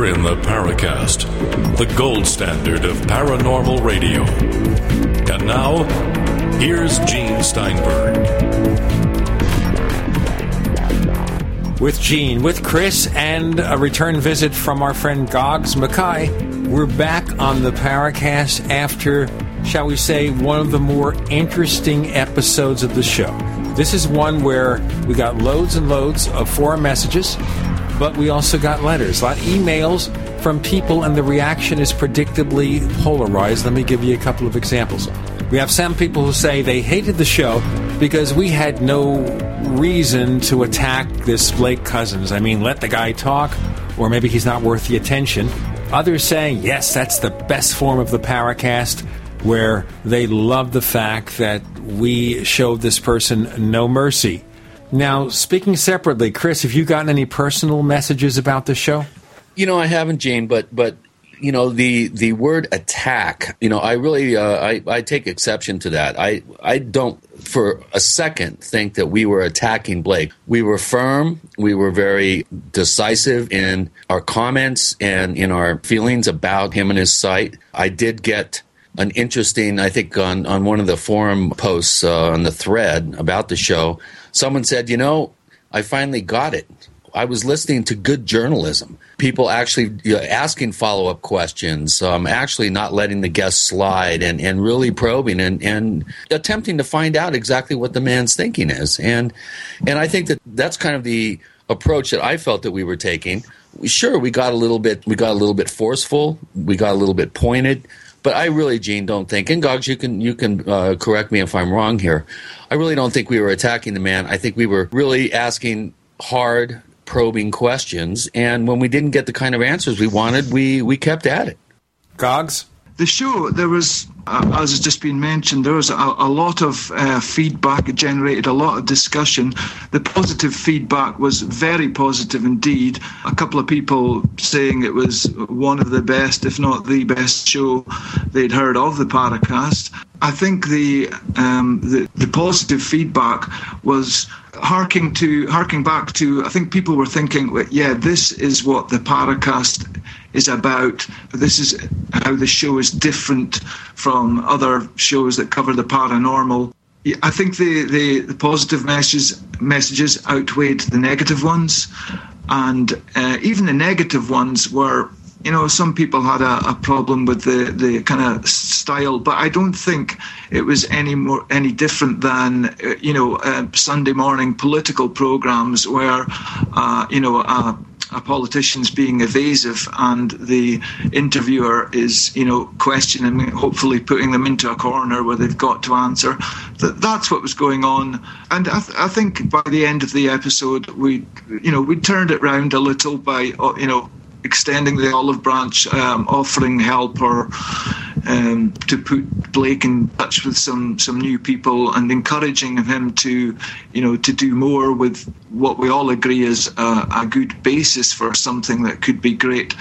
You're in the Paracast, the gold standard of paranormal radio. And now, here's Gene Steinberg. With Gene, with Chris, and a return visit from our friend Goggs Mackay, we're back on the Paracast after, shall we say, one of the more interesting episodes of the show. This is one where we got loads and loads of forum messages but we also got letters, a lot of emails from people, and the reaction is predictably polarized. Let me give you a couple of examples. We have some people who say they hated the show because we had no reason to attack this Blake Cousins. I mean, let the guy talk, or maybe he's not worth the attention. Others saying, yes, that's the best form of the Paracast, where they love the fact that we showed this person no mercy. Now, speaking separately, Chris, have you gotten any personal messages about the show? You know, I haven't, Jane, but but you know the the word attack. You know, I really uh, I I take exception to that. I I don't for a second think that we were attacking Blake. We were firm. We were very decisive in our comments and in our feelings about him and his site. I did get an interesting, I think, on, on one of the forum posts uh, on the thread about the show, someone said, you know, I finally got it. I was listening to good journalism. People actually you know, asking follow up questions, um, actually not letting the guests slide, and, and really probing and, and attempting to find out exactly what the man's thinking is. And and I think that that's kind of the approach that I felt that we were taking. Sure, we got a little bit we got a little bit forceful, we got a little bit pointed, but I really, Gene, don't think. And Goggs, you can you can uh, correct me if I'm wrong here. I really don't think we were attacking the man. I think we were really asking hard, probing questions. And when we didn't get the kind of answers we wanted, we we kept at it. Goggs the show, there was, uh, as has just been mentioned, there was a, a lot of uh, feedback. It generated a lot of discussion. The positive feedback was very positive indeed. A couple of people saying it was one of the best, if not the best show they'd heard of the Paracast. I think the, um, the the positive feedback was harking to harking back to I think people were thinking, yeah, this is what the Paracast is about. This is how the show is different from other shows that cover the paranormal. I think the, the, the positive messages messages outweighed the negative ones, and uh, even the negative ones were. You know, some people had a, a problem with the, the kind of style, but I don't think it was any more any different than uh, you know uh, Sunday morning political programs where uh, you know a politician's being evasive and the interviewer is, you know, questioning, hopefully putting them into a corner where they've got to answer. That, that's what was going on. And I, th- I think by the end of the episode, we, you know, we turned it round a little by, uh, you know, extending the olive branch, um, offering help or um, to put Blake in touch with some some new people and encouraging him to, you know, to do more with what we all agree is a, a good basis for something that could be great.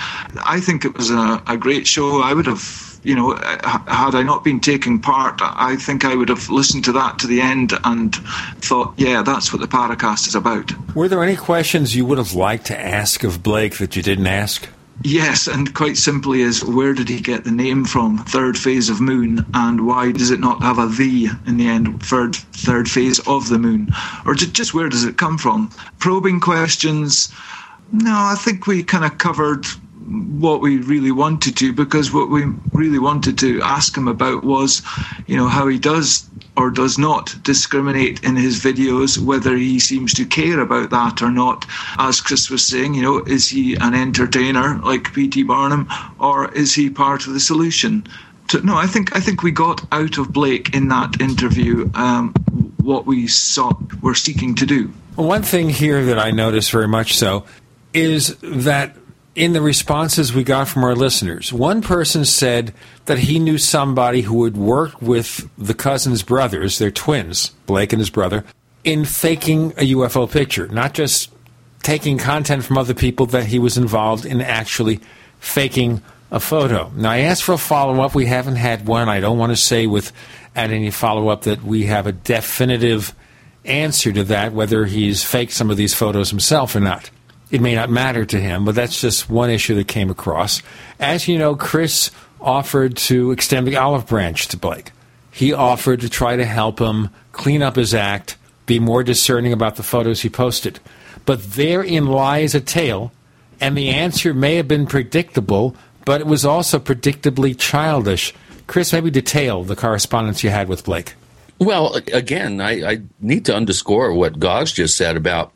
I think it was a, a great show. I would have you know, uh, had I not been taking part, I think I would have listened to that to the end and thought, yeah, that's what the Paracast is about. Were there any questions you would have liked to ask of Blake that you didn't ask? Yes, and quite simply is where did he get the name from, third phase of moon, and why does it not have a the in the end, third third phase of the moon, or just where does it come from? Probing questions. No, I think we kind of covered what we really wanted to because what we really wanted to ask him about was, you know, how he does or does not discriminate in his videos, whether he seems to care about that or not. As Chris was saying, you know, is he an entertainer like P.T. Barnum or is he part of the solution? no, I think I think we got out of Blake in that interview um, what we sought were seeking to do. One thing here that I noticed very much so is that in the responses we got from our listeners, one person said that he knew somebody who had worked with the Cousins brothers, they're twins, Blake and his brother, in faking a UFO picture, not just taking content from other people, that he was involved in actually faking a photo. Now, I asked for a follow up. We haven't had one. I don't want to say with at any follow up that we have a definitive answer to that, whether he's faked some of these photos himself or not. It may not matter to him, but that's just one issue that came across. As you know, Chris offered to extend the olive branch to Blake. He offered to try to help him clean up his act, be more discerning about the photos he posted. But therein lies a tale, and the answer may have been predictable, but it was also predictably childish. Chris, maybe detail the correspondence you had with Blake. Well, again, I, I need to underscore what Gogs just said about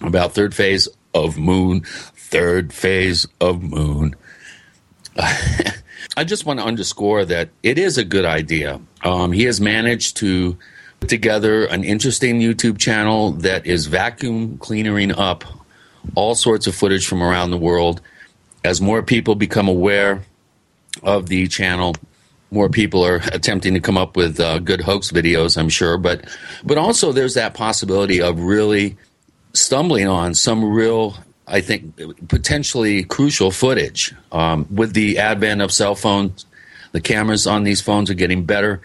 about third phase of moon, third phase of moon. I just want to underscore that it is a good idea. Um, he has managed to put together an interesting YouTube channel that is vacuum cleaning up all sorts of footage from around the world. As more people become aware of the channel, more people are attempting to come up with uh, good hoax videos, I'm sure. But but also there's that possibility of really stumbling on some real I think, potentially crucial footage. Um, with the advent of cell phones, the cameras on these phones are getting better.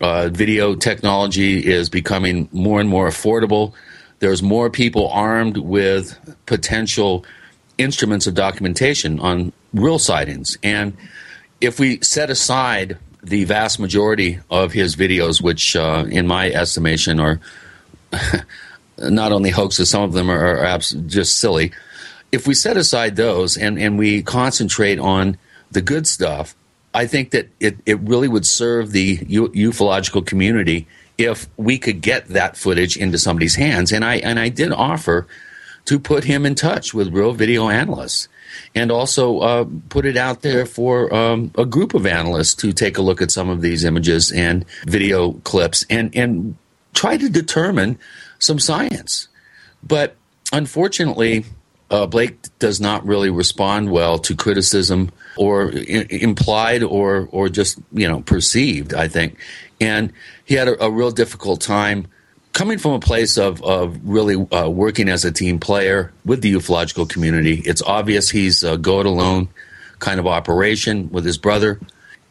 Uh, video technology is becoming more and more affordable. There's more people armed with potential instruments of documentation on real sightings. And if we set aside the vast majority of his videos, which, uh, in my estimation, are not only hoaxes, some of them are, are abs- just silly. If we set aside those and, and we concentrate on the good stuff, I think that it, it really would serve the u- ufological community if we could get that footage into somebody's hands. And I and I did offer to put him in touch with real video analysts and also uh, put it out there for um, a group of analysts to take a look at some of these images and video clips and and try to determine some science. But unfortunately, uh, Blake does not really respond well to criticism or I- implied or or just you know perceived. I think, and he had a, a real difficult time coming from a place of of really uh, working as a team player with the ufological community. It's obvious he's a go it alone kind of operation with his brother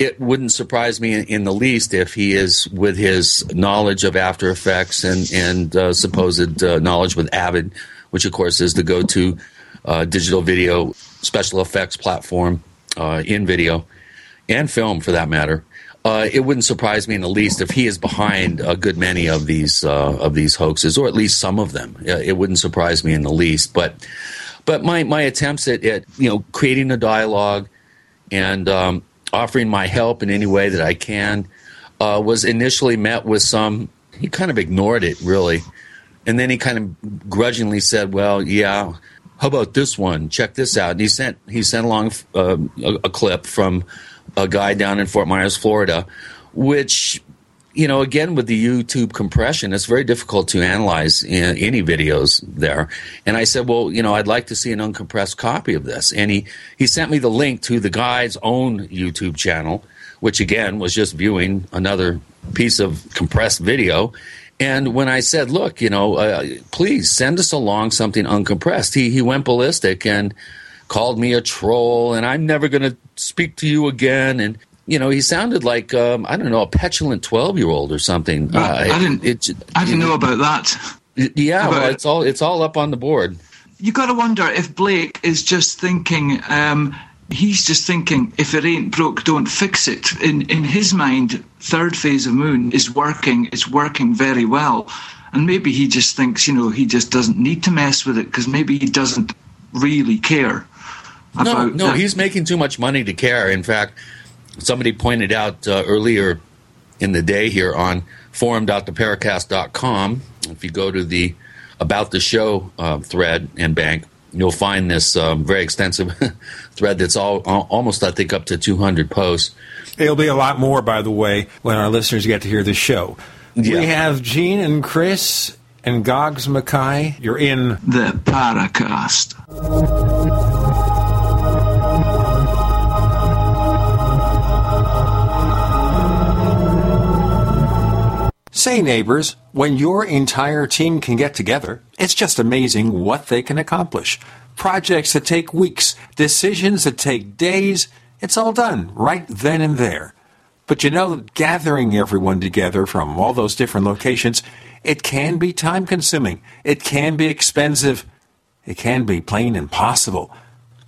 it wouldn't surprise me in the least if he is with his knowledge of After Effects and and uh, supposed uh, knowledge with Avid, which of course is the go-to uh, digital video special effects platform uh, in video and film for that matter. Uh, it wouldn't surprise me in the least if he is behind a good many of these uh, of these hoaxes, or at least some of them. it wouldn't surprise me in the least. But but my my attempts at, at you know creating a dialogue and um, offering my help in any way that I can uh, was initially met with some. He kind of ignored it, really, and then he kind of grudgingly said, "Well, yeah, how about this one? Check this out." And he sent he sent along uh, a, a clip from a guy down in Fort Myers, Florida, which you know, again with the YouTube compression, it's very difficult to analyze any videos there. And I said, well, you know, I'd like to see an uncompressed copy of this. And he he sent me the link to the guy's own YouTube channel, which again was just viewing another piece of compressed video. And when I said, look, you know, uh, please send us along something uncompressed, he he went ballistic and called me a troll, and I'm never going to speak to you again. And you know, he sounded like um, I don't know a petulant twelve year old or something. Well, uh, I didn't. It, it, I didn't know about that. Yeah, about well, it's all it's all up on the board. You got to wonder if Blake is just thinking. Um, he's just thinking, if it ain't broke, don't fix it. In in his mind, third phase of Moon is working. It's working very well, and maybe he just thinks, you know, he just doesn't need to mess with it because maybe he doesn't really care. No, no, that. he's making too much money to care. In fact somebody pointed out uh, earlier in the day here on forum.theparacast.com. If you go to the about the show uh, thread and bank, you'll find this um, very extensive thread that's all almost, I think, up to 200 posts. It'll be a lot more, by the way, when our listeners get to hear the show. Yeah. We have Gene and Chris and Goggs Mackay. You're in the Paracast. Say, neighbors, when your entire team can get together, it's just amazing what they can accomplish. Projects that take weeks, decisions that take days, it's all done right then and there. But you know, gathering everyone together from all those different locations, it can be time consuming, it can be expensive, It can be plain impossible.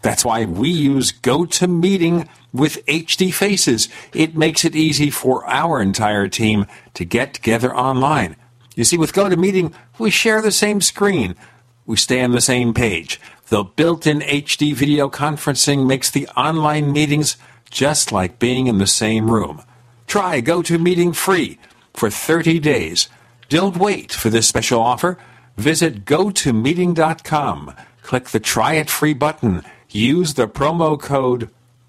That's why we use GoToMeeting with HD Faces. It makes it easy for our entire team to get together online. You see, with GoToMeeting, we share the same screen. We stay on the same page. The built-in HD video conferencing makes the online meetings just like being in the same room. Try GoToMeeting free for 30 days. Don't wait for this special offer. Visit gotomeeting.com. Click the Try It Free button. Use the promo code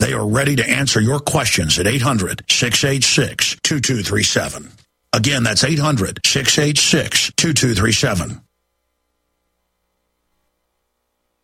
They are ready to answer your questions at 800 686 2237. Again, that's 800 686 2237.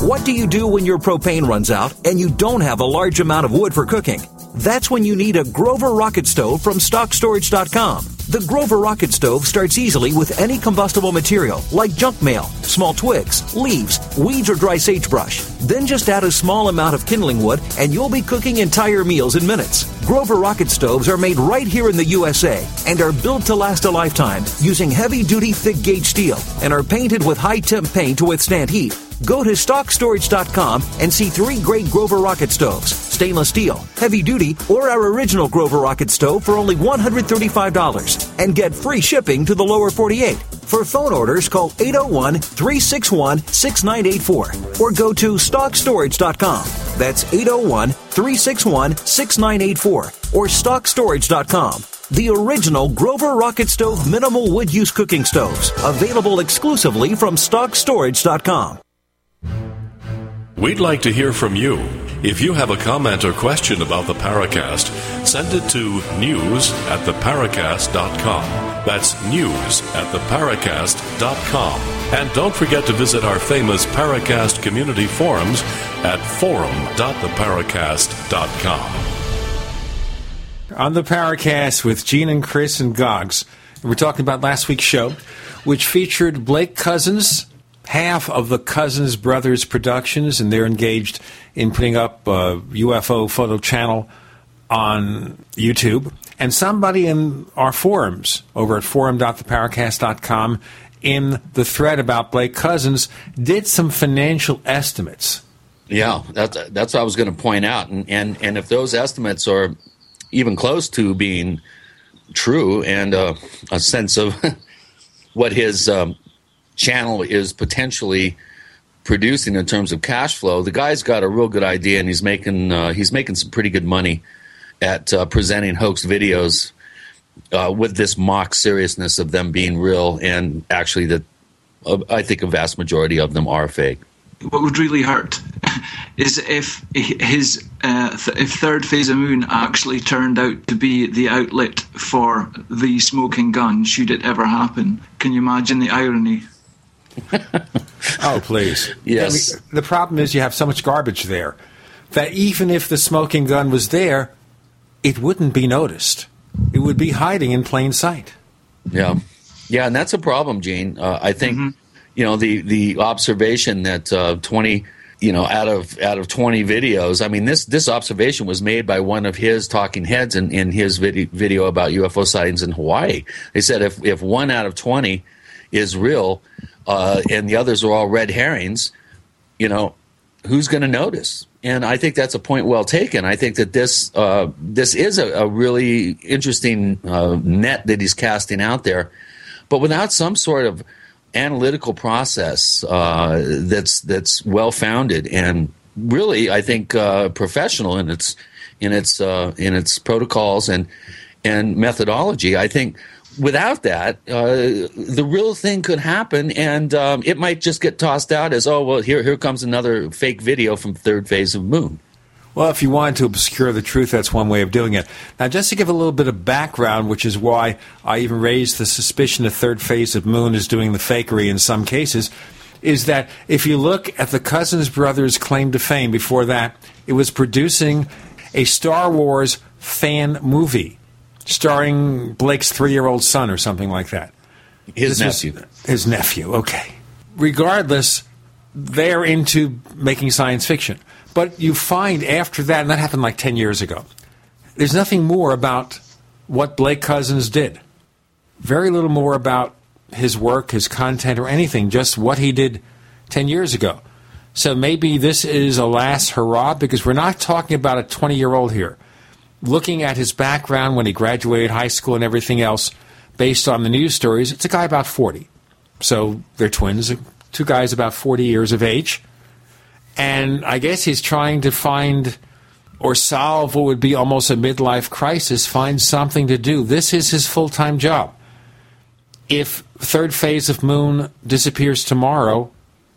What do you do when your propane runs out and you don't have a large amount of wood for cooking? That's when you need a Grover rocket stove from StockStorage.com. The Grover rocket stove starts easily with any combustible material like junk mail, small twigs, leaves, weeds, or dry sagebrush. Then just add a small amount of kindling wood and you'll be cooking entire meals in minutes. Grover rocket stoves are made right here in the USA and are built to last a lifetime using heavy duty thick gauge steel and are painted with high temp paint to withstand heat. Go to StockStorage.com and see three great Grover rocket stoves stainless steel, heavy duty, or our original Grover rocket stove for only $135 and get free shipping to the lower 48. For phone orders, call 801 361 6984 or go to StockStorage.com. That's 801 361 6984 or StockStorage.com. The original Grover Rocket Stove minimal wood use cooking stoves, available exclusively from StockStorage.com. We'd like to hear from you. If you have a comment or question about the Paracast, send it to news at theparacast.com. That's news at theparacast.com. And don't forget to visit our famous Paracast community forums at forum.theparacast.com. On the Paracast with Gene and Chris and Goggs, we're talking about last week's show, which featured Blake Cousins, half of the Cousins Brothers Productions, and they're engaged in putting up a UFO photo channel on YouTube. And somebody in our forums over at forum.theparacast.com in the thread about Blake Cousins did some financial estimates. Yeah, that's that's what I was going to point out, and and and if those estimates are even close to being true, and uh, a sense of what his um, channel is potentially producing in terms of cash flow, the guy's got a real good idea, and he's making uh, he's making some pretty good money at uh, presenting hoax videos uh, with this mock seriousness of them being real, and actually that I think a vast majority of them are fake. What would really hurt is if his uh, th- if third phase of moon actually turned out to be the outlet for the smoking gun, should it ever happen. Can you imagine the irony? oh, please. Yes. I mean, the problem is you have so much garbage there that even if the smoking gun was there, it wouldn't be noticed. It would be hiding in plain sight. Yeah, yeah, and that's a problem, Gene. Uh, I think mm-hmm. you know the the observation that uh, twenty. You know, out of out of twenty videos, I mean this this observation was made by one of his talking heads in, in his video, video about UFO sightings in Hawaii. They said if if one out of twenty is real, uh, and the others are all red herrings, you know, who's going to notice? And I think that's a point well taken. I think that this uh, this is a, a really interesting uh, net that he's casting out there, but without some sort of analytical process uh, that's that's well founded and really, I think, uh, professional in its in its uh, in its protocols and and methodology. I think without that, uh, the real thing could happen, and um, it might just get tossed out as, oh, well, here, here comes another fake video from third phase of Moon. Well, if you wanted to obscure the truth, that's one way of doing it. Now, just to give a little bit of background, which is why I even raised the suspicion the third phase of Moon is doing the fakery in some cases, is that if you look at the Cousins brothers' claim to fame before that, it was producing a Star Wars fan movie starring Blake's three year old son or something like that. His this nephew. his nephew, okay. Regardless, they're into making science fiction. But you find after that, and that happened like 10 years ago, there's nothing more about what Blake Cousins did. Very little more about his work, his content, or anything, just what he did 10 years ago. So maybe this is a last hurrah because we're not talking about a 20 year old here looking at his background when he graduated high school and everything else, based on the news stories, it's a guy about 40. So they're twins, two guys about 40 years of age. And I guess he's trying to find or solve what would be almost a midlife crisis, find something to do. This is his full time job. If third phase of Moon disappears tomorrow,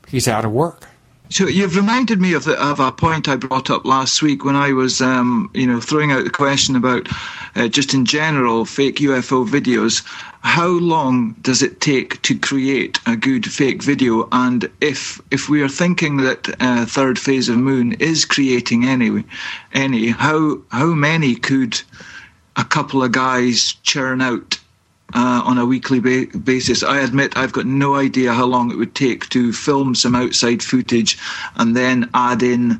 he's out of work. So you've reminded me of, the, of a point I brought up last week when I was, um, you know, throwing out the question about uh, just in general fake UFO videos. How long does it take to create a good fake video? And if if we are thinking that uh, third phase of Moon is creating any, any how how many could a couple of guys churn out uh, on a weekly ba- basis. I admit I've got no idea how long it would take to film some outside footage and then add in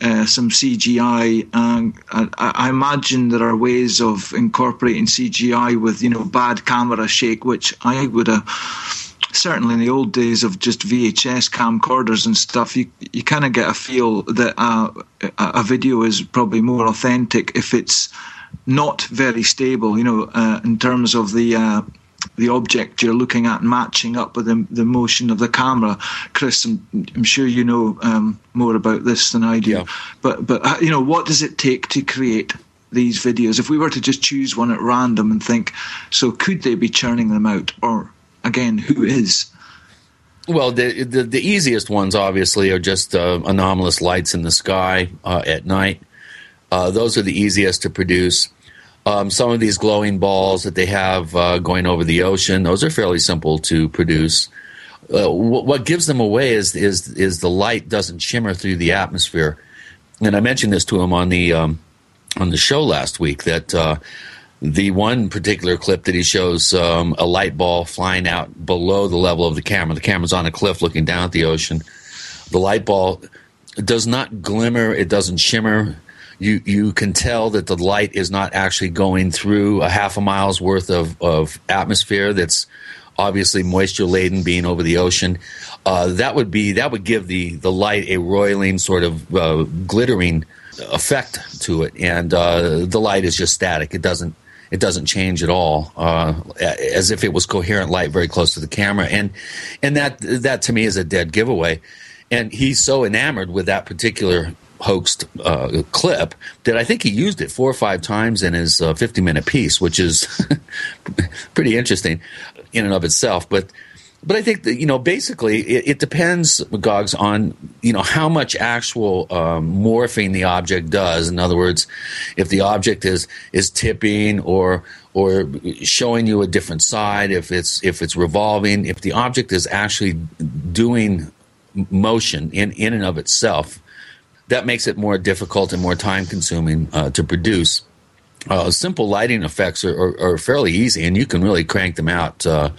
uh, some CGI. Um, I, I, imagine there are ways of incorporating CGI with you know bad camera shake, which I would have. Certainly, in the old days of just VHS camcorders and stuff, you you kind of get a feel that uh, a video is probably more authentic if it's not very stable, you know, uh, in terms of the uh, the object you're looking at matching up with the, the motion of the camera. Chris, I'm, I'm sure you know um, more about this than I do. Yeah. But but uh, you know, what does it take to create these videos? If we were to just choose one at random and think, so could they be churning them out, or again, who is? Well, the, the, the easiest ones obviously are just uh, anomalous lights in the sky uh, at night. Uh, those are the easiest to produce. Um, some of these glowing balls that they have uh, going over the ocean, those are fairly simple to produce. Uh, what gives them away is, is is the light doesn't shimmer through the atmosphere. And I mentioned this to him on the um, on the show last week that uh, the one particular clip that he shows um, a light ball flying out below the level of the camera. The camera's on a cliff looking down at the ocean. The light ball does not glimmer. It doesn't shimmer you you can tell that the light is not actually going through a half a mile's worth of, of atmosphere that's obviously moisture laden being over the ocean. Uh, that would be that would give the the light a roiling sort of uh, glittering effect to it. And uh, the light is just static. It doesn't it doesn't change at all uh, as if it was coherent light very close to the camera. And and that that to me is a dead giveaway. And he's so enamored with that particular hoaxed uh, clip that I think he used it four or five times in his uh, 50 minute piece, which is pretty interesting in and of itself. But but I think that you know basically it, it depends, Goggs, on you know how much actual um, morphing the object does. In other words, if the object is is tipping or or showing you a different side, if it's if it's revolving, if the object is actually doing motion in in and of itself, that makes it more difficult and more time consuming uh, to produce. Uh, simple lighting effects are, are, are, fairly easy, and you can really crank them out. Uh,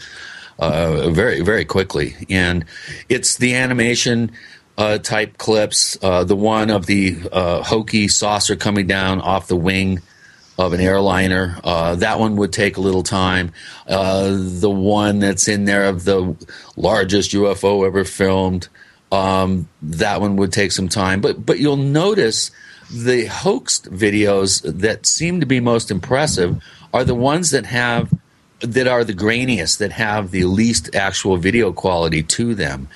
uh, very very quickly. And it's the animation uh, type clips. Uh, the one of the hokey saucer coming down off the wing of an airliner. Uh, that one would take a little time. Uh, the one that's in there of the largest UFO ever filmed. Um, that one would take some time. But but you'll notice the hoaxed videos that seem to be most impressive are the ones that have that are the grainiest, that have the least actual video quality to them,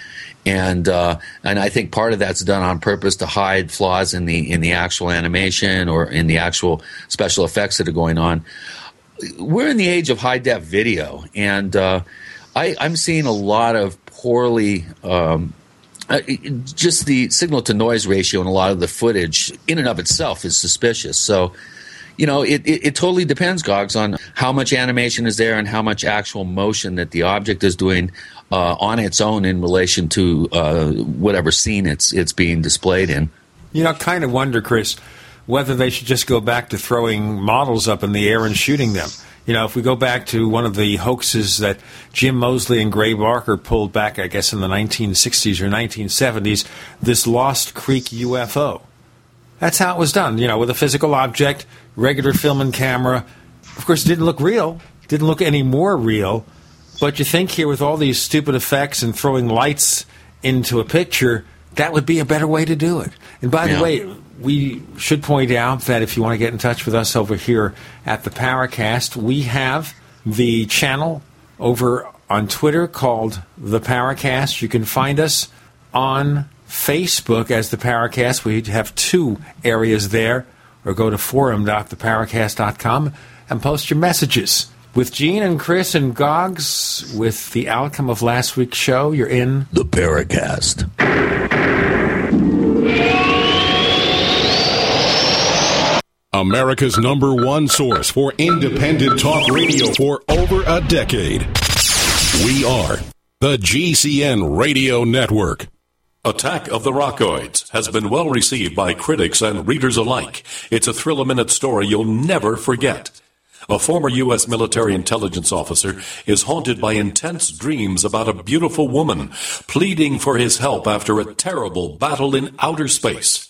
and uh, and I think part of that's done on purpose to hide flaws in the in the actual animation or in the actual special effects that are going on. We're in the age of high def video, and uh, I, I'm seeing a lot of poorly. Um, uh, just the signal to noise ratio in a lot of the footage in and of itself is suspicious. So you know, it, it, it, totally depends, Goggs, on how much animation is there and how much actual motion that the object is doing uh, on its own in relation to uh, whatever scene it's it's being displayed in. You know, I kind of wonder, Chris, whether they should just go back to throwing models up in the air and shooting them. You know, if we go back to one of the hoaxes that Jim Moseley and Gray Barker pulled back, I guess in the 1960s or 1970s, this Lost Creek UFO. That's how it was done, you know, with a physical object regular film and camera. Of course, it didn't look real, didn't look any more real. But you think here with all these stupid effects and throwing lights into a picture, that would be a better way to do it. And by yeah. the way, we should point out that if you want to get in touch with us over here at the Paracast, we have the channel over on Twitter called the Paracast. You can find us on Facebook as the Paracast. We have two areas there or go to forum.theparacast.com and post your messages. With Gene and Chris and Goggs, with the outcome of last week's show, you're in the Paracast. America's number one source for independent talk radio for over a decade. We are the GCN Radio Network. Attack of the Rockoids has been well received by critics and readers alike. It's a thrill a minute story you'll never forget. A former U.S. military intelligence officer is haunted by intense dreams about a beautiful woman pleading for his help after a terrible battle in outer space.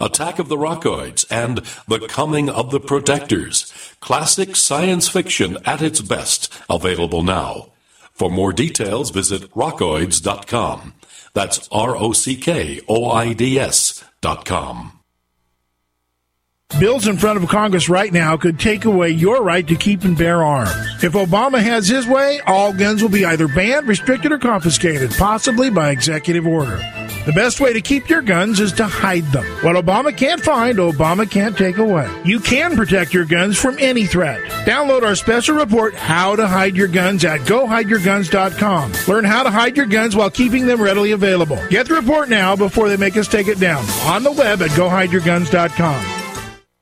Attack of the Rockoids and The Coming of the Protectors. Classic science fiction at its best, available now. For more details, visit rockoids.com. That's R O C K O I D S dot com. Bills in front of Congress right now could take away your right to keep and bear arms. If Obama has his way, all guns will be either banned, restricted, or confiscated, possibly by executive order. The best way to keep your guns is to hide them. What Obama can't find, Obama can't take away. You can protect your guns from any threat. Download our special report, How to Hide Your Guns, at GoHideYourGuns.com. Learn how to hide your guns while keeping them readily available. Get the report now before they make us take it down. On the web at GoHideYourGuns.com.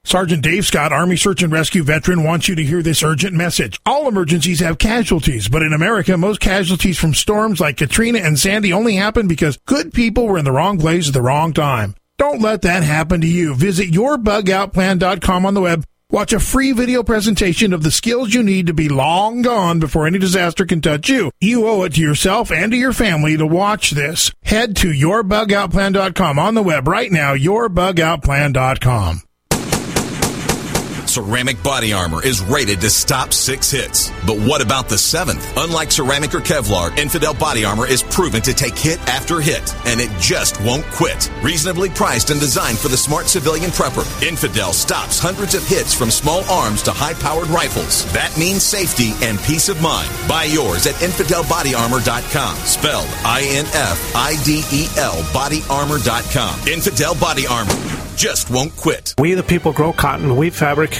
Sergeant Dave Scott, Army Search and Rescue veteran, wants you to hear this urgent message. All emergencies have casualties, but in America, most casualties from storms like Katrina and Sandy only happen because good people were in the wrong place at the wrong time. Don't let that happen to you. Visit yourbugoutplan.com on the web. Watch a free video presentation of the skills you need to be long gone before any disaster can touch you. You owe it to yourself and to your family to watch this. Head to yourbugoutplan.com on the web right now, yourbugoutplan.com. Ceramic body armor is rated to stop six hits. But what about the seventh? Unlike ceramic or Kevlar, Infidel body armor is proven to take hit after hit, and it just won't quit. Reasonably priced and designed for the smart civilian prepper, Infidel stops hundreds of hits from small arms to high powered rifles. That means safety and peace of mind. Buy yours at InfidelBodyArmor.com. Spelled I N F I D E L BodyArmor.com. Infidel Body Armor just won't quit. We, the people, grow cotton, weave fabric,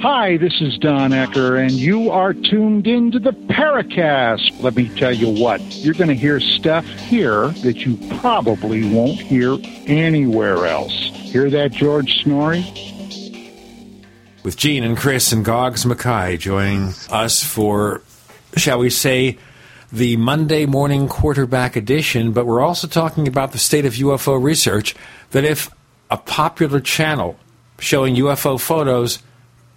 Hi, this is Don Ecker, and you are tuned into the Paracast. Let me tell you what, you're going to hear stuff here that you probably won't hear anywhere else. Hear that, George Snorri? With Gene and Chris and Goggs Mackay joining us for, shall we say, the Monday morning quarterback edition, but we're also talking about the state of UFO research. That if a popular channel showing UFO photos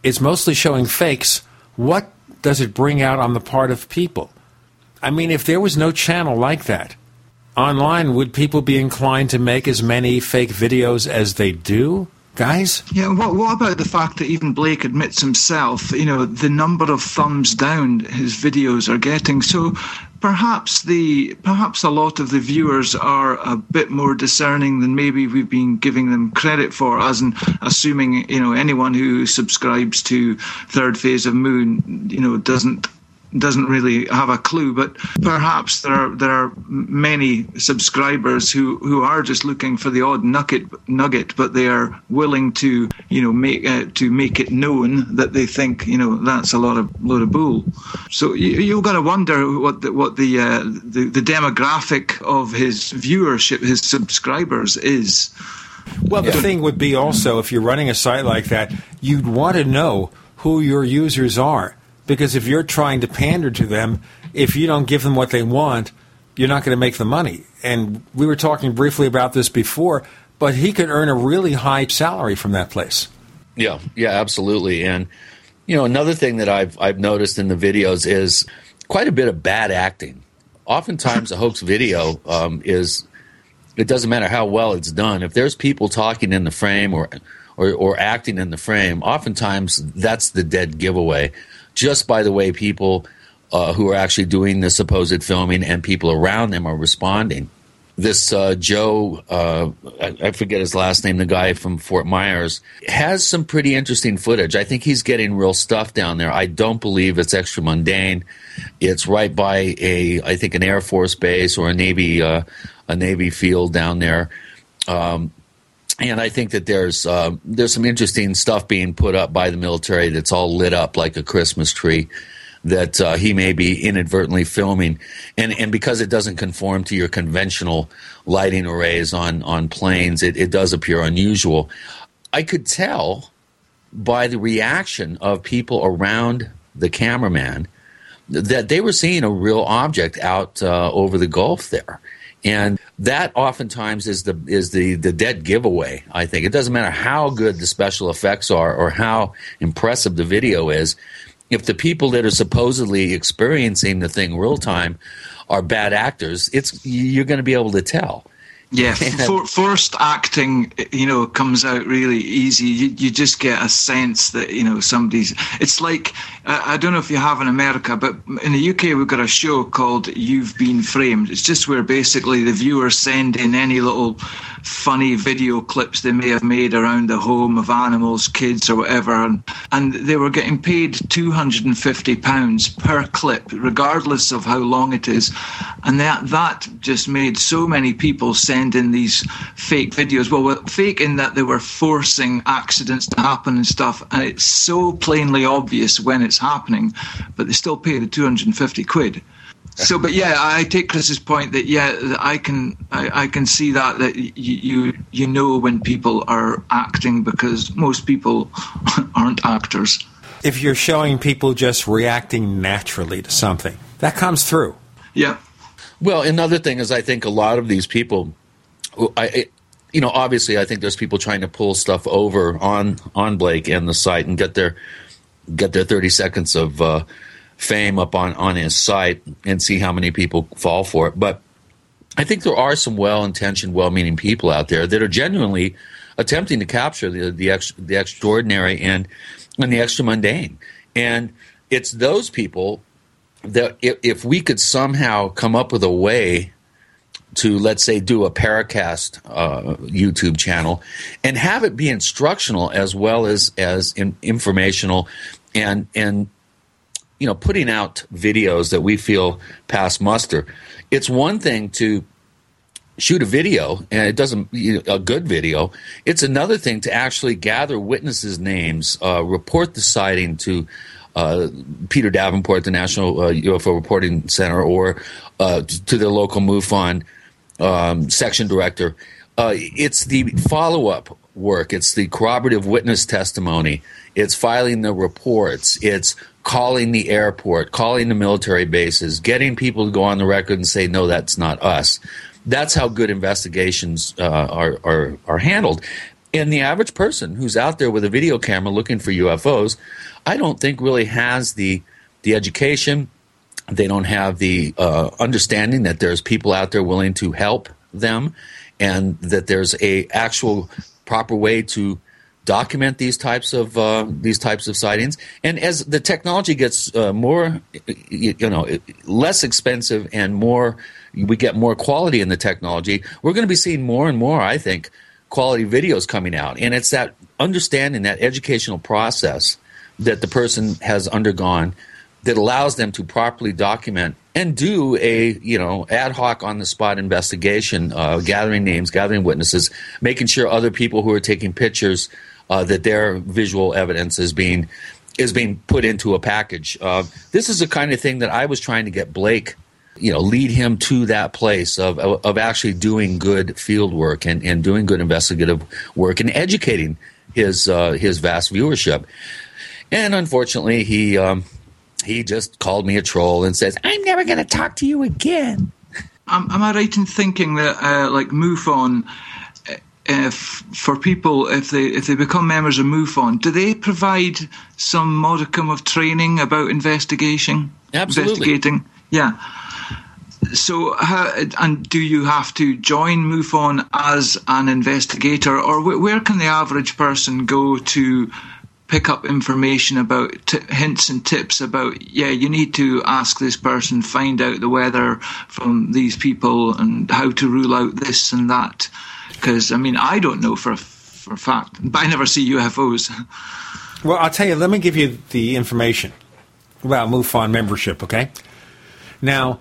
is mostly showing fakes, what does it bring out on the part of people? I mean, if there was no channel like that, online, would people be inclined to make as many fake videos as they do? Guys? Yeah, what, what about the fact that even Blake admits himself, you know, the number of thumbs down his videos are getting? So perhaps the perhaps a lot of the viewers are a bit more discerning than maybe we've been giving them credit for as in assuming you know anyone who subscribes to third phase of moon you know doesn't doesn't really have a clue but perhaps there are there are many subscribers who who are just looking for the odd nugget nugget but they are willing to you know make uh, to make it known that they think you know that's a lot of load of bull. So you, you've got to wonder what the, what the, uh, the the demographic of his viewership his subscribers is. Well the thing would be also if you're running a site like that you'd want to know who your users are because if you're trying to pander to them, if you don't give them what they want, you're not going to make the money. And we were talking briefly about this before, but he could earn a really high salary from that place. Yeah, yeah, absolutely. And you know, another thing that I've I've noticed in the videos is quite a bit of bad acting. Oftentimes, a hoax video um, is it doesn't matter how well it's done. If there's people talking in the frame or or, or acting in the frame, oftentimes that's the dead giveaway just by the way people uh, who are actually doing the supposed filming and people around them are responding. This uh, Joe, uh, I, I, forget his last name, the guy from Fort Myers, has some pretty interesting footage. I think he's getting real stuff down there. I don't believe it's extra mundane. It's right by a, I think, an Air Force base or a Navy, uh, a Navy field down there. Um, and I think that there's uh, there's some interesting stuff being put up by the military that's all lit up like a Christmas tree that uh, he may be inadvertently filming, and and because it doesn't conform to your conventional lighting arrays on on planes, it, it does appear unusual. I could tell by the reaction of people around the cameraman that they were seeing a real object out uh, over the Gulf there And that oftentimes is the is the the dead giveaway. I think it doesn't matter how good the special effects are or how impressive the video is. If the people that are supposedly experiencing the thing real time are bad actors, it's you're going to be able to tell. Yeah, for, forced acting, you know, comes out really easy. You, you just get a sense that you know somebody's. It's like I, I don't know if you have in America, but in the UK we've got a show called "You've Been Framed." It's just where basically the viewers send in any little funny video clips they may have made around the home of animals, kids, or whatever, and, and they were getting paid two hundred and fifty pounds per clip, regardless of how long it is, and that that just made so many people send in these fake videos. Well, fake in that they were forcing accidents to happen and stuff, and it's so plainly obvious when it's happening, but they still pay the 250 quid. So, but yeah, I take Chris's point that yeah, I can I, I can see that that you, you you know when people are acting because most people aren't actors. If you're showing people just reacting naturally to something, that comes through. Yeah. Well, another thing is, I think a lot of these people I, you know, obviously, I think there's people trying to pull stuff over on on Blake and the site and get their get their 30 seconds of uh, fame up on on his site and see how many people fall for it. But I think there are some well-intentioned, well-meaning people out there that are genuinely attempting to capture the the, ex, the extraordinary and and the extra mundane. And it's those people that if, if we could somehow come up with a way to let's say do a Paracast uh, YouTube channel and have it be instructional as well as as in, informational and and you know putting out videos that we feel pass muster. It's one thing to shoot a video and it doesn't you know, a good video it's another thing to actually gather witnesses names uh, report the sighting to uh, Peter Davenport, the National uh, UFO Reporting Center, or uh, to the local MUFON um, section director. Uh, it's the follow up work. It's the corroborative witness testimony. It's filing the reports. It's calling the airport, calling the military bases, getting people to go on the record and say, no, that's not us. That's how good investigations uh, are, are, are handled. And the average person who's out there with a video camera looking for UFOs, I don't think really has the the education, they don't have the uh, understanding that there's people out there willing to help them, and that there's a actual proper way to document these types of uh, these types of sightings. And as the technology gets uh, more, you, you, know, less expensive and more, we get more quality in the technology. We're going to be seeing more and more, I think, quality videos coming out. And it's that understanding that educational process that the person has undergone that allows them to properly document and do a you know ad hoc on the spot investigation, uh, gathering names, gathering witnesses, making sure other people who are taking pictures uh, that their visual evidence is being is being put into a package. Uh, this is the kind of thing that I was trying to get Blake, you know, lead him to that place of of actually doing good field work and, and doing good investigative work and educating his uh, his vast viewership. And unfortunately, he um, he just called me a troll and says, I'm never going to talk to you again. Um, am I right in thinking that, uh, like, MUFON, uh, if for people, if they if they become members of MUFON, do they provide some modicum of training about investigation? Absolutely. Investigating, yeah. So, how, and do you have to join MUFON as an investigator, or where can the average person go to pick up information about t- hints and tips about yeah you need to ask this person find out the weather from these people and how to rule out this and that. Because i mean i don't know for a, for a fact but i never see ufos well i'll tell you let me give you the information about mufon membership okay? Now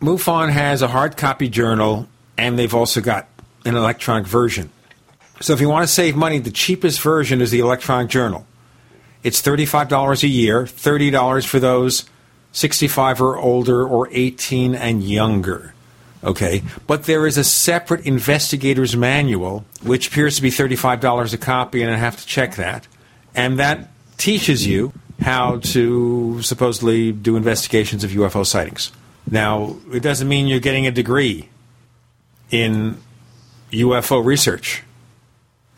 mufon has a hard copy journal and they've also got an electronic version so if you want to save money, the cheapest version is the electronic journal. It's $35 a year, $30 for those 65 or older or 18 and younger. Okay, but there is a separate investigator's manual, which appears to be $35 a copy, and I have to check that. And that teaches you how to supposedly do investigations of UFO sightings. Now, it doesn't mean you're getting a degree in UFO research.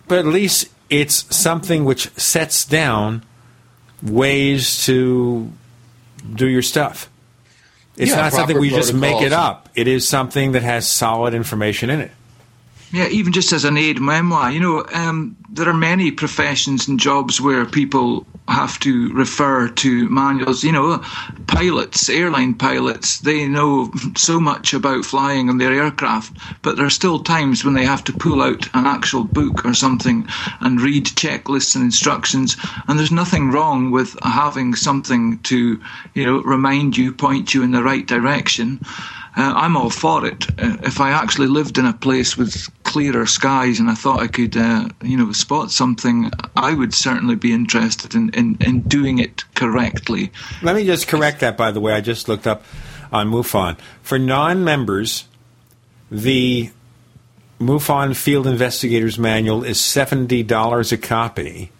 But at least it's something which sets down ways to do your stuff. It's Yeah, not something we just make it up. It is something that has solid information in it. Yeah, even just as an aid memoir, you know, um, there are many professions and jobs where people have to refer to manuals. You know, pilots, airline pilots, they know so much about flying on their aircraft, but there are still times when they have to pull out an actual book or something and read checklists and instructions. And there's nothing wrong with having something to, you know, remind you, point you in the right direction. Uh, I'm all for it. Uh, if I actually lived in a place with clearer skies and I thought I could, uh, you know, spot something, I would certainly be interested in, in, in doing it correctly. Let me just correct that, by the way. I just looked up on MUFON. For non members, the MUFON Field Investigators Manual is $70 a copy.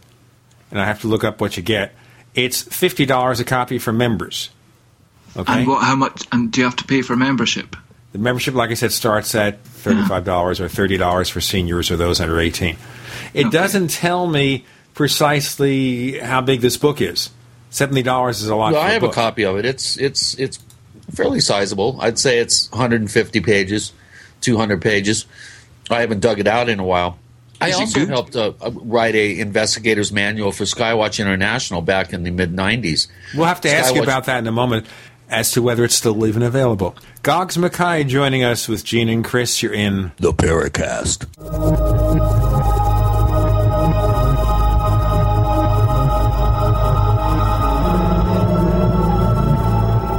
And I have to look up what you get. It's $50 a copy for members. Okay? And what? How much? And do you have to pay for membership? The membership, like I said, starts at $35 or $30 for seniors or those under 18. It doesn't tell me precisely how big this book is. $70 is a lot Well, for I a have book. a copy of it. It's it's it's fairly sizable. I'd say it's 150 pages, 200 pages. I haven't dug it out in a while. I Is it also helped uh, uh, write a investigator's manual for Skywatch International back in the mid 90s. We'll have to ask you about that in a moment as to whether it's still even available. Goggs Mackay joining us with Gene and Chris. You're in The Paracast.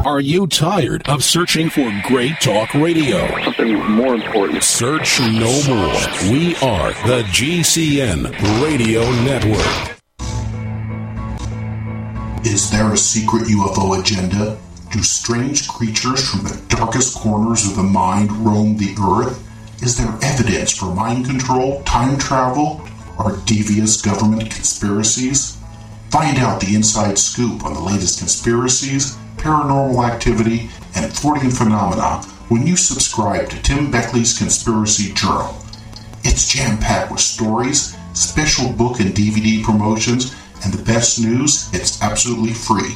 Are you tired of searching for great talk radio? Something more important. Search no more. We are the GCN Radio Network. Is there a secret UFO agenda? Do strange creatures from the darkest corners of the mind roam the earth? Is there evidence for mind control, time travel, or devious government conspiracies? Find out the inside scoop on the latest conspiracies, paranormal activity, and Fortean phenomena when you subscribe to Tim Beckley's Conspiracy Journal. It's jam packed with stories, special book and DVD promotions, and the best news, it's absolutely free,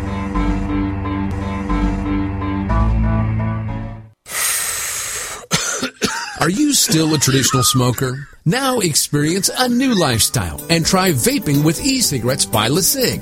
Still a traditional smoker? Now experience a new lifestyle and try vaping with e-cigarettes by LeSig.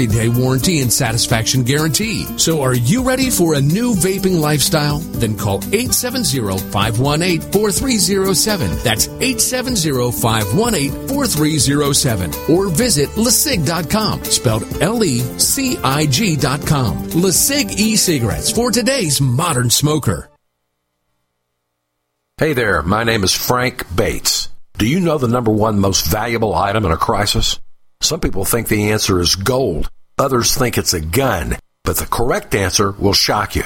30-day warranty and satisfaction guarantee. So are you ready for a new vaping lifestyle? Then call 870-518-4307. That's 870-518-4307. Or visit LeSig.com, spelled E L-E-C-I-G dot com. LeSig e-cigarettes for today's modern smoker. Hey there, my name is Frank Bates. Do you know the number one most valuable item in a crisis? Some people think the answer is gold. Others think it's a gun. But the correct answer will shock you.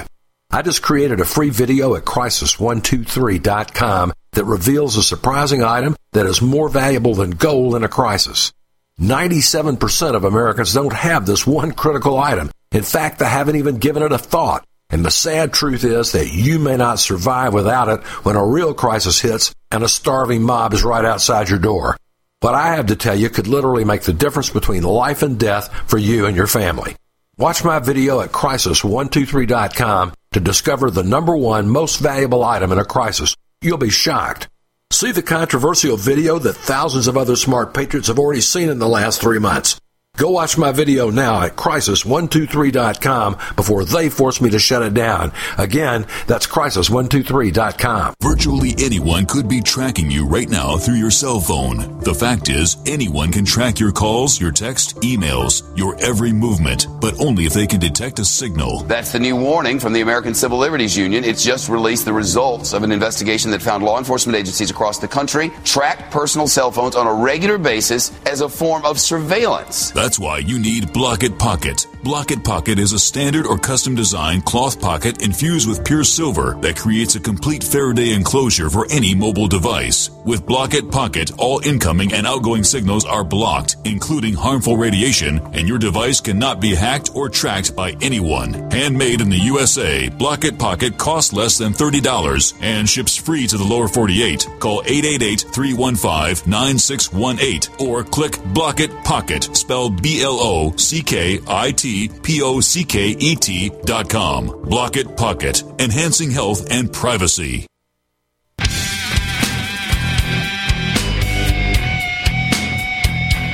I just created a free video at crisis123.com that reveals a surprising item that is more valuable than gold in a crisis. 97% of Americans don't have this one critical item. In fact, they haven't even given it a thought. And the sad truth is that you may not survive without it when a real crisis hits and a starving mob is right outside your door. What I have to tell you could literally make the difference between life and death for you and your family. Watch my video at crisis123.com to discover the number one most valuable item in a crisis. You'll be shocked. See the controversial video that thousands of other smart patriots have already seen in the last three months. Go watch my video now at crisis123.com before they force me to shut it down. Again, that's crisis123.com. Virtually anyone could be tracking you right now through your cell phone. The fact is, anyone can track your calls, your text, emails, your every movement, but only if they can detect a signal. That's the new warning from the American Civil Liberties Union. It's just released the results of an investigation that found law enforcement agencies across the country track personal cell phones on a regular basis as a form of surveillance. That's why you need Blockit Pocket. Blockit Pocket is a standard or custom designed cloth pocket infused with pure silver that creates a complete Faraday enclosure for any mobile device. With Blockit Pocket, all incoming and outgoing signals are blocked, including harmful radiation, and your device cannot be hacked or tracked by anyone. Handmade in the USA, Blockit Pocket costs less than $30 and ships free to the lower 48. Call 888-315-9618 or click Blockit Pocket, spelled B-L-O-C-K-I-T-P-O-C-K-E-T dot com. Blockit Pocket, enhancing health and privacy.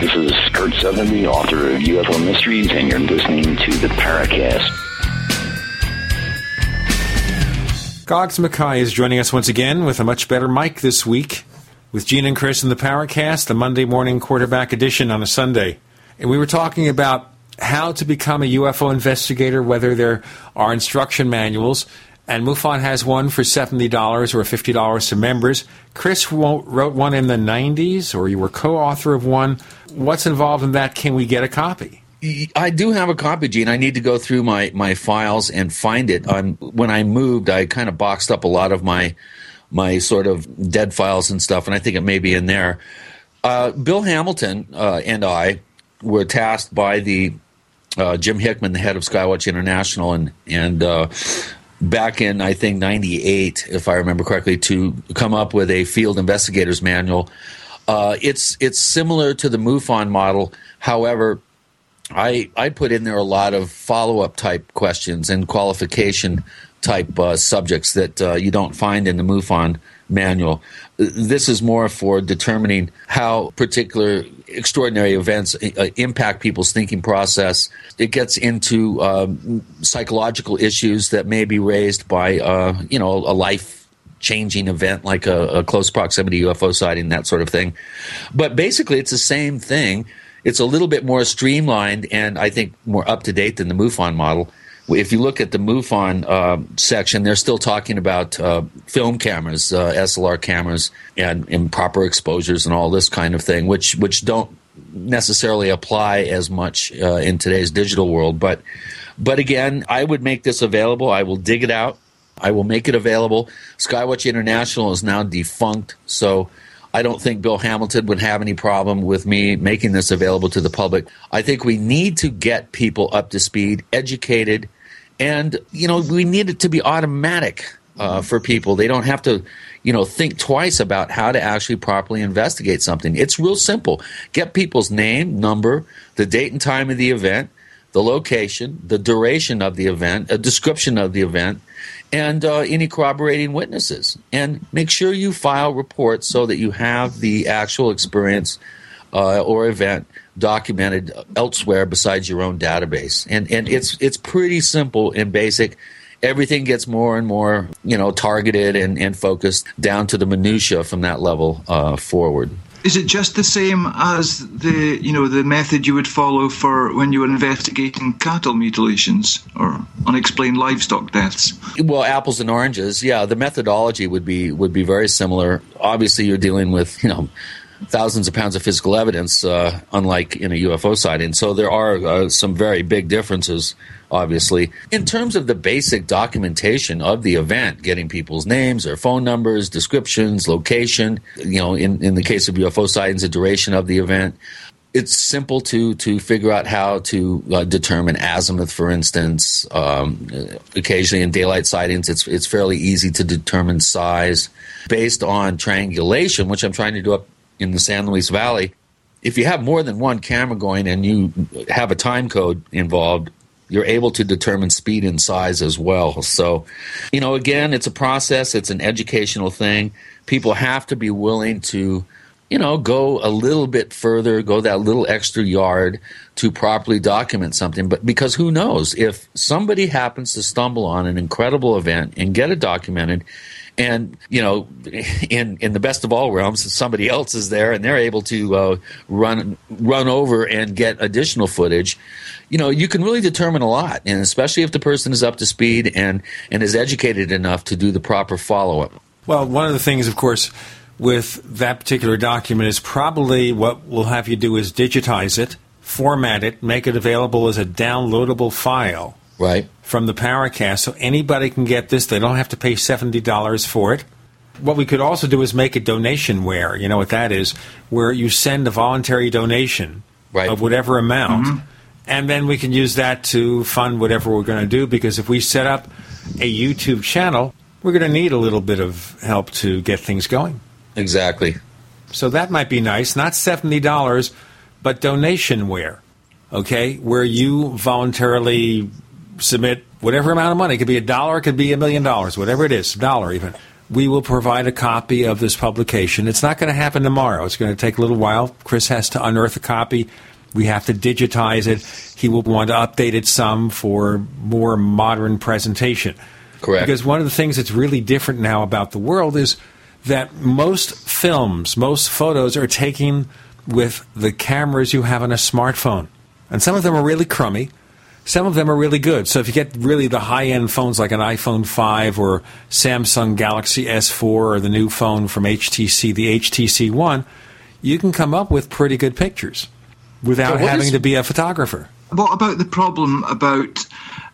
This is Curt Sutherly, author of UFO Mysteries, and you're listening to the Paracast. Goggs Mackay is joining us once again with a much better mic this week with Gene and Chris in the Paracast, the Monday morning quarterback edition on a Sunday. And we were talking about how to become a UFO investigator, whether there are instruction manuals. And MUFON has one for $70 or $50 to members. Chris wrote one in the 90s, or you were co author of one. What's involved in that? Can we get a copy? I do have a copy, Gene. I need to go through my, my files and find it. I'm, when I moved, I kind of boxed up a lot of my my sort of dead files and stuff, and I think it may be in there. Uh, Bill Hamilton uh, and I were tasked by the uh, Jim Hickman, the head of Skywatch International, and and uh, back in I think '98, if I remember correctly, to come up with a field investigators manual. Uh, it's it's similar to the MUFON model, however. I, I put in there a lot of follow up type questions and qualification type uh, subjects that uh, you don't find in the MUFON manual. This is more for determining how particular extraordinary events uh, impact people's thinking process. It gets into um, psychological issues that may be raised by, uh, you know, a life changing event like a, a close proximity UFO sighting, that sort of thing. But basically, it's the same thing. It's a little bit more streamlined and I think more up to date than the MUFON model if you look at the MUFON uh, section, they're still talking about uh, film cameras, uh, SLR cameras, and improper exposures and all this kind of thing, which which don't necessarily apply as much uh, in today's digital world. But but again, I would make this available. I will dig it out. I will make it available. Skywatch International is now defunct, so I don't think Bill Hamilton would have any problem with me making this available to the public. I think we need to get people up to speed, educated, and you know we need it to be automatic uh, for people. They don't have to, you know, think twice about how to actually properly investigate something. It's real simple. Get people's name, number, the date and time of the event, the location, the duration of the event, a description of the event, and uh, any corroborating witnesses. And make sure you file reports so that you have the actual experience uh, or event documented elsewhere besides your own database. And and it's it's pretty simple and basic. Everything gets more and more, you know, targeted and, and focused down to the minutia from that level uh, forward. Is it just the same as the you know the method you would follow for when you were investigating cattle mutilations or unexplained livestock deaths? Well, apples and oranges. Yeah, the methodology would be would be very similar. Obviously, you're dealing with you know thousands of pounds of physical evidence, uh, unlike in a UFO sighting. So there are uh, some very big differences, obviously. In terms of the basic documentation of the event, getting people's names, their phone numbers, descriptions, location, you know, in, in the case of UFO sightings, the duration of the event. It's simple to to figure out how to uh, determine azimuth, for instance. Um, occasionally, in daylight sightings, it's it's fairly easy to determine size based on triangulation, which I'm trying to do up in the San Luis Valley, if you have more than one camera going and you have a time code involved, you're able to determine speed and size as well. So, you know, again, it's a process, it's an educational thing. People have to be willing to you know, go a little bit further, go that little extra yard to properly document something. But because who knows if somebody happens to stumble on an incredible event and get it documented, and you know, in in the best of all realms, somebody else is there and they're able to uh, run run over and get additional footage. You know, you can really determine a lot, and especially if the person is up to speed and and is educated enough to do the proper follow up. Well, one of the things, of course, with that particular document is probably what we'll have you do is digitize it, format it, make it available as a downloadable file. Right. From the Paracast, so anybody can get this. They don't have to pay $70 for it. What we could also do is make a donation donationware. You know what that is? Where you send a voluntary donation right. of whatever amount. Mm-hmm. And then we can use that to fund whatever we're going to do because if we set up a YouTube channel, we're going to need a little bit of help to get things going. Exactly. So that might be nice. Not $70, but donationware, okay? Where you voluntarily submit whatever amount of money. It could be a dollar, it could be a million dollars, whatever it is, dollar even. We will provide a copy of this publication. It's not going to happen tomorrow. It's going to take a little while. Chris has to unearth a copy. We have to digitize it. He will want to update it some for more modern presentation. Correct. Because one of the things that's really different now about the world is that most films, most photos are taken with the cameras you have on a smartphone. And some of them are really crummy. Some of them are really good. So if you get really the high end phones like an iPhone 5 or Samsung Galaxy S4 or the new phone from HTC, the HTC One, you can come up with pretty good pictures without having is, to be a photographer. What about the problem about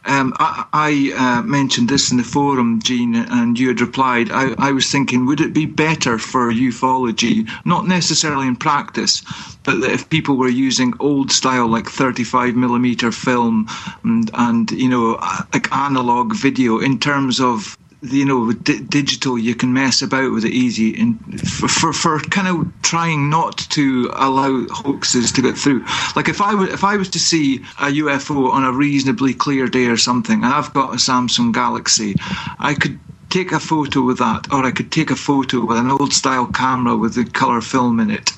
um, I, I uh, mentioned this in the forum, Gene, and you had replied. I, I, was thinking, would it be better for ufology, not necessarily in practice, but if people were using old style, like 35 millimeter film and, and you know, uh, like analog video, in terms of you know, with di- digital, you can mess about with it easy, and for, for, for kind of trying not to allow hoaxes to get through. Like if I was if I was to see a UFO on a reasonably clear day or something, and I've got a Samsung Galaxy, I could take a photo with that, or I could take a photo with an old style camera with the color film in it.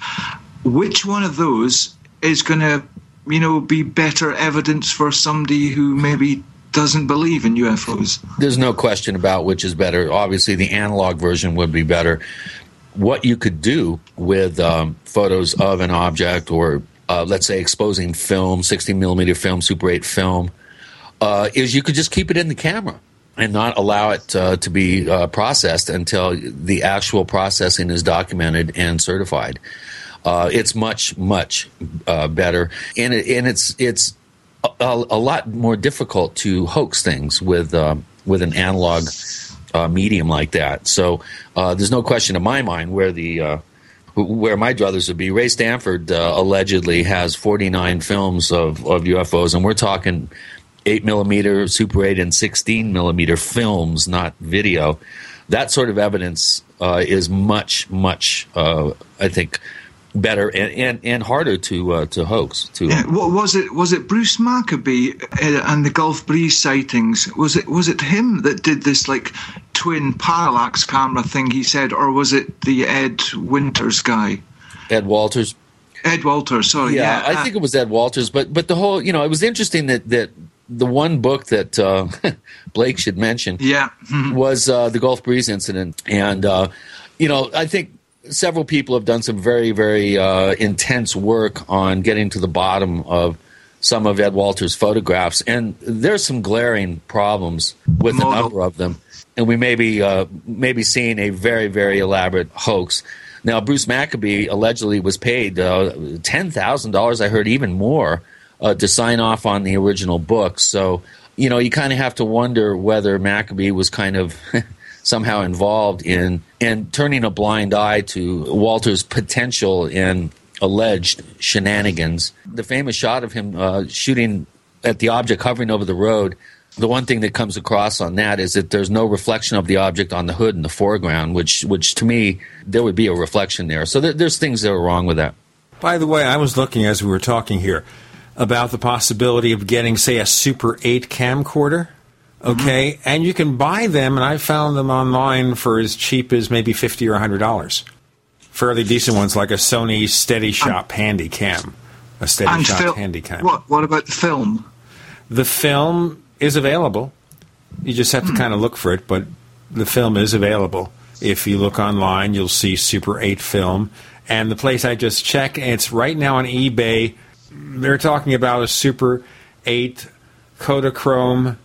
Which one of those is going to, you know, be better evidence for somebody who maybe doesn't believe in UFOs. There's no question about which is better. Obviously, the analog version would be better. What you could do with um, photos of an object, or uh, let's say exposing film, 16 millimeter film, Super 8 film, uh, is you could just keep it in the camera and not allow it uh, to be uh, processed until the actual processing is documented and certified. Uh, it's much, much uh, better, and it, and it's it's a, a, lot more difficult to hoax things with uh, with an analog uh, medium like that. So uh, there's no question in my mind where the uh, where my druthers would be. Ray Stanford uh, allegedly has 49 films of, of UFOs, and we're talking eight millimeter, Super 8, and 16 millimeter films, not video. That sort of evidence uh, is much, much, I think better and, and, and harder to uh, to hoax. To yeah, what was it? Was it Bruce Maccabee uh, and the Gulf Breeze sightings? Was it was it him that did this like twin parallax camera thing? He said, or was it the Ed Winters guy? Ed Walters. Ed Walters. Sorry. Yeah, yeah, I think it was Ed Walters. But but the whole you know it was interesting that that the one book that uh, Blake should mention yeah. was uh, the Gulf Breeze incident, and uh, you know I think several people have done some very, very uh, intense work on getting to the bottom of some of Ed Walter's photographs, and there's some glaring problems with a number of them, and we may be uh, maybe seeing a very, very elaborate hoax. Now, Bruce Maccabee allegedly was paid uh, ten thousand dollars. I heard even more uh, to sign off on the original book. So, you know, you kind of have to wonder whether Maccabee was kind of somehow involved in and turning a blind eye to Walter's potential and alleged shenanigans. The famous shot of him uh, shooting at the object hovering over the road. The one thing that comes across on that is that there's no reflection of the object on the hood in the foreground, which, which to me, there would be a reflection there. So there, there's things that are wrong with that. By the way, I was looking as we were talking here about the possibility of getting, say, a Super 8 camcorder Okay, mm-hmm. and you can buy them, and I found them online for as cheap as maybe fifty or hundred dollars fairly decent ones like a Sony SteadyShot Handycam, a SteadyShot fil- Handycam. What, what about the film? The film is available. You just have to kind of look for it, but the film is available. If you look online, you'll see Super 8 film. And the place I just checked, it's right now on eBay. They're talking about a Super 8 Kodachrome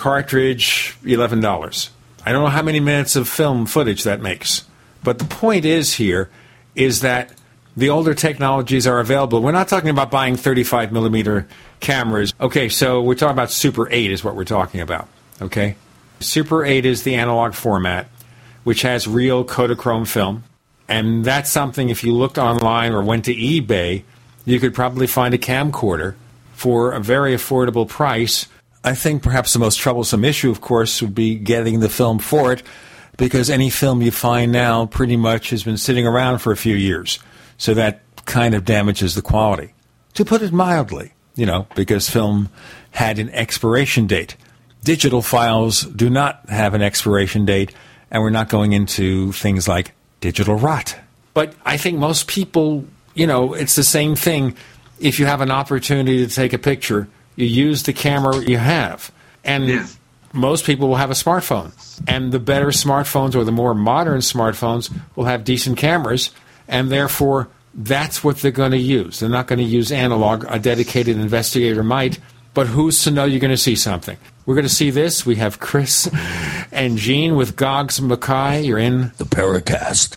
cartridge, $11. I don't know how many minutes of film footage that makes. But the point is here is that the older technologies are available. We're not talking about buying 35 millimeter cameras. Okay, so we're talking about Super 8 is what we're talking about. Okay? Super 8 is the analog format, which has real Kodachrome film. And that's something, if you looked online or went to eBay, you could probably find a camcorder for a very affordable price. I think perhaps the most troublesome issue, of course, would be getting the film for it, because any film you find now pretty much has been sitting around for a few years. So that kind of damages the quality. To put it mildly, you know, because film had an expiration date. Digital files do not have an expiration date, and we're not going into things like digital rot. But I think most people, you know, it's the same thing. If you have an opportunity to take a picture, you use the camera you have. And most people will have a smartphone. And the better smartphones or the more modern smartphones will have decent cameras, and therefore that's what they're going to use. They're not going to use analog. A dedicated investigator might, but who's to know you're going to see something? We're going to see this. We have Chris and Gene with Goggs and Mackay. You're in the Paracast.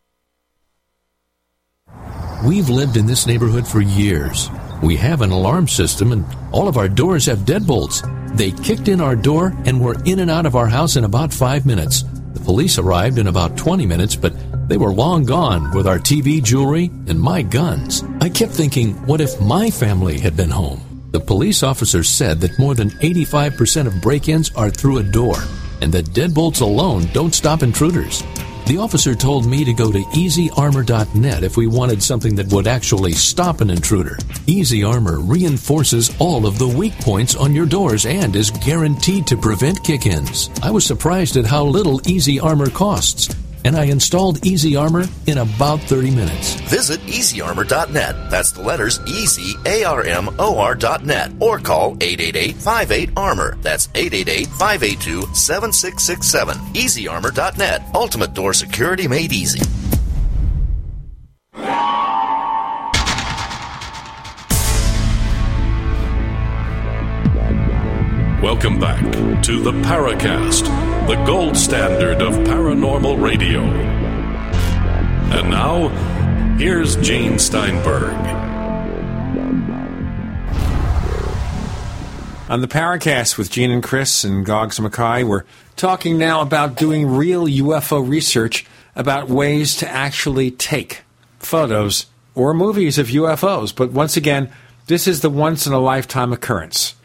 We've lived in this neighborhood for years. We have an alarm system and all of our doors have deadbolts. They kicked in our door and were in and out of our house in about five minutes. The police arrived in about 20 minutes, but they were long gone with our TV, jewelry, and my guns. I kept thinking, what if my family had been home? The police officer said that more than 85% of break ins are through a door, and that deadbolts alone don't stop intruders. The officer told me to go to easyarmor.net if we wanted something that would actually stop an intruder. Easy Armor reinforces all of the weak points on your doors and is guaranteed to prevent kick ins. I was surprised at how little Easy Armor costs, and I installed Easy Armor in about 30 minutes. Visit easyarmor.net. That's the letters E Z A R M O R.net or call 888 58 Armor. That's 888 582 7667. Easyarmor.net. Ultimate door security made easy. Welcome back to the Paracast, the gold standard of paranormal radio. And now, here's Gene Steinberg. On the Paracast with Gene and Chris and Goggs Mackay, we're talking now about doing real UFO research about ways to actually take photos or movies of UFOs. But once again, this is the once in a lifetime occurrence.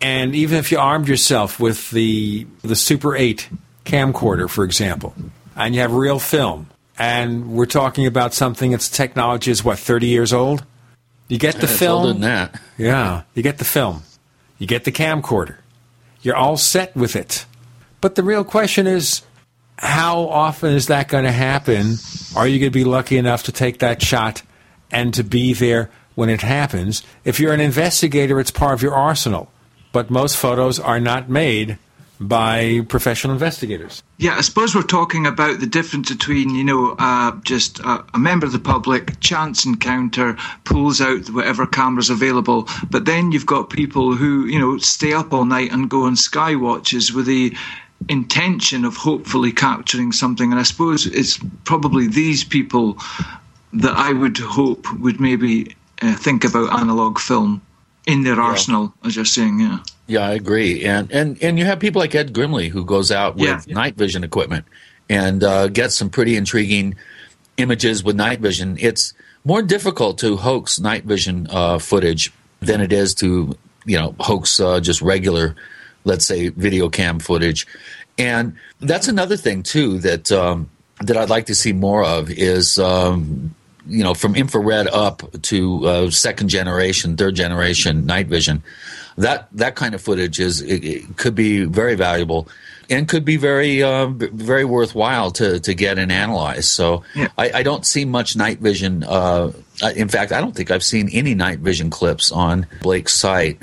And even if you armed yourself with the the Super 8 camcorder, for example, and you have real film, and we're talking about something its technology is what 30 years old, you get the It's film. older than that. Yeah, you get the film, you get the camcorder, you're all set with it. But the real question is, how often is that going to happen? Are you going to be lucky enough to take that shot and to be there when it happens? If you're an investigator, it's part of your arsenal. But most photos are not made by professional investigators. Yeah, I suppose we're talking about the difference between, you know, uh, just a, member of the public, chance encounter, pulls out whatever camera's available, but then you've got people who, you know, stay up all night and go on sky watches with the intention of hopefully capturing something. And I suppose it's probably these people that I would hope would maybe uh, think about analog film in their yeah. arsenal, as you're saying, yeah. Yeah, I agree. And and and you have people like Ed Grimsley who goes out with yeah. night vision equipment and uh, gets some pretty intriguing images with night vision. It's more difficult to hoax night vision uh, footage than it is to you know hoax uh, just regular, let's say, video cam footage. And that's another thing too that um, that I'd like to see more of is um, you know from infrared up to uh, second generation, third generation night vision that that kind of footage is it, it could be very valuable and could be very uh, very worthwhile to to get and analyze. So yeah. I, I, don't see much night vision. Uh, in fact, I don't think I've seen any night vision clips on Blake's site.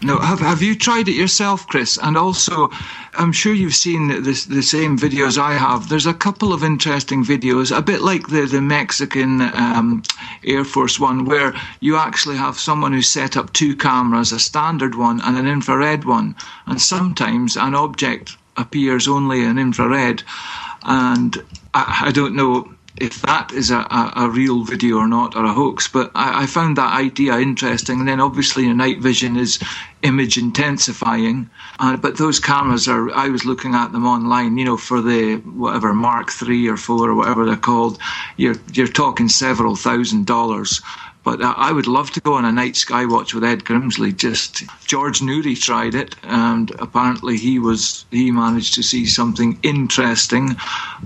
No, have have you tried it yourself, Chris? And also, I'm sure you've seen the, the same videos I have. There's a couple of interesting videos, a bit like the the Mexican um, Air Force one, where you actually have someone who set up two cameras, a standard one and an infrared one, and sometimes an object appears only in infrared, and I, I don't know if that is a, a, a, real video or not or a hoax. But I, I, found that idea interesting. And then obviously, night vision is image intensifying. Uh, but those cameras are, I was looking at them online, you know, for the whatever Mark three or four or whatever they're called. You're you're talking several thousand dollars. But I would love to go on a night sky watch with Ed Grimsley. Just George Noory tried it, and apparently he was he managed to see something interesting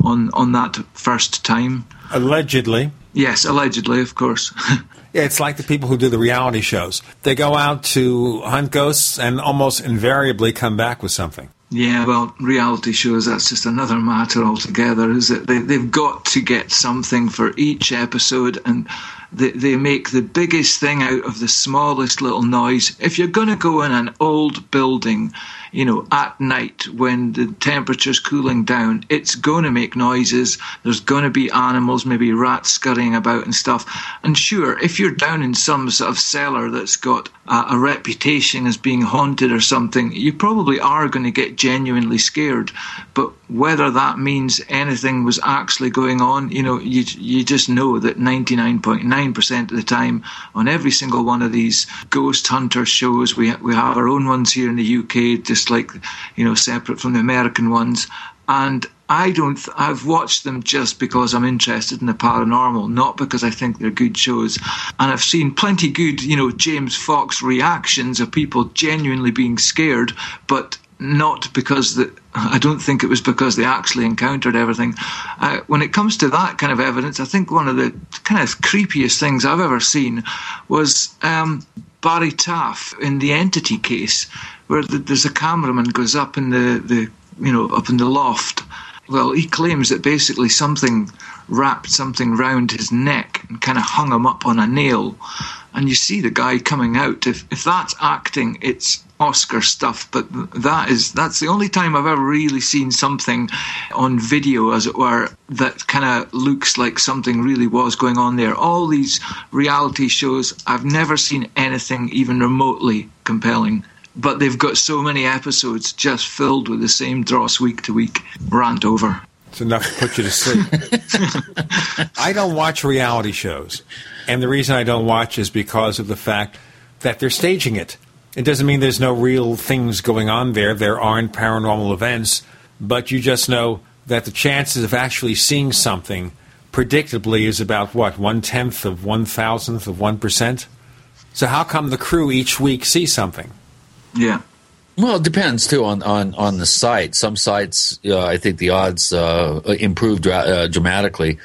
on on that first time. Allegedly. Yes, allegedly, of course. Yeah, it's like the people who do the reality shows. They go out to hunt ghosts and almost invariably come back with something. Yeah, well, reality shows, that's just another matter altogether, is that They, they've got to get something for each episode, and they, they make the biggest thing out of the smallest little noise. If you're going to go in an old building, you know, at night when the temperature's cooling down, it's going to make noises. There's going to be animals, maybe rats scurrying about and stuff. And sure, if you're down in some sort of cellar that's got a, a reputation as being haunted or something, you probably are going to get genuinely scared. But whether that means anything was actually going on, you know, you you just know that 99.9% of the time on every single one of these ghost hunter shows, we we have our own ones here in the UK, just like you know, separate from the American ones, and I don't. I've watched them just because I'm interested in the paranormal, not because I think they're good shows. And I've seen plenty good, you know, James Fox reactions of people genuinely being scared, but not because the, I don't think it was because they actually encountered everything. Uh, when it comes to that kind of evidence, I think one of the kind of creepiest things I've ever seen was um, Barry Taff in the Entity case, where the, there's a cameraman goes up in the, the you know up in the loft. Well, he claims that basically something wrapped something round his neck and kind of hung him up on a nail. And you see the guy coming out. If if that's acting, it's Oscar stuff, but that is that's the only time I've ever really seen something on video, as it were, that kind of looks like something really was going on there. All these reality shows, I've never seen anything even remotely compelling. But they've got so many episodes just filled with the same dross week to week. Rant over. It's enough to put you to sleep. I don't watch reality shows. And the reason I don't watch is because of the fact that they're staging it. It doesn't mean there's no real things going on there. There aren't paranormal events, but you just know that the chances of actually seeing something predictably is about what, one tenth of one thousandth of one percent? So how come the crew each week see something? Yeah. Well, it depends too on, on, on the site. Some sites, uh, I think the odds uh, improved uh, dramatically.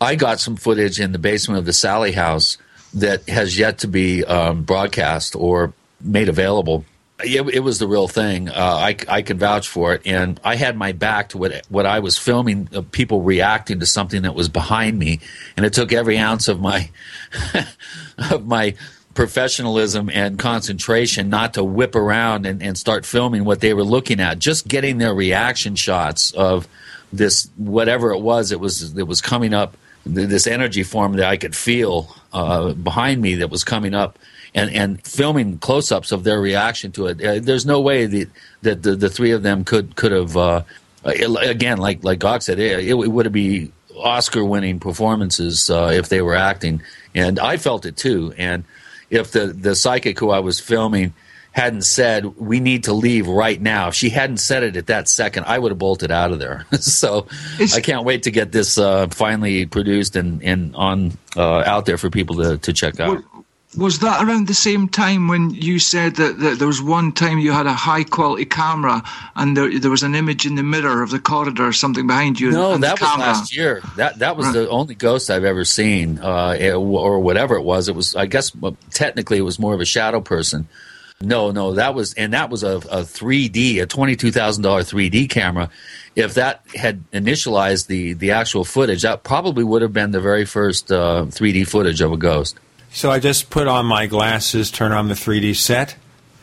I got some footage in the basement of the Sallie House that has yet to be um, broadcast or made available. It, it was the real thing. Uh, I, I can vouch for it. And I had my back to what what I was filming, uh, people reacting to something that was behind me, and it took every ounce of my of my professionalism and concentration not to whip around and, and start filming what they were looking at. Just getting their reaction shots of this whatever it was. It was it was coming up. This energy form that I could feel uh, behind me that was coming up and, and filming close-ups of their reaction to it. Uh, there's no way that, that the, the three of them could could have uh, again like like Gog said it, it would have be Oscar-winning performances uh, if they were acting, and I felt it too. And if the the psychic who I was filming hadn't said we need to leave right now, if she hadn't said it at that second, I would have bolted out of there. so I can't wait to get this uh, finally produced and and on uh, out there for people to to check out. Was that around the same time when you said that, that there was one time you had a high quality camera and there, there was an image in the mirror of the corridor or something behind you? No, that was camera. last year. That that was right. the only ghost I've ever seen, uh, or whatever it was. It was, I guess, technically, it was more of a shadow person. No, no, that was, and that was a, a 3D, a twenty-two thousand dollar 3D camera. If that had initialized the the actual footage, that probably would have been the very first uh, 3D footage of a ghost. So I just put on my glasses, turn on the 3D set,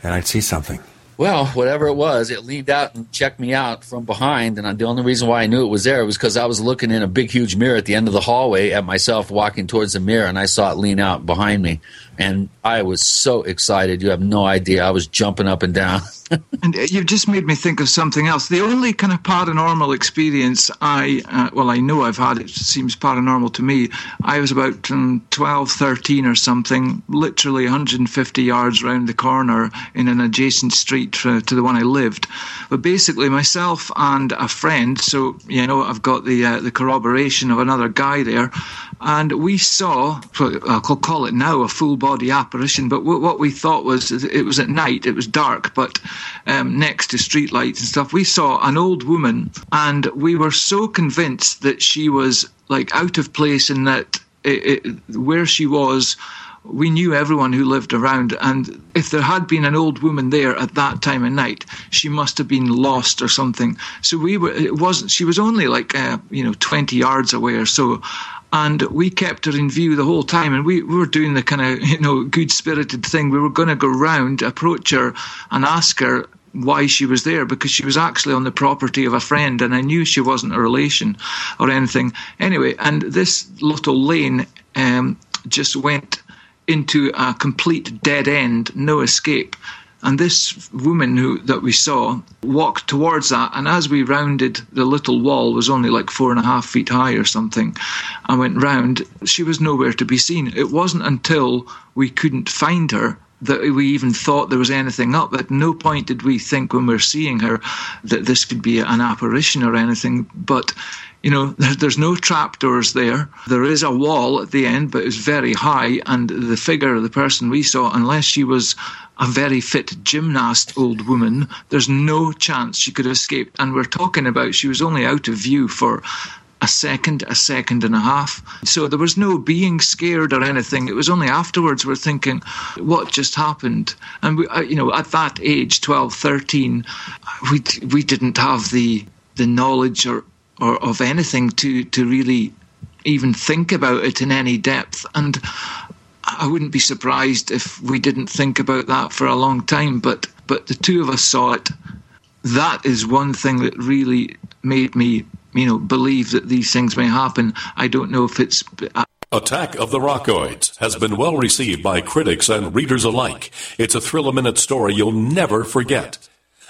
and I'd see something. Well, whatever it was, it leaned out and checked me out from behind. And the only reason why I knew it was there was because I was looking in a big, huge mirror at the end of the hallway at myself walking towards the mirror, and I saw it lean out behind me. And I was so excited. You have no idea. I was jumping up and down. and you've just made me think of something else. The only kind of paranormal experience I, uh, well, I know I've had, it seems paranormal to me. I was about um, 12, 13 or something, literally 150 yards round the corner in an adjacent street to, the one I lived. But basically, myself and a friend, so, you know, I've got the, uh, the corroboration of another guy there, and we saw, I'll call it now a full body apparition, but what we thought was it was at night, it was dark, but um, next to streetlights and stuff, we saw an old woman, and we were so convinced that she was like out of place and that it, it, where she was we knew everyone who lived around, and if there had been an old woman there at that time of night, she must have been lost or something. So we were. It wasn't. She was only like uh, you know twenty yards away or so, and we kept her in view the whole time. And we, we were doing the kind of you know good spirited thing. We were going to go round, approach her, and ask her why she was there because she was actually on the property of a friend, and I knew she wasn't a relation or anything. Anyway, and this little lane um, just went into a complete dead end, no escape. And this woman who that we saw walked towards that, and as we rounded the little wall, was only like four and a half feet high or something, and went round, she was nowhere to be seen. It wasn't until we couldn't find her that we even thought there was anything up. At no point did we think when we are seeing her that this could be an apparition or anything. But you know, there's no trapdoors there. There is a wall at the end, but it's very high. And the figure of the person we saw, unless she was a very fit gymnast old woman, there's no chance she could have escaped. And we're talking about she was only out of view for a second, a second and a half. So there was no being scared or anything. It was only afterwards we're thinking, what just happened? And we, uh, you know, at that age, 12, 13, we we didn't have the the knowledge or, or of anything to to really even think about it in any depth. And I wouldn't be surprised if we didn't think about that for a long time. But but the two of us saw it. That is one thing that really made me, you know, believe that these things may happen. I don't know if it's. Attack of the Rockoids has been well received by critics and readers alike. It's a thrill a minute story you'll never forget.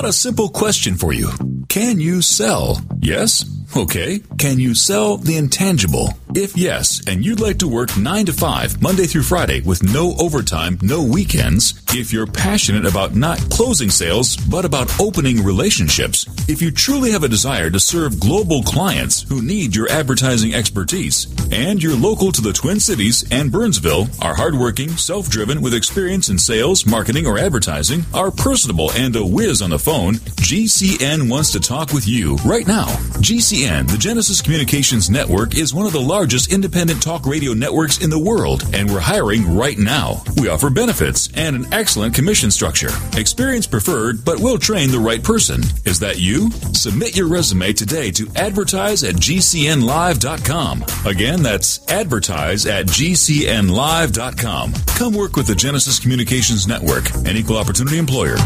Got a simple question for you. Can you sell? Yes? Okay. Can you sell the intangible? If yes, and you'd like to work 9 to 5, Monday through Friday, with no overtime, no weekends, if you're passionate about not closing sales, but about opening relationships, if you truly have a desire to serve global clients who need your advertising expertise, and you're local to the Twin Cities and Burnsville, are hardworking, self driven, with experience in sales, marketing, or advertising, are personable, and a whiz on the phone, GCN wants to talk with you right now. GCN the Genesis Communications Network, is one of the largest independent talk radio networks in the world, and we're hiring right now. We offer benefits and an excellent commission structure. Experience preferred, but we'll train the right person. Is that you? Submit your resume today to advertise at GCNlive.com. Again, that's advertise at GCNlive.com. Come work with the Genesis Communications Network, an equal opportunity employer.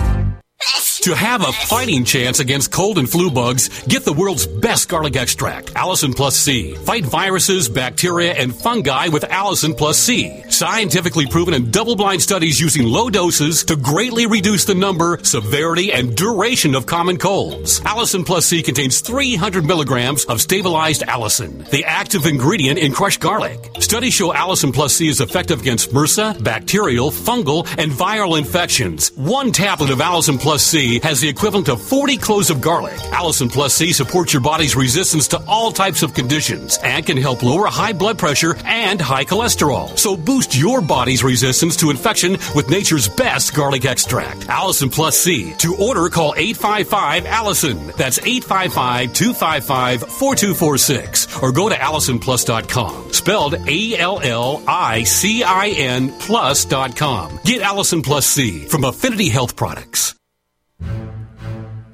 To have a fighting chance against cold and flu bugs, get the world's best garlic extract, Allicin Plus C. Fight viruses, bacteria, and fungi with Allicin Plus C. Scientifically proven in double blind studies using low doses to greatly reduce the number, severity, and duration of common colds. Allicin Plus C contains 300 milligrams of stabilized Allicin, the active ingredient in crushed garlic. Studies show Allicin Plus C is effective against MRSA, bacterial, fungal, and viral infections. One tablet of Allicin Plus C has the equivalent of 40 cloves of garlic. Allicin Plus C supports your body's resistance to all types of conditions and can help lower high blood pressure and high cholesterol. So boost your body's resistance to infection with nature's best garlic extract. Allicin Plus C. To order, call 855 Allicin. That's 855 255 4246 or go to AllicinPlus.com. Spelled A L L I C I N Plus.com. Get Allicin Plus C from Affinity Health Products.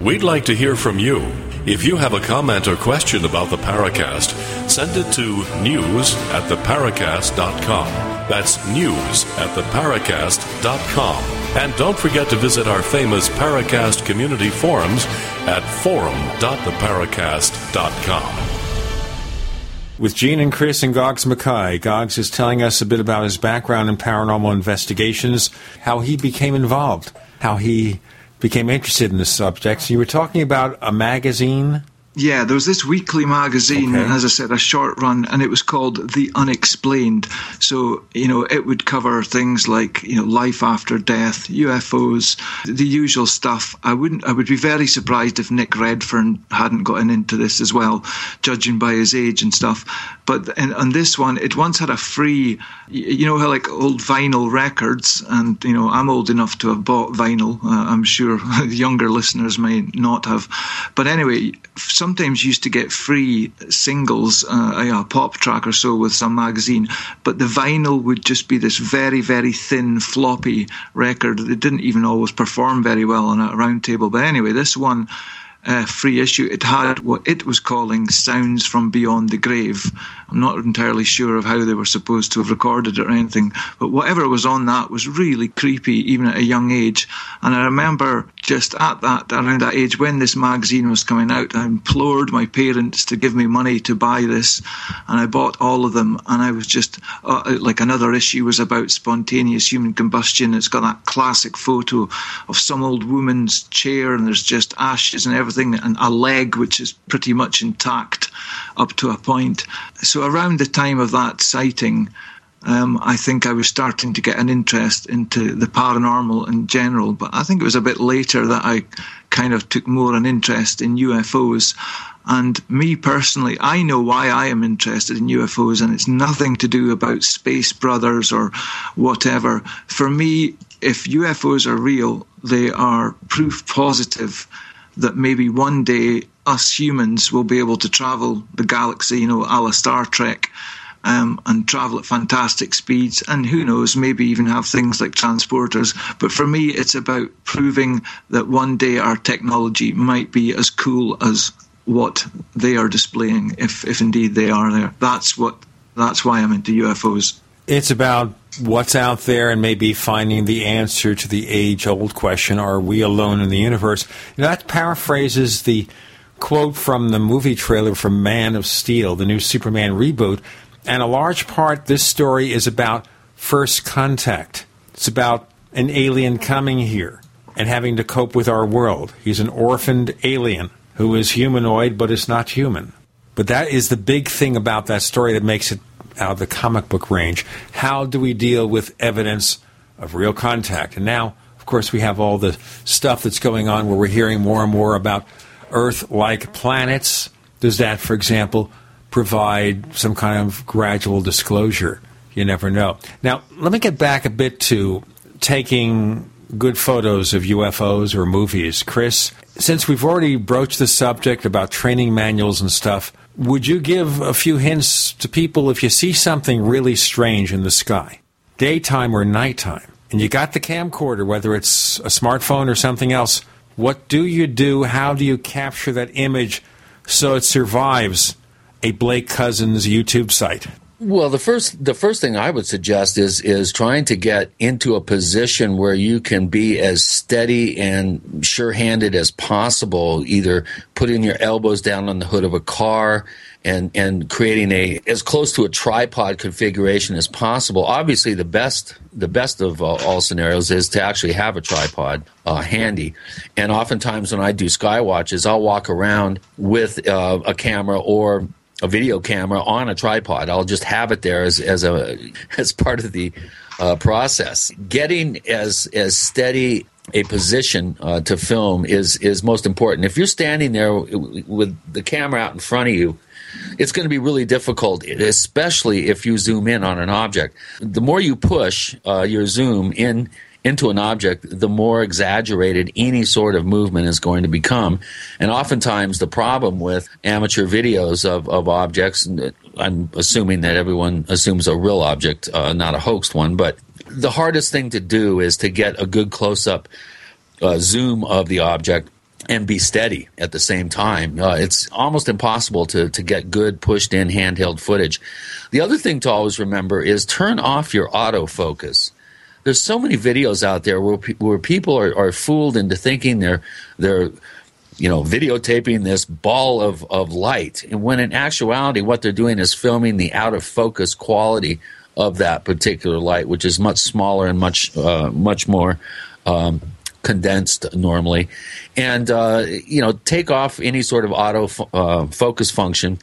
We'd like to hear from you. If you have a comment or question about the Paracast, send it to news at theparacast.com. That's news at theparacast.com. And don't forget to visit our famous Paracast community forums at forum.theparacast.com. With Gene and Chris and Goggs Mackay, Goggs is telling us a bit about his background in paranormal investigations, how he became involved, how he became interested in the subjects. You were talking about a magazine. Yeah, there was this weekly magazine, Okay. as I said, a short run, and it was called The Unexplained. So, you know, it would cover things like, you know, life after death, UFOs, the usual stuff. I wouldn't, I would be very surprised if Nick Redfern hadn't gotten into this as well, judging by his age and stuff. But in, on this one, it once had a free, you know, how like old vinyl records, and, you know, I'm old enough to have bought vinyl. Uh, I'm sure younger listeners may not have. But anyway, sometimes used to get free singles, uh, a pop track or so with some magazine, but the vinyl would just be this very, very thin, floppy record. It didn't even always perform very well on a round table. But anyway, this one. Uh, free issue. It had what it was calling sounds from beyond the grave. I'm not entirely sure of how they were supposed to have recorded it or anything, but whatever was on that was really creepy, even at a young age. And I remember just at that around that age when this magazine was coming out i implored my parents to give me money to buy this and i bought all of them and i was just uh, like another issue was about spontaneous human combustion. It's got that classic photo of some old woman's chair and there's just ashes and everything and a leg which is pretty much intact up to a point. So around the time of that sighting um, I think I was starting to get an interest into the paranormal in general. But I think it was a bit later that I kind of took more an interest in UFOs. And me personally, I know why I am interested in UFOs, and it's nothing to do about Space Brothers or whatever. For me, if UFOs are real, they are proof positive that maybe one day us humans will be able to travel the galaxy, you know, a la Star Trek um, and travel at fantastic speeds, and who knows, maybe even have things like transporters. But for me, it's about proving that one day our technology might be as cool as what they are displaying, if if indeed they are there. That's what. That's why I'm into UFOs. It's about what's out there and maybe finding the answer to the age-old question: Are we alone in the universe? You know, that paraphrases the quote from the movie trailer for Man of Steel, the new Superman reboot, and a large part, this story is about first contact. It's about an alien coming here and having to cope with our world. He's an orphaned alien who is humanoid but is not human. But that is the big thing about that story that makes it out of the comic book range. How do we deal with evidence of real contact? And now, of course, we have all the stuff that's going on where we're hearing more and more about Earth like planets. Does that, for example, provide some kind of gradual disclosure. You never know. Now, let me get back a bit to taking good photos of UFOs or movies. Chris, since we've already broached the subject about training manuals and stuff, would you give a few hints to people if you see something really strange in the sky, daytime or nighttime, and you got the camcorder, whether it's a smartphone or something else? What do you do? How do you capture that image so it survives a Blake Cousins YouTube site? Well, the first the first thing I would suggest is is trying to get into a position where you can be as steady and sure-handed as possible, either putting your elbows down on the hood of a car and and creating a as close to a tripod configuration as possible. Obviously, the best the best of all, all scenarios is to actually have a tripod uh, handy. And oftentimes, when I do sky watches, I'll walk around with uh, a camera or a video camera on a tripod. I'll just have it there as, as a as part of the uh, process. Getting as as steady a position uh, to film is is most important. If you're standing there with the camera out in front of you, it's going to be really difficult, especially if you zoom in on an object. The more you push uh, your zoom in into an object, the more exaggerated any sort of movement is going to become. And oftentimes, the problem with amateur videos of, of objects, I'm assuming that everyone assumes a real object, uh, not a hoaxed one, but the hardest thing to do is to get a good close up uh, zoom of the object and be steady at the same time. Uh, it's almost impossible to, to get good pushed in handheld footage. The other thing to always remember is turn off your autofocus there's so many videos out there where where people are, are fooled into thinking they're they're you know videotaping this ball of, of light and when in actuality what they're doing is filming the out of focus quality of that particular light which is much smaller and much uh, much more um, condensed normally. And uh, you know take off any sort of auto uh, focus function.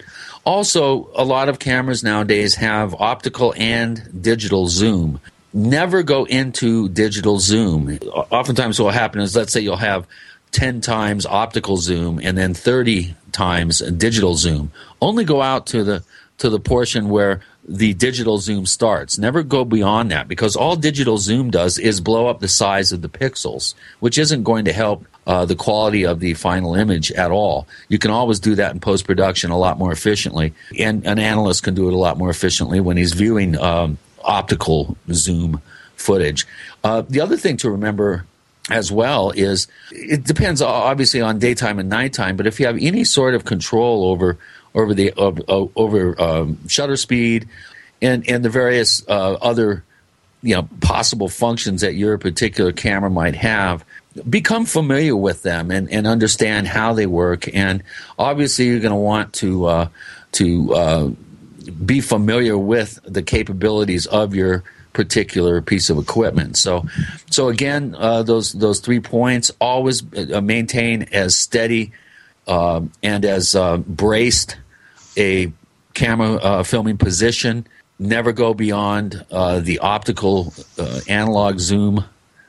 Also a lot of cameras nowadays have optical and digital zoom never go into digital zoom. Oftentimes, what will happen is let's say you'll have 10 times optical zoom and then 30 times digital zoom. Only go out to the to the portion where the digital zoom starts. Never go beyond that because all digital zoom does is blow up the size of the pixels, which isn't going to help uh, the quality of the final image at all. You can always do that in post production a lot more efficiently, and an analyst can do it a lot more efficiently when he's viewing um, optical zoom footage. Uh, the other thing to remember as well is it depends obviously on daytime and nighttime, but if you have any sort of control over over the uh, over um, shutter speed and and the various uh, other you know possible functions that your particular camera might have become familiar with them and, and understand how they work. And obviously, you're going to want to uh, to uh, be familiar with the capabilities of your particular piece of equipment. So, so again, uh, those those three points always uh, maintain as steady um, and as uh, braced a camera uh, filming position. Never go beyond uh, the optical analog zoom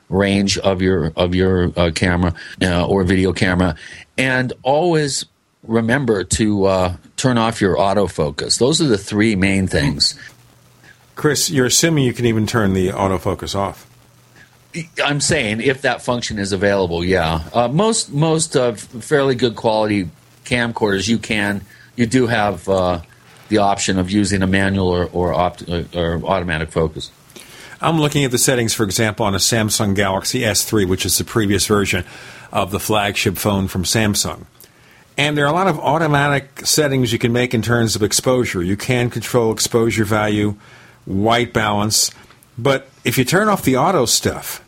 range of your of your camera or video camera, and always remember to turn off your autofocus. Those are the three main things. Chris, you're assuming you can even turn the autofocus off. I'm saying if that function is available, yeah. Uh, most most uh, fairly good quality camcorders, you can you do have uh, the option of using a manual or or, opt- or automatic focus. I'm looking at the settings, for example, on a Samsung Galaxy S3, which is the previous version of the flagship phone from Samsung. And there are a lot of automatic settings you can make in terms of exposure. You can control exposure value, white balance, but if you turn off the auto stuff,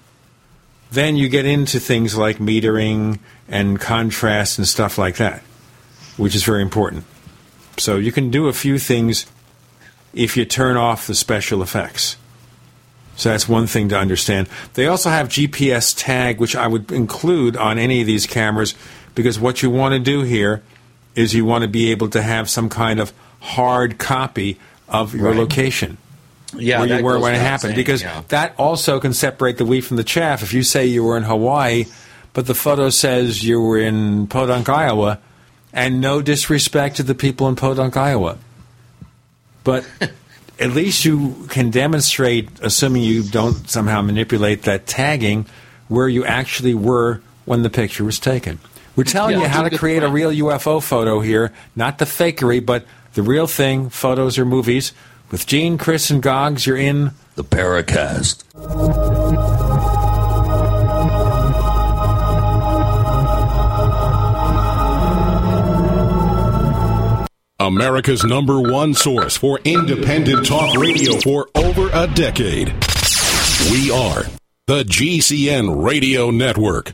then you get into things like metering and contrast and stuff like that, which is very important. So you can do a few things if you turn off the special effects. So that's one thing to understand. They also have GPS tag, which I would include on any of these cameras because what you want to do here is you want to be able to have some kind of hard copy of your Right. location. Yeah, where you were when it happened, saying, because yeah. that also can separate the wheat from the chaff. If you say you were in Hawaii, but the photo says you were in Podunk, Iowa, and no disrespect to the people in Podunk, Iowa, but at least you can demonstrate, assuming you don't somehow manipulate that tagging, where you actually were when the picture was taken. We're telling Yeah, you how to create a real UFO photo here, not the fakery, but the real thing. Photos or movies. With Gene, Chris, and Goggs, you're in the Paracast. America's number one source for independent talk radio for over a decade. We are the GCN Radio Network.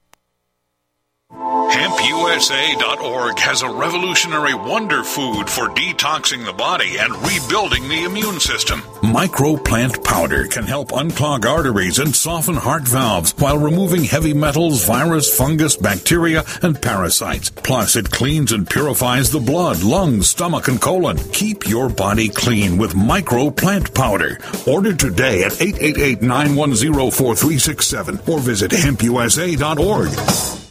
HempUSA.org has a revolutionary wonder food for detoxing the body and rebuilding the immune system. Microplant powder can help unclog arteries and soften heart valves while removing heavy metals, virus, fungus, bacteria, and parasites. Plus, it cleans and purifies the blood, lungs, stomach, and colon. Keep your body clean with Microplant powder. Order today at 888-910-4367 or visit hempusa.org.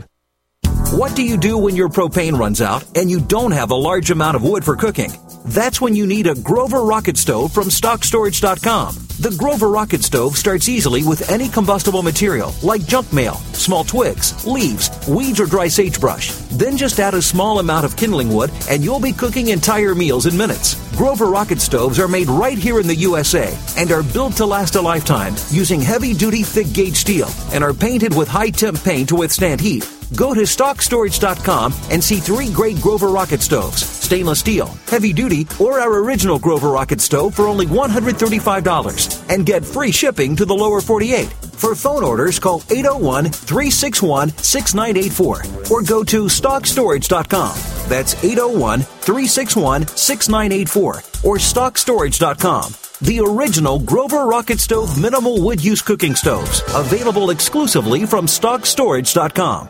What do you do when your propane runs out and you don't have a large amount of wood for cooking? That's when you need a Grover rocket stove from StockStorage.com. The Grover rocket stove starts easily with any combustible material like junk mail, small twigs, leaves, weeds, or dry sagebrush. Then just add a small amount of kindling wood and you'll be cooking entire meals in minutes. Grover rocket stoves are made right here in the USA and are built to last a lifetime using heavy duty thick gauge steel and are painted with high temp paint to withstand heat. Go to StockStorage.com and see three great Grover rocket stoves stainless steel, heavy duty, or our original Grover rocket stove for only $135 and get free shipping to the lower 48. For phone orders, call 801 361 6984 or go to StockStorage.com. That's 801 361 6984 or StockStorage.com. The original Grover Rocket Stove minimal wood use cooking stoves, available exclusively from StockStorage.com.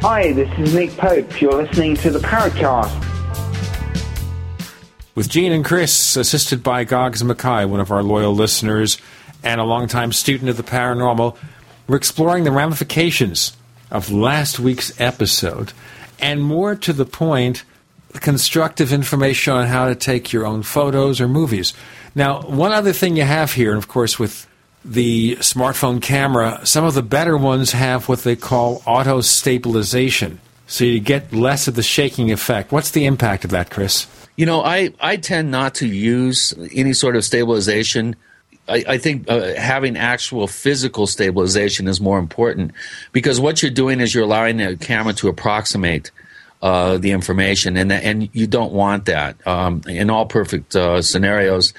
Hi, this is Nick Pope. You're listening to the Paracast. With Gene and Chris, assisted by Goggs Mackay, one of our loyal listeners and a longtime student of the paranormal, we're exploring the ramifications of last week's episode and more to the point, constructive information on how to take your own photos or movies. Now, one other thing you have here, and of course, with the smartphone camera, some of the better ones have what they call auto stabilization. So you get less of the shaking effect. What's the impact of that, Chris? You know, I, I tend not to use any sort of stabilization. I, I think uh, having actual physical stabilization is more important because what you're doing is you're allowing the camera to approximate uh, the information, and and you don't want that. Um, in all perfect uh, scenarios,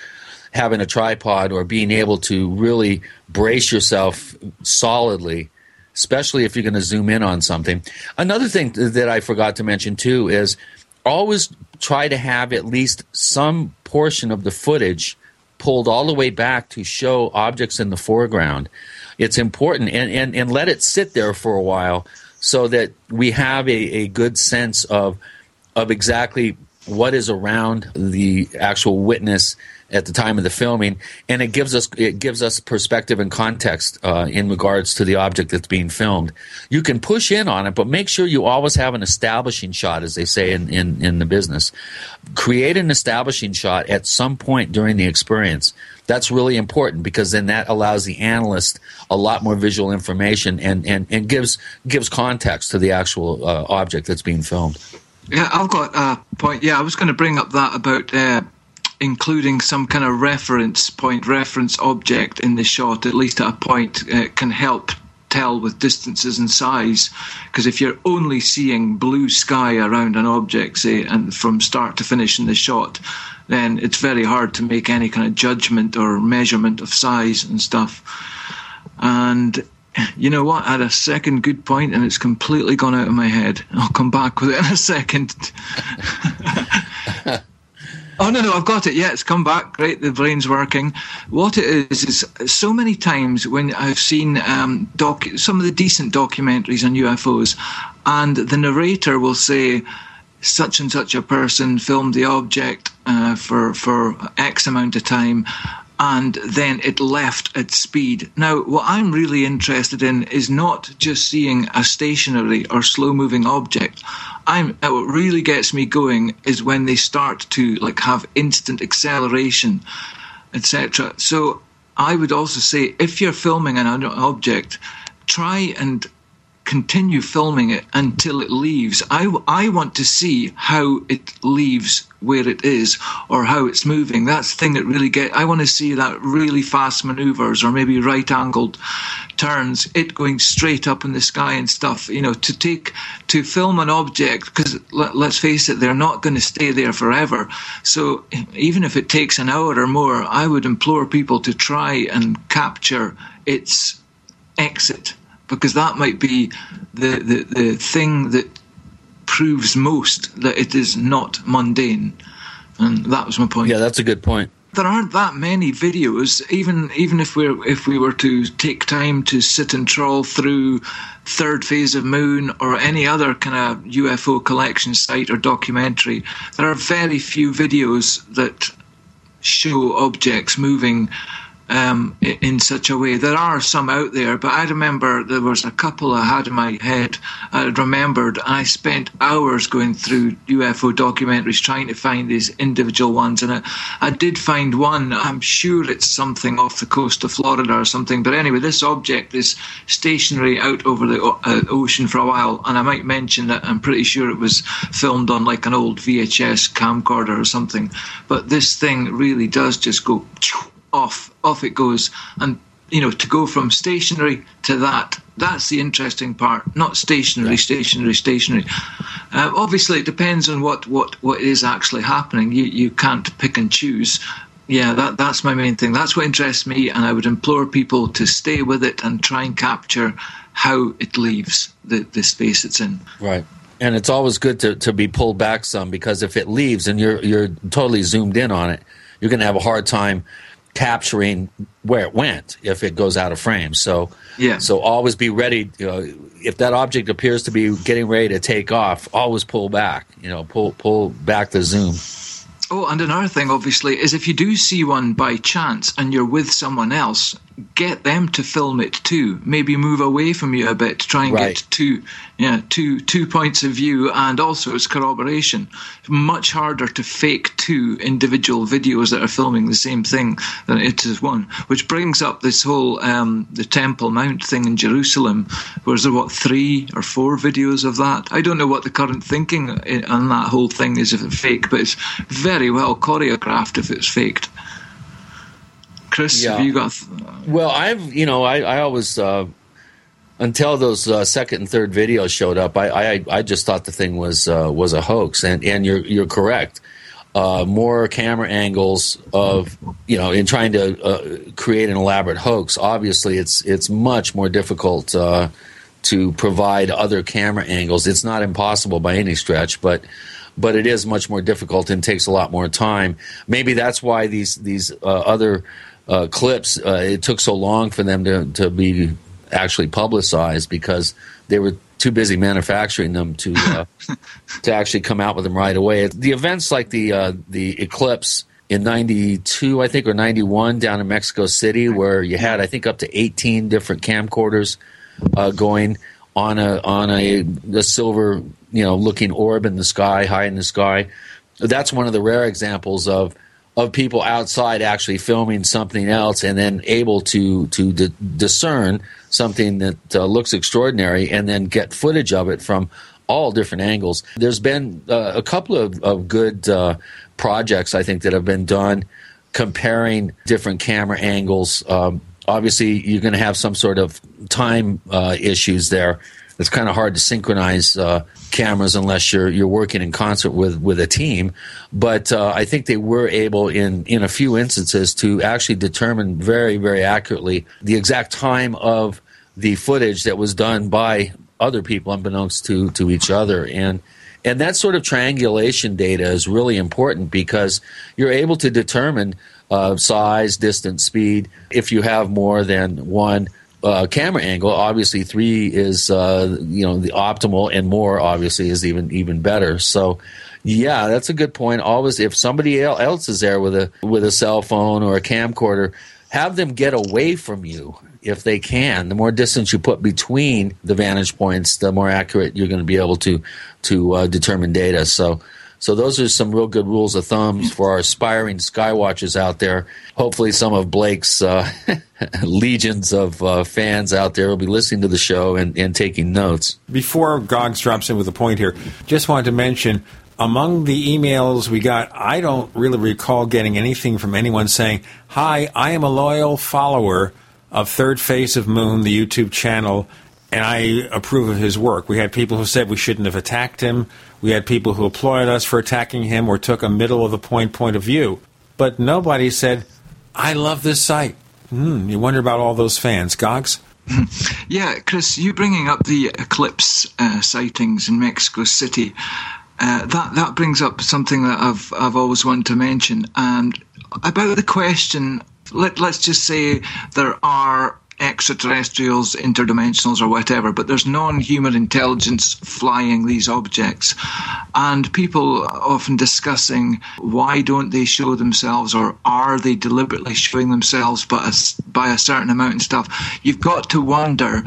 having a tripod or being able to really brace yourself solidly, especially if you're going to zoom in on something. Another thing that I forgot to mention too is always try to have at least some portion of the footage pulled all the way back to show objects in the foreground. It's important and, and, and let it sit there for a while so that we have a, a good sense of of exactly what is around the actual witness at the time of the filming, and it gives us it gives us perspective and context uh, in regards to the object that's being filmed. You can push in on it, but make sure you always have an establishing shot, as they say in, in, in the business. Create an establishing shot at some point during the experience. That's really important because then that allows the analyst a lot more visual information and, and, and gives gives context to the actual uh, object that's being filmed. Yeah, I've got a point. Yeah, I was going to bring up that about uh, including some kind of reference point, reference object in the shot, at least at a point, uh, can help tell with distances and size. Because if you're only seeing blue sky around an object, say, and from start to finish in the shot, then it's very hard to make any kind of judgment or measurement of size and stuff. And you know what? I had a second good point and it's completely gone out of my head. I'll come back with it in a second. Oh no, no, I've got it. Yeah, it's come back. Great, the brain's working. What it is is so many times when I've seen um, some of the decent documentaries on UFOs, and the narrator will say, "Such and such a person filmed the object uh, for for X amount of time." And then it left at speed. Now, what I'm really interested in is not just seeing a stationary or slow moving object. I'm uh, what really gets me going is when they start to like have instant acceleration, etc. So I would also say if you're filming an object, try and continue filming it until it leaves. I, I want to see how it leaves where it is or how it's moving. That's the thing that really get. I want to see that really fast maneuvers or maybe right angled turns, it going straight up in the sky and stuff. You know, to take to film an object because let, let's face it, they're not going to stay there forever. So even if it takes an hour or more, I would implore people to try and capture its exit because that might be the, the, the thing that proves most that it is not mundane. And that was my point. Yeah, that's a good point. There aren't that many videos, even even if we if we were to take time to sit and trawl through third phase of Moon or any other kind of UFO collection site or documentary, there are very few videos that show objects moving um, in such a way. There are some out there, but I remember there was a couple I had in my head. I remembered I spent hours going through UFO documentaries trying to find these individual ones, and I, I did find one. I'm sure it's something off the coast of Florida or something, but anyway, this object is stationary out over the uh, ocean for a while, and I might mention that I'm pretty sure it was filmed on like an old VHS camcorder or something. But this thing really does just go off off it goes. And you know to go from stationary to that that's the interesting part. Not stationary stationary stationary. Uh, obviously it depends on what what what is actually happening. You you can't pick and choose. Yeah that that's my main thing. That's what interests me and i would implore people to stay with it and try and capture how it leaves the the space it's in. Right. And it's always good to, to be pulled back some because if it leaves and you're you're totally zoomed in on it you're going to have a hard time capturing where it went if it goes out of frame. So yeah. So always be ready. You know, if that object appears to be getting ready to take off, always pull back. You know, pull pull back the zoom. Oh, and another thing, obviously, is if you do see one by chance and you're with someone else, get them to film it too. Maybe move away from you a bit to try and Right. get two, yeah, two two points of view, and also it's corroboration. Much harder to fake two individual videos that are filming the same thing than it is one. Which brings up this whole um, the Temple Mount thing in Jerusalem. Was there what three or four videos of that? I don't know what the current thinking on that whole thing is if it's fake, but it's very well choreographed if it's faked. Chris, have you got? Well, I've you know I I always uh, until those uh, second and third videos showed up, I I, I just thought the thing was uh, was a hoax, and and you're you're correct. Uh, more camera angles of you know in trying to uh, create an elaborate hoax. Obviously, it's it's much more difficult uh, to provide other camera angles. It's not impossible by any stretch, but but it is much more difficult and takes a lot more time. Maybe that's why these these uh, other uh, clips uh, it took so long for them to to be actually publicized because they were too busy manufacturing them to uh, to actually come out with them right away. The events like the uh, the eclipse in 92 I think or 91 down in Mexico City where you had I think up to 18 different camcorders uh, going on a on a, a silver you know looking orb in the sky high in the sky that's one of the rare examples of of people outside actually filming something else and then able to to di- discern something that uh, looks extraordinary and then get footage of it from all different angles. There's been uh, a couple of, of good uh, projects I think that have been done comparing different camera angles. Um, obviously, you're going to have some sort of time uh, issues there. It's kind of hard to synchronize uh, cameras unless you're you're working in concert with with a team. But uh, I think they were able in in a few instances to actually determine very very accurately the exact time of the footage that was done by other people, unbeknownst to to each other, and and that sort of triangulation data is really important because you're able to determine uh, size, distance, speed. If you have more than one uh, camera angle, obviously three is uh, you know the optimal, and more obviously is even even better. So. Yeah, that's a good point. Always, if somebody else is there with a with a cell phone or a camcorder, have them get away from you if they can. The more distance you put between the vantage points, the more accurate you're going to be able to to uh, determine data. So, So those are some real good rules of thumbs for our aspiring skywatchers out there. Hopefully, some of Blake's uh, legions of uh, fans out there will be listening to the show and, and taking notes. Before Goggs drops in with a point here, just wanted to mention among the emails we got, I don't really recall getting anything from anyone saying, Hi, I am a loyal follower of Third Phase of Moon, the YouTube channel, and I approve of his work. We had people who said we shouldn't have attacked him. We had people who applauded us for attacking him or took a middle of the point point of view. But nobody said, I love this site. Hmm, you wonder about all those fans. Goggs? yeah, Chris, you bringing up the eclipse uh, sightings in Mexico City. Uh, that that brings up something that I've I've always wanted to mention, and about the question. Let let's just say there are extraterrestrials, interdimensionals, or whatever, but there's non human intelligence flying these objects. And people often discussing why don't they show themselves or are they deliberately showing themselves a, by a certain amount and stuff. You've got to wonder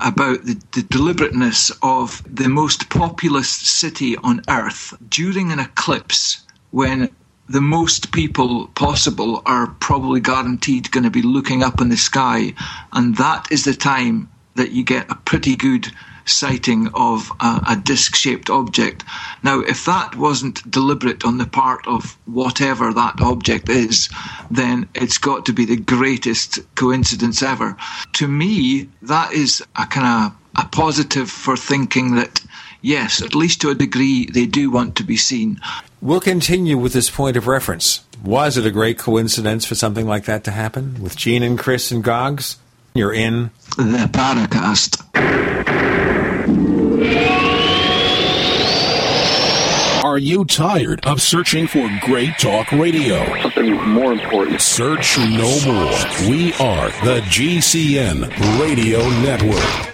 about the, the, deliberateness of the most populous city on earth during an eclipse when the most people possible are probably guaranteed going to be looking up in the sky, and that is the time that you get a pretty good sighting of a, a disc shaped object. Now, if that wasn't deliberate on the part of whatever that object is, then it's got to be the greatest coincidence ever. To me, that is a kind of a positive for thinking that yes, at least to a degree, they do want to be seen. We'll continue with this point of reference. Was it a great coincidence for something like that to happen with Gene and Chris and Goggs? You're in the Paracast. Are you tired of searching for great talk radio? Something more important. Search no more. We are the GCN Radio Network.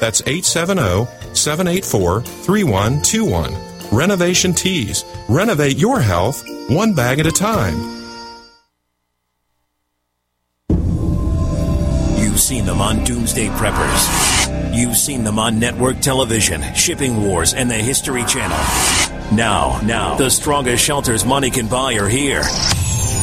That's 870 784 3121. Renovation Teas. Renovate your health one bag at a time. You've seen them on Doomsday Preppers. You've seen them on network television, Shipping Wars, and the History Channel. Now, now, the strongest shelters money can buy are here.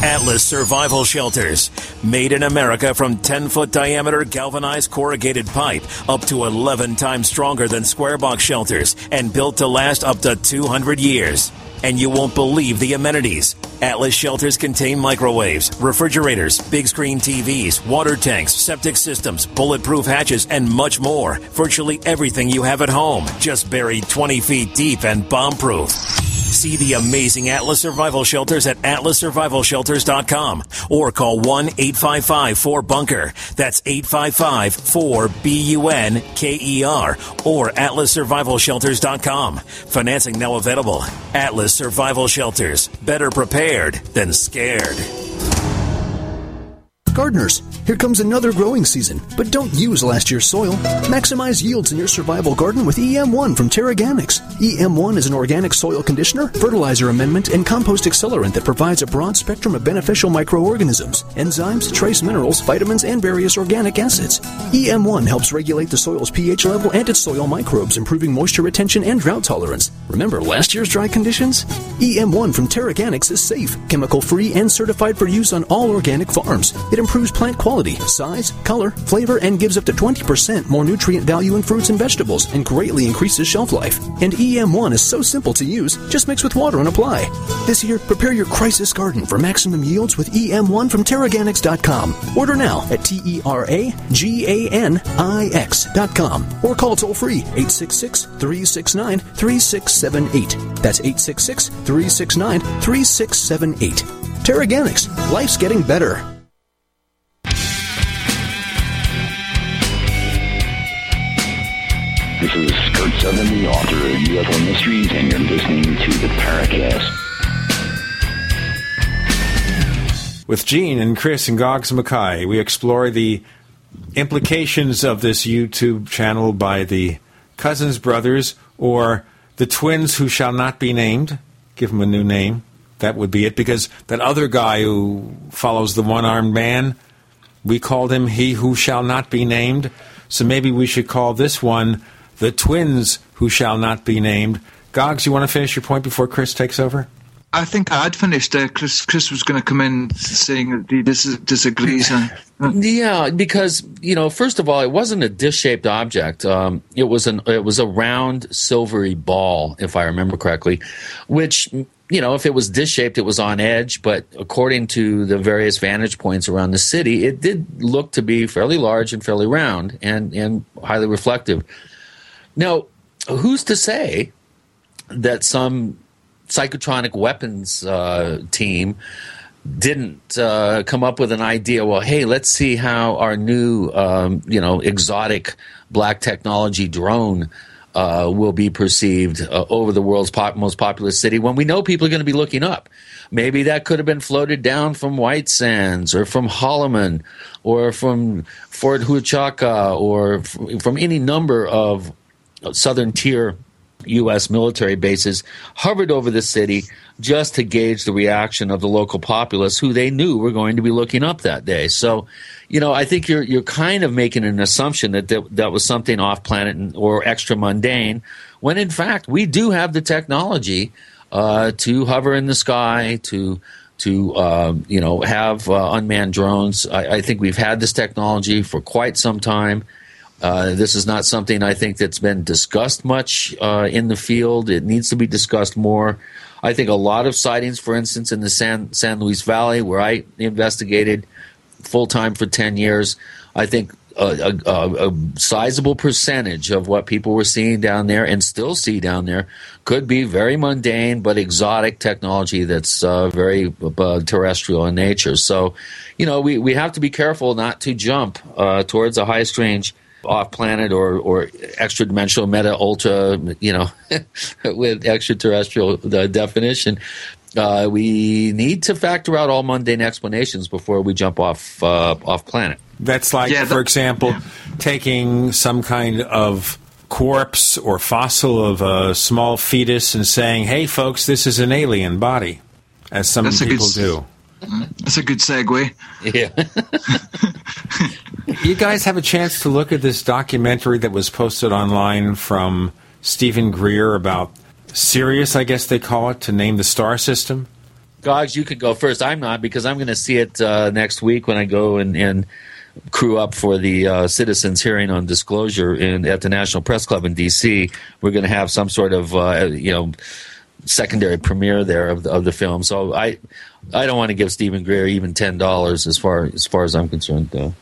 Atlas Survival Shelters. Made in America from 10 foot diameter galvanized corrugated pipe up to 11 times stronger than square box shelters and built to last up to 200 years. And you won't believe the amenities. Atlas shelters contain microwaves, refrigerators, big screen TVs, water tanks, septic systems, bulletproof hatches, and much more. Virtually everything you have at home, just buried 20 feet deep and bomb proof. See the amazing Atlas Survival Shelters at atlassurvivalshelters.com or call 1 855 4 Bunker. That's 855 4 B U N K E R or atlassurvivalshelters.com. Financing now available. Atlas Survival Shelters. Better prepared than scared. Gardeners, here comes another growing season, but don't use last year's soil. Maximize yields in your survival garden with EM1 from TeraGanix. EM1 is an organic soil conditioner, fertilizer amendment, and compost accelerant that provides a broad spectrum of beneficial microorganisms, enzymes, trace minerals, vitamins, and various organic acids. EM1 helps regulate the soil's pH level and its soil microbes, improving moisture retention and drought tolerance. Remember last year's dry conditions? EM1 from TeraGanix is safe, chemical free, and certified for use on all organic farms. It improves plant quality, size, color, flavor, and gives up to 20% more nutrient value in fruits and vegetables and greatly increases shelf life. And EM1 is so simple to use, just mix with water and apply. This year, prepare your crisis garden for maximum yields with EM1 from TeraGanix.com. Order now at T E R A G A N I X.com or call toll free 866 369 3678. That's 866 369 3678. TeraGanix, life's getting better. This is Curt Sutherly, the author of UFO Mysteries, and you're listening to the Paracast. With Gene and Chris and Goggs Mackay, we explore the implications of this YouTube channel by the Cousins brothers or the twins who shall not be named. Give them a new name. That would be it because that other guy who follows the one armed man, we called him He Who Shall Not Be Named. So maybe we should call this one the twins who shall not be named. Goggs, you want to finish your point before Chris takes over? I think I had finished. Uh, Chris, Chris was going to come in saying that he dis- disagrees. And, Yeah, because you know, first of all, it wasn't a dish-shaped object. Um, it was an it was a round silvery ball, if I remember correctly, which you know, if it was dish-shaped, it was on edge. But according to the various vantage points around the city, it did look to be fairly large and fairly round and and highly reflective. Now, who's to say that some psychotronic weapons uh, team didn't uh, come up with an idea. Well, hey, let's see how our new, um, you know, exotic black technology drone uh, will be perceived uh, over the world's pop- most populous city when we know people are going to be looking up. Maybe that could have been floated down from White Sands or from Holloman or from Fort Huachuca or f- from any number of southern tier U.S. military bases hovered over the city just to gauge the reaction of the local populace, who they knew were going to be looking up that day. So, you know, I think you're you're kind of making an assumption that that, that was something off planet or extra mundane, when in fact we do have the technology uh, to hover in the sky to to uh, you know have uh, unmanned drones. I, I think we've had this technology for quite some time. Uh, this is not something I think that's been discussed much uh, in the field. It needs to be discussed more. I think a lot of sightings, for instance, in the San San Luis Valley, where I investigated full time for ten years, I think a, a, a, sizable percentage of what people were seeing down there and still see down there could be very mundane but exotic technology that's uh, very uh, terrestrial in nature. So, you know, we, we have to be careful not to jump uh, towards a high strange off planet or, or extra dimensional meta ultra, you know, with extraterrestrial uh, definition. Uh, we need to factor out all mundane explanations before we jump off uh, off planet. That's like, Yeah, for that- example, taking some kind of corpse or fossil of a small fetus and saying, "Hey, folks, this is an alien body," as some That's a good people do. That's a good segue. Yeah. You guys have a chance to look at this documentary that was posted online from Steven Greer about Sirius, I guess they call it, to name the star system. Goggs, you could go first. I'm not because I'm going to see it uh, next week when I go and, and crew up for the uh, citizens hearing on disclosure in, at the National Press Club in D.C. We're going to have some sort of uh, you know secondary premiere there of the, of the film. So I I don't want to give Steven Greer even ten dollars as far as far as I'm concerned. Though.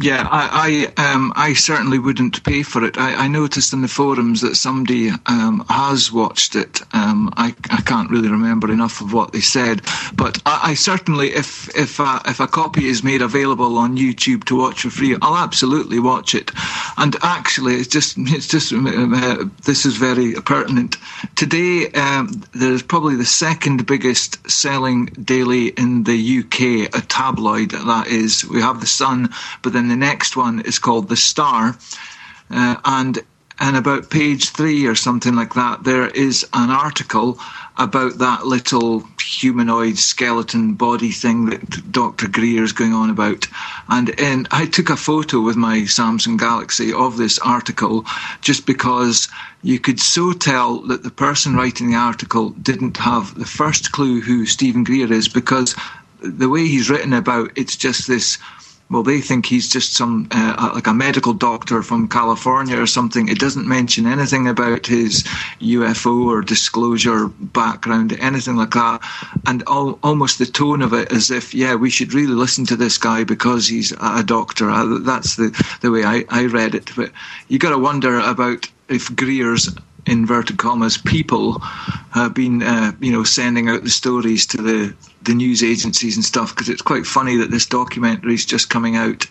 Yeah, I I, um, I certainly wouldn't pay for it. I, I noticed in the forums that somebody um, has watched it. Um, I, I can't really remember enough of what they said, but I, I certainly, if if a, if a copy is made available on YouTube to watch for free, I'll absolutely watch it. And actually, it's just it's just uh, this is very pertinent. Today, um, there's probably the second biggest selling daily in the UK, a tabloid that is. We have the Sun, but then the next one is called The Star. Uh, and and about page three or something like that, there is an article about that little humanoid skeleton body thing that Dr. Greer is going on about. And, and I took a photo with my Samsung Galaxy of this article just because you could so tell that the person writing the article didn't have the first clue who Steven Greer is because the way he's written about it's just this well, they think he's just some uh, like a medical doctor from California or something. It doesn't mention anything about his UFO or disclosure background, anything like that, and all, almost the tone of it as if, yeah, we should really listen to this guy because he's a doctor. Uh, that's the the way I, I read it. But you got to wonder about if Greer's inverted commas people have been uh, you know sending out the stories to the the news agencies and stuff because it's quite funny that this documentary is just coming out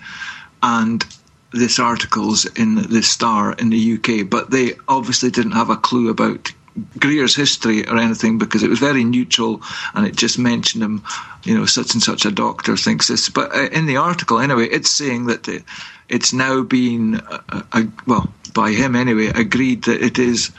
and this article's in the Star in the UK, but they obviously didn't have a clue about Greer's history or anything because it was very neutral and it just mentioned him, you know, such and such a doctor thinks this. But uh, in the article, anyway, it's saying that it's now been, uh, uh, well, by him anyway, agreed that it is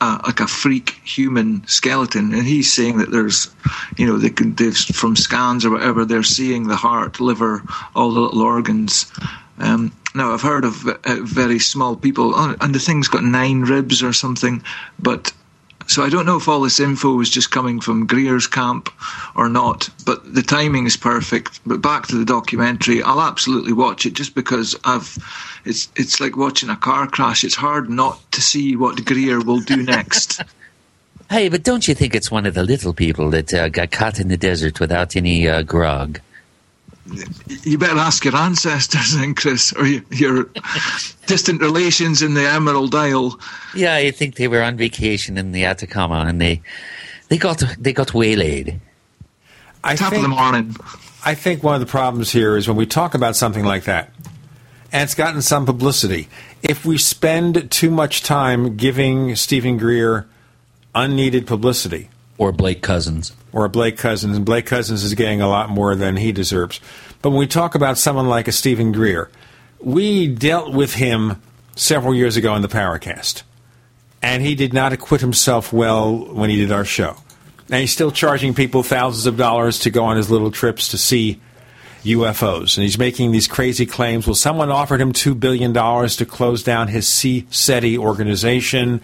uh, like a freak human skeleton, and he's saying that there's, you know, they can they've, from scans or whatever they're seeing the heart, liver, all the little organs. Um, now I've heard of uh, very small people, and the thing's got nine ribs or something, but so I don't know if all this info was just coming from Greer's camp or not, but the timing is perfect. But back to the documentary, I'll absolutely watch it just because I've. It's it's like watching a car crash. It's hard not to see what Greer will do next. hey, but don't you think it's one of the little people that uh, got caught in the desert without any uh, grog? You better ask your ancestors then, Chris, or your distant relations in the Emerald Isle. Yeah, I think they were on vacation in the Atacama and they they got they got waylaid. I Top think, of the morning. I think one of the problems here is when we talk about something like that, and it's gotten some publicity. If we spend too much time giving Steven Greer unneeded publicity, or Blake Cousins, or Blake Cousins, and Blake Cousins is getting a lot more than he deserves. But when we talk about someone like a Steven Greer, we dealt with him several years ago in the Paracast, and he did not acquit himself well when he did our show. And he's still charging people thousands of dollars to go on his little trips to see UFOs. And he's making these crazy claims. Well, someone offered him $2 billion to close down his SETI organization.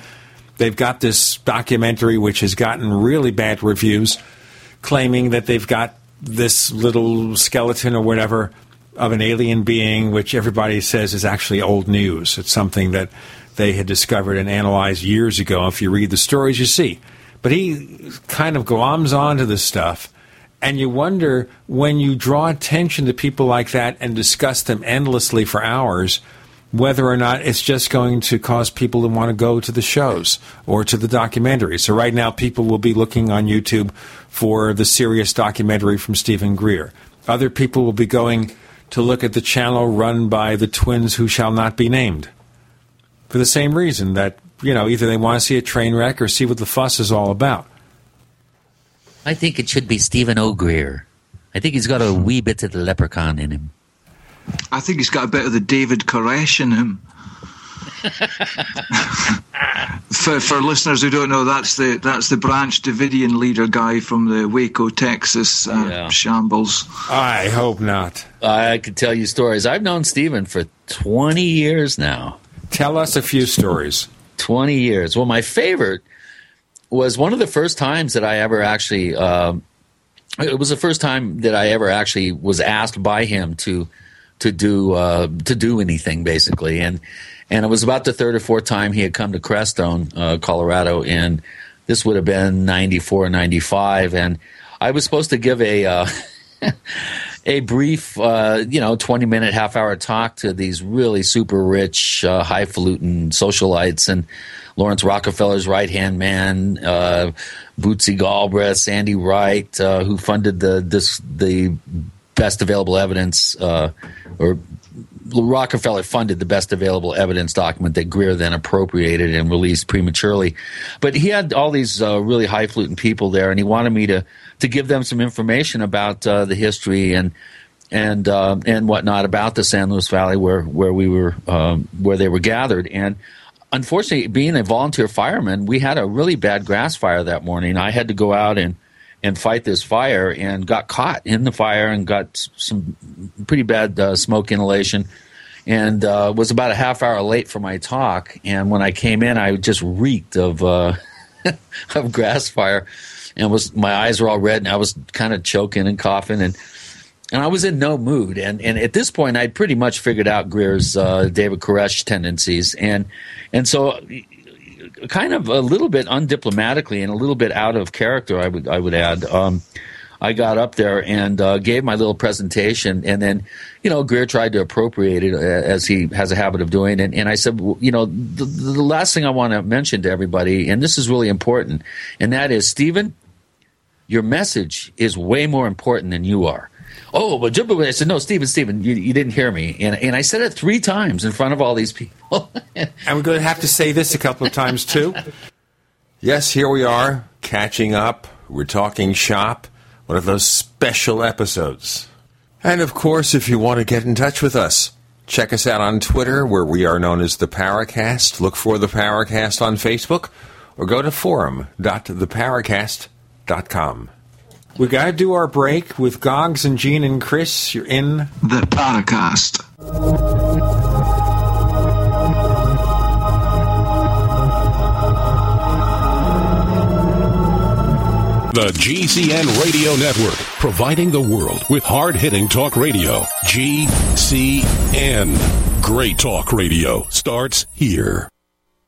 They've got this documentary which has gotten really bad reviews, claiming that they've got this little skeleton or whatever of an alien being, which everybody says is actually old news. It's something that they had discovered and analyzed years ago. If you read the stories, you see. But he kind of gloms onto this stuff, and you wonder when you draw attention to people like that and discuss them endlessly for hours whether or not it's just going to cause people to want to go to the shows or to the documentary. So right now, people will be looking on YouTube for the Sirius documentary from Steven Greer. Other people will be going to look at the channel run by the twins who shall not be named for the same reason that you know either they want to see a train wreck or see what the fuss is all about. I think it should be Steven O'Greer. I think he's got a wee bit of the leprechaun in him. I think he's got a bit of the David Koresh in him. for, for listeners who don't know, that's the that's the Branch Davidian leader guy from the Waco, Texas uh, yeah. shambles. I hope not. I could tell you stories. I've known Steven for twenty years now. Tell us a few stories. Twenty years. Well, my favorite was one of the first times that I ever actually. Uh, it was the first time that I ever actually was asked by him to to do uh, to do anything basically, and and it was about the third or fourth time he had come to Crestone, uh, Colorado, and this would have been 94, 95, and I was supposed to give a. Uh, a brief, uh, you know, 20 minute, half hour talk to these really super rich, uh, highfalutin socialites and Laurance Rockefeller's right hand man, uh, Bootsy Galbraith, Sandy Wright, uh, who funded the this the best available evidence uh, or Rockefeller funded the best available evidence document that Greer then appropriated and released prematurely. But he had all these uh, really highfalutin people there, and he wanted me to to give them some information about uh, the history and and uh, and whatnot about the San Luis Valley where where we were um, where they were gathered. And unfortunately, being a volunteer fireman, we had a really bad grass fire that morning. I had to go out and and fight this fire and got caught in the fire and got some pretty bad uh, smoke inhalation and uh, was about a half hour late for my talk. And when I came in, I just reeked of uh, of grass fire, and was my eyes were all red, and I was kind of choking and coughing, and and I was in no mood. And and at this point, I'd pretty much figured out Greer's uh, David Koresh tendencies, and and so kind of a little bit undiplomatically and a little bit out of character, I would I would add. Um, I got up there and uh, gave my little presentation, and then, you know, Greer tried to appropriate it uh, as he has a habit of doing. And, and I said, you know, the, the last thing I want to mention to everybody, and this is really important, and that is, Steven, your message is way more important than you are. Oh, but I said, no, Steven, Steven, you, you didn't hear me. And, and I said it three times in front of all these people. and we're going to have to say this a couple of times, too. yes, here we are, catching up. We're talking shop one of those special episodes. And of course, if you want to get in touch with us, check us out on Twitter, where we are known as the Paracast. Look for the Paracast on Facebook, or go to forum.theparacast.com. We got to do our break with Goggs and Gene and Chris. You're in the Paracast. The GCN Radio Network, providing the world with hard hitting talk radio. GCN. Great talk radio starts here.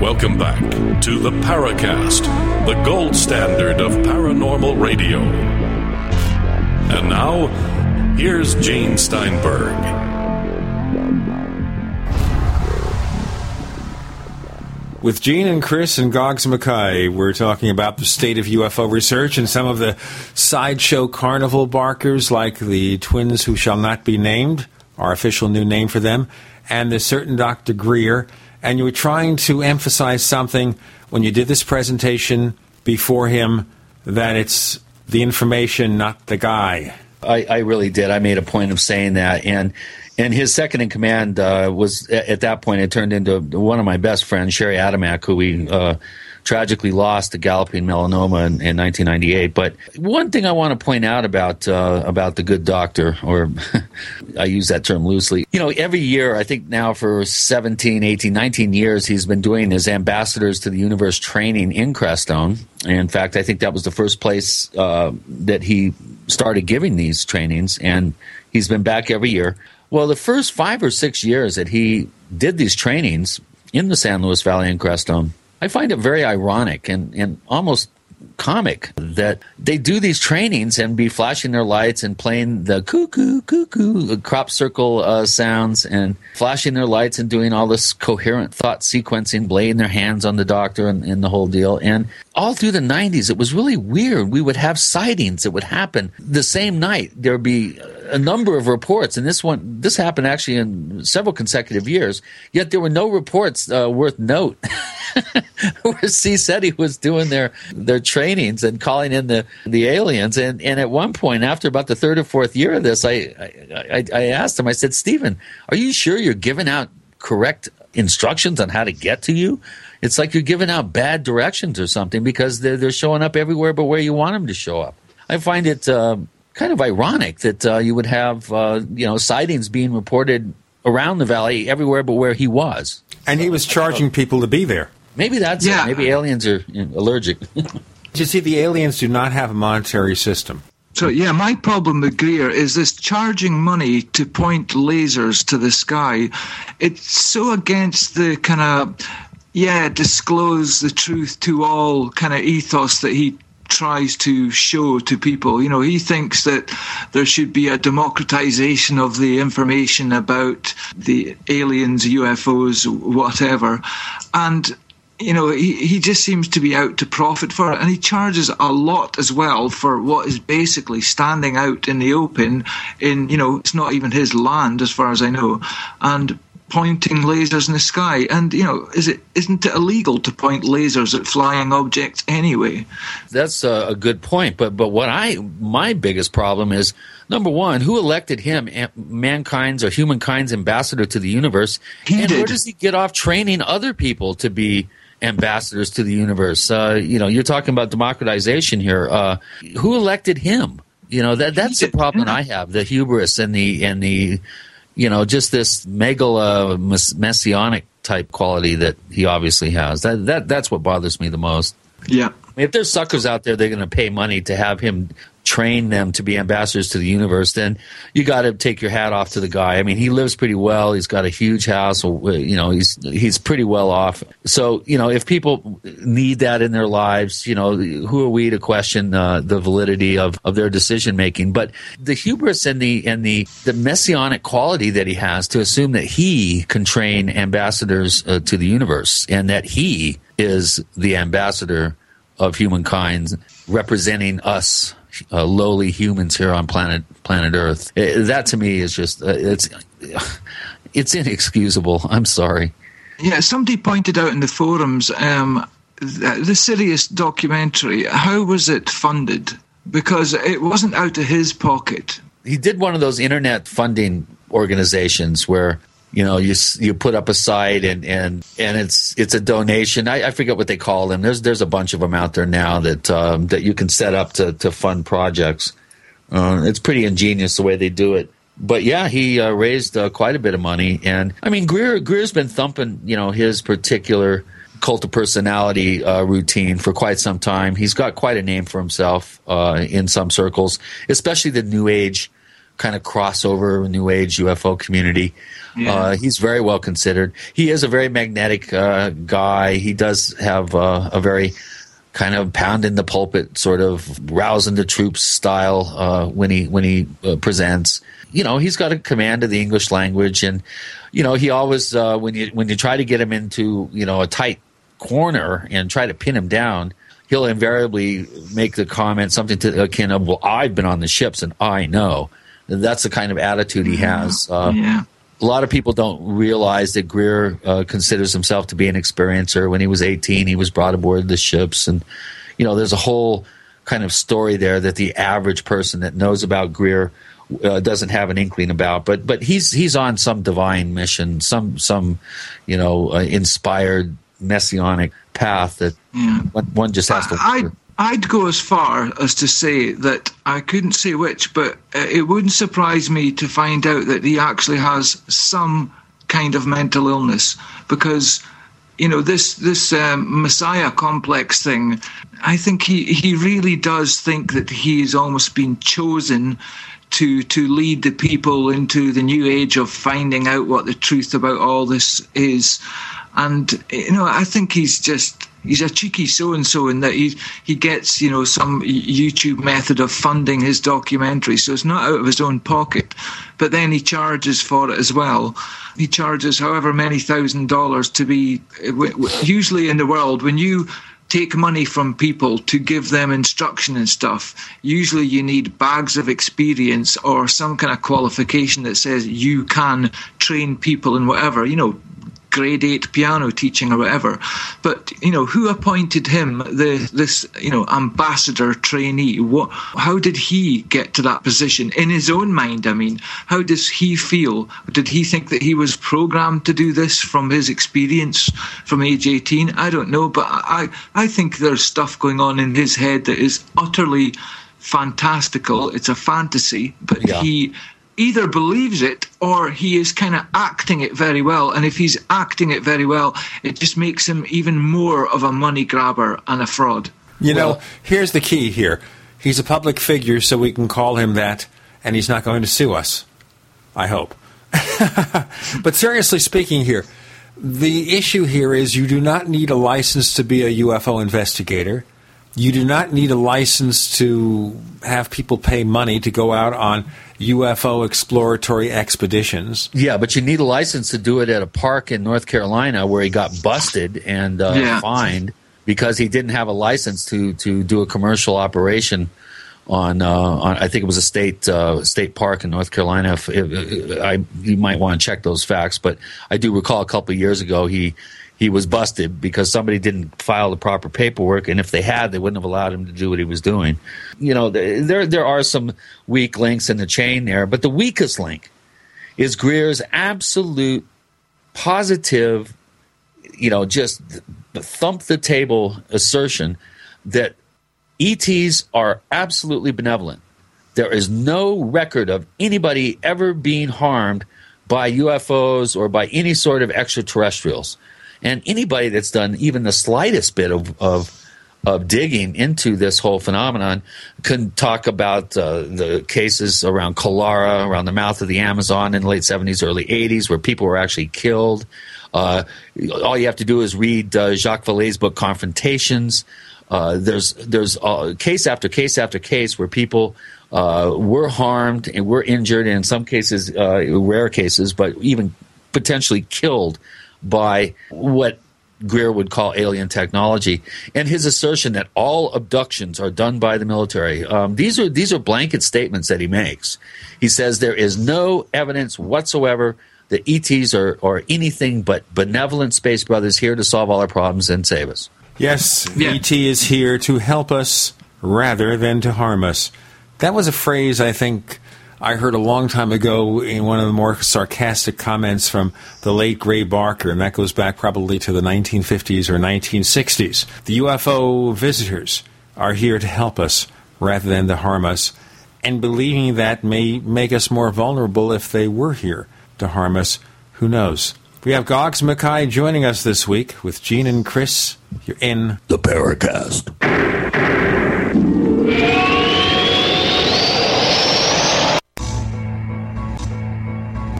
Welcome back to the Paracast, the gold standard of paranormal radio. And now, here's Gene Steinberg. With Gene and Chris and Goggs Mackay, we're talking about the state of UFO research and some of the sideshow carnival barkers like the twins who shall not be named, our official new name for them, and the certain Dr. Greer and you were trying to emphasize something when you did this presentation before him that it's the information, not the guy. I, I really did. I made a point of saying that, and and his second in command uh, was at that point it turned into one of my best friends, Shari Adamiak, who we uh, tragically lost to galloping melanoma in, in 1998. But one thing I want to point out about uh, about the good doctor, or I use that term loosely, you know, every year, I think now for 17, 18, 19 years, he's been doing his ambassadors to the universe training in Crestone. In fact, I think that was the first place uh, that he started giving these trainings, and he's been back every year. Well, the first five or six years that he did these trainings in the San Luis Valley and Crestone, I find it very ironic and, and almost comic that they do these trainings and be flashing their lights and playing the cuckoo cuckoo crop circle uh, sounds and flashing their lights and doing all this coherent thought sequencing laying their hands on the doctor and, and the whole deal. And all through the 90s it was really weird. We would have sightings that would happen the same night. There'd be a number of reports. And this one this happened actually in several consecutive years. Yet there were no reports uh, worth note where CSETI was doing their their trainings and calling in the the aliens. And and at one point after about the third or fourth year of this I I, I asked him I said Steven are you sure you're giving out correct instructions on how to get to you? It's like you're giving out bad directions or something because they're, they're showing up everywhere but where you want them to show up. I find it uh, kind of ironic that uh, you would have uh, you know sightings being reported around the valley everywhere but where he was. And he was charging people to be there Maybe that's yeah. it. Maybe aliens are allergic. you see, the aliens do not have a monetary system. So yeah, my problem with Greer is this charging money to point lasers to the sky. It's so against the kind of yeah, disclose the truth to all kind of ethos that he tries to show to people. You know, he thinks that there should be a democratization of the information about the aliens, UFOs, whatever. And you know, he, he just seems to be out to profit for it. And he charges a lot as well for what is basically standing out in the open in, you know, it's not even his land as far as I know. And pointing lasers in the sky. And you know, is it isn't it illegal to point lasers at flying objects anyway? That's a, good point. But but what I my biggest problem is number one, who elected him, mankind's or humankind's ambassador to the universe, he and did. where does he get off training other people to be? Ambassadors to the universe. Uh, you know, you're talking about democratization here. Uh, who elected him? You know that that's the problem I have: the hubris and the and the, you know, just this megala messianic type quality that he obviously has. That that that's what bothers me the most. Yeah. If there's suckers out there, they're going to pay money to have him train them to be ambassadors to the universe, then you got to take your hat off to the guy. I mean, he lives pretty well. He's got a huge house. You know, he's he's pretty well off. So you know, if people need that in their lives, you know, who are we to question uh, the validity of, of their decision making? But the hubris and the and the the messianic quality that he has to assume that he can train ambassadors uh, to the universe and that he is the ambassador of humankind representing us uh, lowly humans here on planet planet Earth. It, that to me is just uh, it's it's inexcusable. I'm sorry. Yeah, somebody pointed out in the forums um, the Sirius documentary. How was it funded? Because it wasn't out of his pocket. He did one of those internet funding organizations where you know you you put up a site and and and it's it's a donation. I, I forget what they call them. There's there's a bunch of them out there now that um, that you can set up to to fund projects. Uh, it's pretty ingenious the way they do it. But yeah, he uh, raised uh, quite a bit of money, and I mean Greer Greer's been thumping you know his particular cult of personality uh, routine for quite some time. He's got quite a name for himself uh, in some circles, especially the New Age kind of crossover New Age UFO community. Yeah. Uh, he's very well considered. He is a very magnetic uh, guy. He does have uh, a very kind of pound in the pulpit, sort of rousing the troops style uh, when he when he uh, presents. You know, he's got a command of the English language, and you know, he always uh, when you when you try to get him into you know a tight corner and try to pin him down. He'll invariably make the comment something to the akin of, "Well, I've been on the ships and I know." That's the kind of attitude he has. yeah a lot of people don't realize that Greer uh, considers himself to be an experiencer. When he was 18, he was brought aboard the ships, and you know, there's a whole kind of story there that the average person that knows about Greer uh, doesn't have an inkling about. But but he's he's on some divine mission, some some you know uh, inspired messianic path that Yeah. one, one just has to. I, I'd go as far as to say that I couldn't say which, but uh, it wouldn't surprise me to find out that he actually has some kind of mental illness because you know this this um, messiah complex thing i think he he really does think that he's almost been chosen to to lead the people into the new age of finding out what the truth about all this is and you know i think he's just he's a cheeky so and so in that he he gets you know some YouTube method of funding his documentary, so it's not out of his own pocket. But then he charges for it as well. He charges however many thousand dollars to be. Usually in the world, when you take money from people to give them instruction and stuff. Usually, you need bags of experience or some kind of qualification that says you can train people in whatever, you know, grade eight piano teaching or whatever. But you know, who appointed him the this you know ambassador trainee? What? How did he get to that position in his own mind? I mean, how does he feel? Did he think that he was programmed to do this from his experience from age eighteen? I don't know, but I I think there's stuff going on in his head that is utterly fantastical. It's a fantasy, but Yeah. he either believes it or he is kind of acting it very well. And if he's acting it very well, it just makes him even more of a money grabber and a fraud. You know, here's the key here. He's a public figure, so we can call him that, and he's not going to sue us. I hope. but seriously speaking here, the issue here is you do not need a license to be a UFO investigator. You do not need a license to have people pay money to go out on UFO exploratory expeditions. Yeah, but you need a license to do it at a park in North Carolina where he got busted and uh, Yeah. fined because he didn't have a license to to do a commercial operation on, uh, on I think it was a state uh, state park in North Carolina. If, if, I you might want to check those facts, but I do recall a couple of years ago he he was busted because somebody didn't file the proper paperwork, and if they had, they wouldn't have allowed him to do what he was doing. You know, there there are some weak links in the chain there, but the weakest link is Greer's absolute positive, you know, just thump the table assertion that ETs are absolutely benevolent. There is no record of anybody ever being harmed by UFOs or by any sort of extraterrestrials. And anybody that's done even the slightest bit of, of of digging into this whole phenomenon can talk about uh, the cases around Colares, around the mouth of the Amazon in the late 70s, early 80s, where people were actually killed. Uh, all you have to do is read uh, Jacques Vallée's book Confrontations. Uh, there's there's uh, case after case after case where people uh, were harmed and were injured, and in some cases, rare cases, but even potentially killed by what Greer would call alien technology, and his assertion that all abductions are done by the military. Um, these are these are blanket statements that he makes. He says there is no evidence whatsoever that ETs are, are anything but benevolent space brothers here to solve all our problems and save us. Yes, ET is here to help us rather than to harm us. That was a phrase I think I heard a long time ago in one of the more sarcastic comments from the late Gray Barker, and that goes back probably to the 1950s or 1960s. The UFO visitors are here to help us rather than to harm us, and believing that may make us more vulnerable if they were here to harm us. Who knows? We have Goggs Mackay joining us this week with Gene and Chris. You're in the Paracast.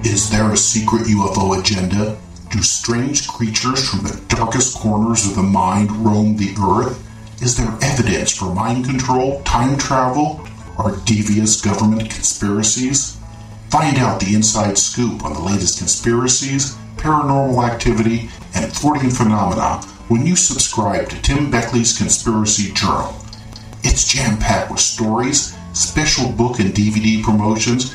Is there a secret UFO agenda? Do strange creatures from the darkest corners of the mind roam the earth? Is there evidence for mind control, time travel, or devious government conspiracies? Find out the inside scoop on the latest conspiracies, paranormal activity, and Fortean phenomena when you subscribe to Tim Beckley's Conspiracy Journal. It's jam packed with stories, special book and DVD promotions,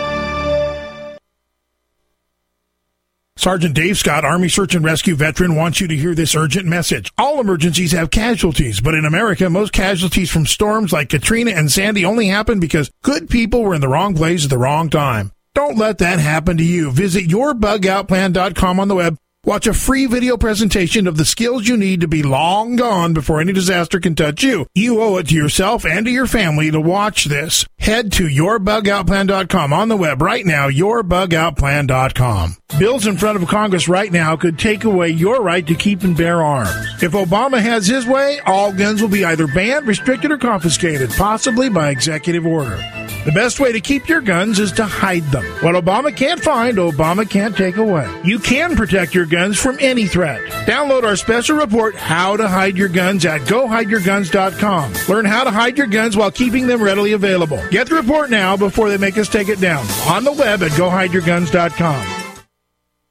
Sergeant Dave Scott, Army Search and Rescue veteran, wants you to hear this urgent message. All emergencies have casualties, but in America, most casualties from storms like Katrina and Sandy only happen because good people were in the wrong place at the wrong time. Don't let that happen to you. Visit yourbugoutplan.com on the web. Watch a free video presentation of the skills you need to be long gone before any disaster can touch you. You owe it to yourself and to your family to watch this. Head to yourbugoutplan.com on the web right now, yourbugoutplan.com. Bills in front of Congress right now could take away your right to keep and bear arms. If Obama has his way, all guns will be either banned, restricted, or confiscated, possibly by executive order. The best way to keep your guns is to hide them. What Obama can't find, Obama can't take away. You can protect your guns from any threat. Download our special report, How to Hide Your Guns, at GoHideYourGuns.com. Learn how to hide your guns while keeping them readily available. Get the report now before they make us take it down. On the web at GoHideYourGuns.com.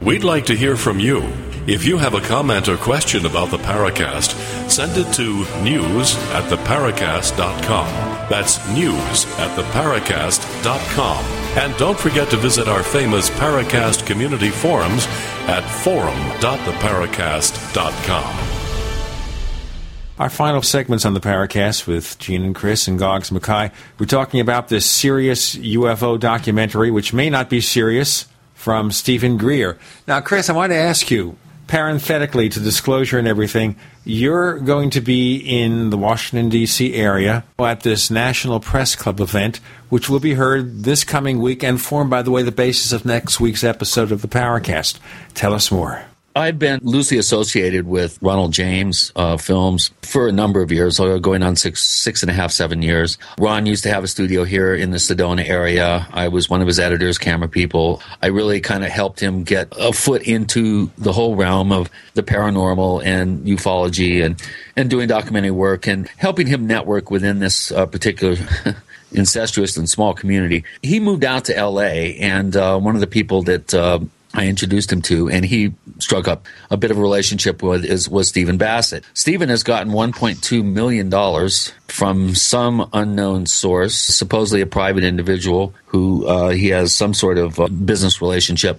We'd like to hear from you. If you have a comment or question about the Paracast, send it to news at theparacast.com. That's news at theparacast.com. And don't forget to visit our famous Paracast community forums at forum.theparacast.com. Our final segments on the Paracast with Gene and Chris and Goggs Mackay. We're talking about this Sirius UFO documentary, which may not be serious, from Steven Greer. Now, Chris, I want to ask you, parenthetically to disclosure and everything, you're going to be in the Washington, D.C. area at this National Press Club event, which will be heard this coming week and form, by the way, the basis of next week's episode of the Paracast. Tell us more. I've been loosely associated with Ronald James uh, films for a number of years, uh, going on six, six and a half, seven years. Ron used to have a studio here in the Sedona area. I was one of his editors, camera people. I really kind of helped him get a foot into the whole realm of the paranormal and ufology and, and doing documentary work and helping him network within this uh, particular incestuous and small community. He moved out to LA, and uh, one of the people that uh, I introduced him to, and he struck up a bit of a relationship with is was Stephen Bassett. Stephen has gotten 1.2 million dollars from some unknown source, supposedly a private individual who uh, he has some sort of uh, business relationship.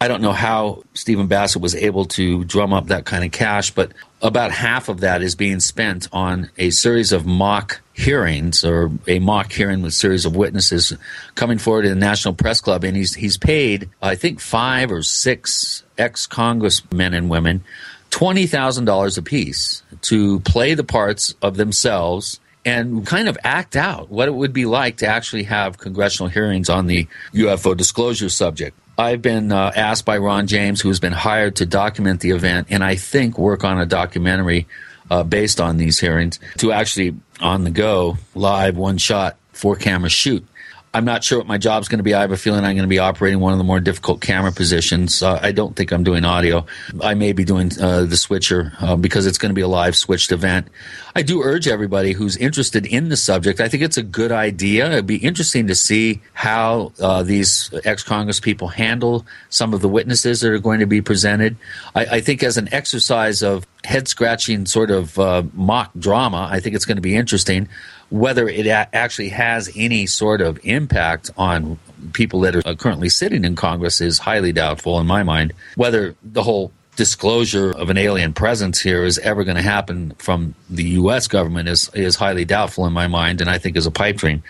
I don't know how Stephen Bassett was able to drum up that kind of cash, but about half of that is being spent on a series of mock hearings or a mock hearing with series of witnesses coming forward in the National Press Club. And he's, he's paid, I think, five or six ex congressmen and women $20,000 apiece to play the parts of themselves and kind of act out what it would be like to actually have congressional hearings on the UFO disclosure subject. I've been uh, asked by Ron James, who's been hired to document the event, and I think work on a documentary uh, based on these hearings to actually on the go, live, one shot, four camera shoot I'm not sure what my job's going to be. I have a feeling I'm going to be operating one of the more difficult camera positions. Uh, I don't think I'm doing audio. I may be doing uh, the switcher uh, because it's going to be a live switched event. I do urge everybody who's interested in the subject. I think it's a good idea. It'd be interesting to see how uh, these ex-Congress people handle some of the witnesses that are going to be presented. I, I think as an exercise of head scratching sort of uh, mock drama, I think it's going to be interesting whether it a- actually has any sort of impact on people that are currently sitting in Congress is highly doubtful in my mind. Whether the whole disclosure of an alien presence here is ever going to happen from the U.S. government is is highly doubtful in my mind, and I think is a pipe dream.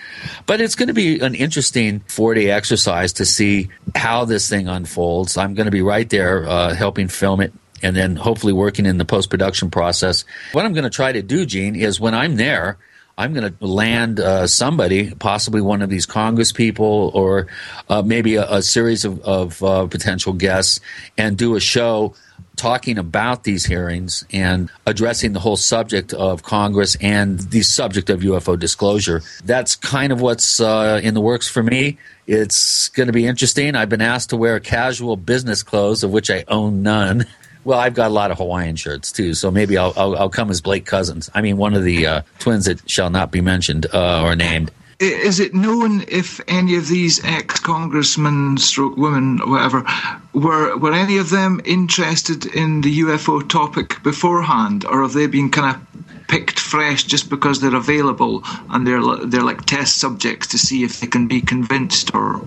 But it's going to be an interesting four day exercise to see how this thing unfolds. I'm going to be right there uh, helping film it. And then hopefully working in the post production process. What I'm going to try to do, Gene, is when I'm there, I'm going to land uh, somebody, possibly one of these Congress people, or uh, maybe a, a, series of, of uh, potential guests, and do a show talking about these hearings and addressing the whole subject of Congress and the subject of UFO disclosure. That's kind of what's uh, in the works for me. It's going to be interesting. I've been asked to wear casual business clothes, of which I own none. Well, I've got a lot of Hawaiian shirts too, so maybe I'll I'll, I'll come as Blake Cousins. I mean, one of the uh, twins that shall not be mentioned uh, or named. Is it known if any of these ex-congressmen, stroke women, whatever, were were any of them interested in the UFO topic beforehand, or have they been kind of picked fresh just because they're available and they're they're like test subjects to see if they can be convinced or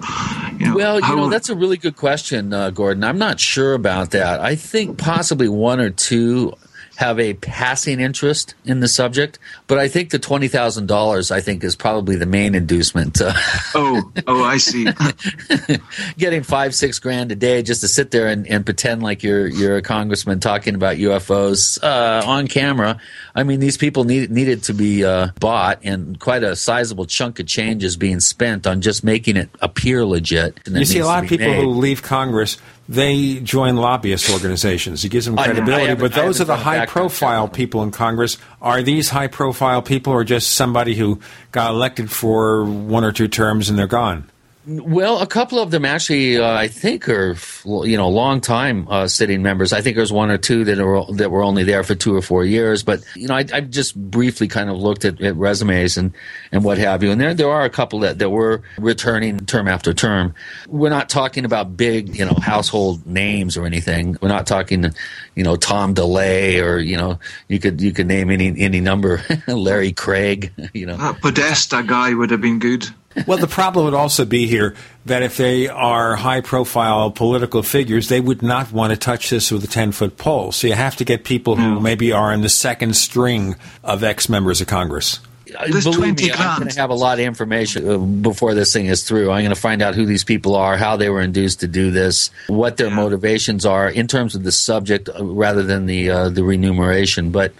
you know. Well, you know that's a really good question, uh, Gordon. I'm not sure about that. I think possibly one or two have a passing interest in the subject, but I think the twenty thousand dollars I think is probably the main inducement. Uh, oh, oh, I see. getting five, six grand a day just to sit there and, and pretend like you're you're a congressman talking about UFOs uh, on camera. I mean, these people need, needed to be uh, bought, and quite a sizable chunk of change is being spent on just making it appear legit. You see a lot of people made. who leave Congress they join lobbyist organizations. It gives them credibility. But those are the high profile people in Congress. Are these high profile people or just somebody who got elected for one or two terms and they're gone? Well, a couple of them actually, uh, I think, are you know long time uh, sitting members. I think there's one or two that are that were only there for two or four years. But you know, I, I just briefly kind of looked at, at, resumes and, and what have you. And there there are a couple that, that were returning term after term. We're not talking about big you know household names or anything. We're not talking you know Tom DeLay or you know you could you could name any any number Larry Craig. You know, that Podesta guy would have been good well, the problem would also be here that if they are high profile political figures, they would not want to touch this with a 10 foot pole. So you have to get people who maybe are in the second string of ex members of Congress. This Believe me, I'm going to have a lot of information uh, before this thing is through. I'm going to find out who these people are, how they were induced to do this, what their yeah. motivations are in terms of the subject uh, rather than the uh, the remuneration. But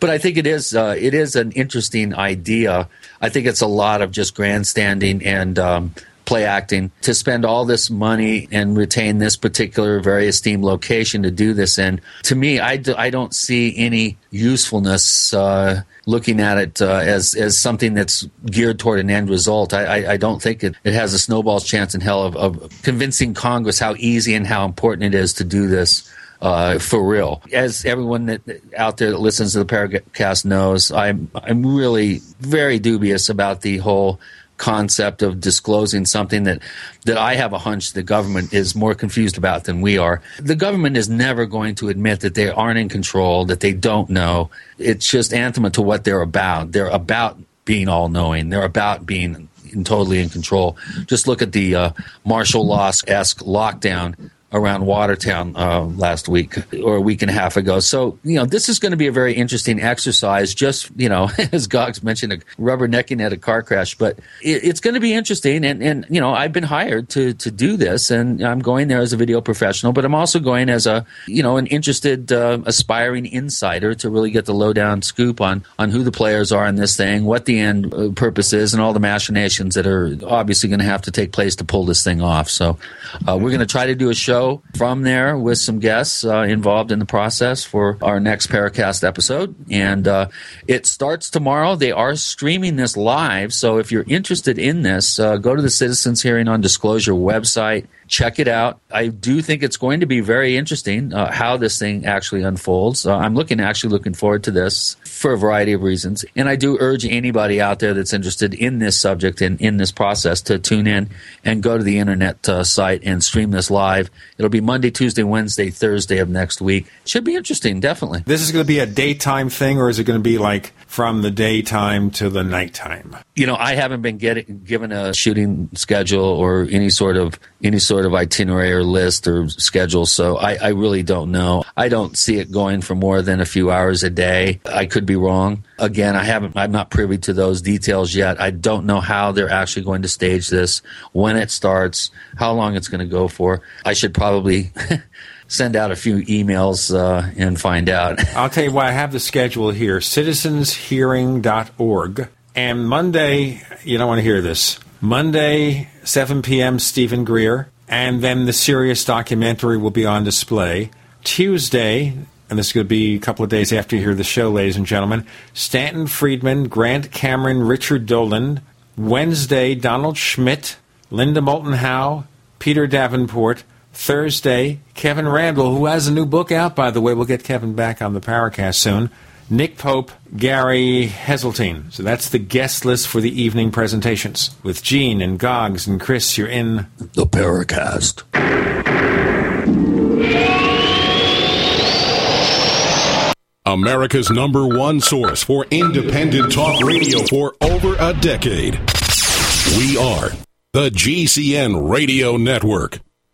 but I think it is uh, it is an interesting idea. I think it's a lot of just grandstanding and um, play acting to spend all this money and retain this particular very esteemed location to do this in. To me, I, do, I don't see any usefulness uh, looking at it uh, as as something that's geared toward an end result. I, I, I don't think it, it has a snowball's chance in hell of, of convincing Congress how easy and how important it is to do this uh, for real. As everyone that, out there that listens to the Paracast knows, I'm I'm really very dubious about the whole concept of disclosing something that that I have a hunch the government is more confused about than we are. The government is never going to admit that they aren't in control, that they don't know. It's just anathema to what they're about. They're about being all knowing. They're about being totally in control. Just look at the uh, martial law esque lockdown around Watertown uh, last week or a week and a half ago. So, you know, this is going to be a very interesting exercise. Just, you know, as Goggs mentioned, a rubbernecking at a car crash, but it, it's going to be interesting. And, and, you know, I've been hired to, to do this and I'm going there as a video professional, but I'm also going as a, you know, an interested, uh, aspiring insider to really get the lowdown scoop on, on who the players are in this thing, what the end uh, purpose is, and all the machinations that are obviously going to have to take place to pull this thing off. So, uh, we're going to try to do a show show from there with some guests uh, involved in the process for our next Paracast episode. And uh, it starts tomorrow. They are streaming this live. So if you're interested in this, uh, go to the Citizens Hearing on Disclosure website check it out. I do think it's going to be very interesting uh, how this thing actually unfolds. Uh, I'm looking actually looking forward to this for a variety of reasons, and I do urge anybody out there that's interested in this subject and in this process to tune in and go to the internet uh, site and stream this live. It'll be Monday, Tuesday, Wednesday, Thursday of next week. Should be interesting, definitely. This is going to be a daytime thing, or is it going to be like from the daytime to the nighttime? You know, I haven't been getting given a shooting schedule or any sort of any sort of itinerary or list or schedule, so I, I really don't know. I don't see it going for more than a few hours a day. I could be wrong. Again, I haven't. I'm not privy to those details yet. I don't know how they're actually going to stage this, when it starts, how long it's going to go for. I should probably. send out a few emails uh, and find out. I'll tell you why I have the schedule here citizenshearing.org. And Monday, you don't want to hear this. Monday, 7 p.m., Steven Greer. And then the Sirius documentary will be on display. Tuesday, and this is going to be a couple of days after you hear the show, ladies and gentlemen, Stanton Friedman, Grant Cameron, Richard Dolan. Wednesday, Donald Schmitt, Linda Moulton Howe, Peter Davenport. Thursday, Kevin Randle, who has a new book out, by the way. We'll get Kevin back on the Paracast soon. Nick Pope, Gary Heseltine. So that's the guest list for the evening presentations. With Gene and Goggs and Chris, you're in the Paracast. America's number one source for independent talk radio for over a decade. We are the GCN Radio Network.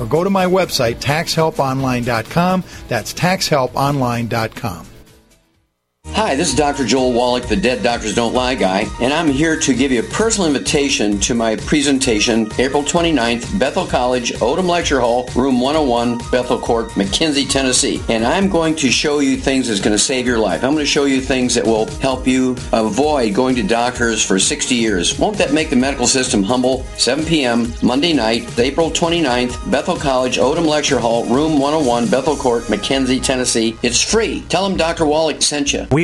or go to my website, taxhelponline.com. That's taxhelponline.com. Hi, this is Dr. Joel Wallach, the Dead Doctors Don't Lie guy, and I'm here to give you a personal invitation to my presentation April 29th, Bethel College, Odom Lecture Hall, room 101, Bethel Court, McKenzie, Tennessee. And I'm going to show you things that's going to save your life. I'm going to show you things that will help you avoid going to doctors for 60 years. Won't that make the medical system humble? 7 p.m., Monday night, April 29th, Bethel College, Odom Lecture Hall, room 101, Bethel Court, McKenzie, Tennessee. It's free. Tell them Dr. Wallach sent you. We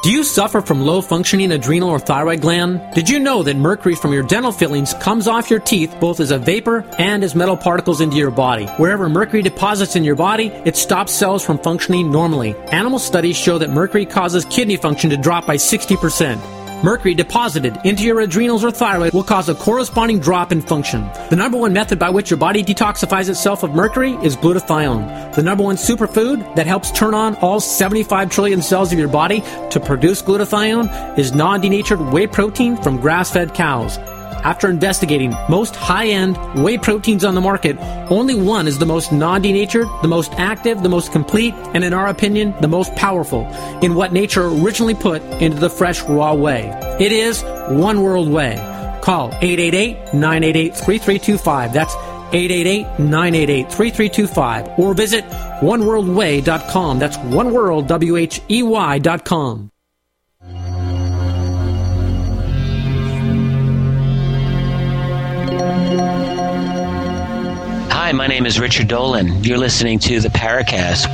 Do you suffer from low functioning adrenal or thyroid gland? Did you know that mercury from your dental fillings comes off your teeth both as a vapor and as metal particles into your body? Wherever mercury deposits in your body, it stops cells from functioning normally. Animal studies show that mercury causes kidney function to drop by 60%. Mercury deposited into your adrenals or thyroid will cause a corresponding drop in function. The number one method by which your body detoxifies itself of mercury is glutathione. The number one superfood that helps turn on all 75 trillion cells of your body to produce glutathione is non-denatured whey protein from grass-fed cows. After investigating most high end whey proteins on the market, only one is the most non denatured, the most active, the most complete, and in our opinion, the most powerful in what nature originally put into the fresh raw whey. It is One World Whey. Call 888 988 3325. That's 888-988-3325 or visit oneworldwhey.com. That's oneworld, W-H-E-Y dot com. Hi, my name is Richard Dolan. You're listening to the Paracast.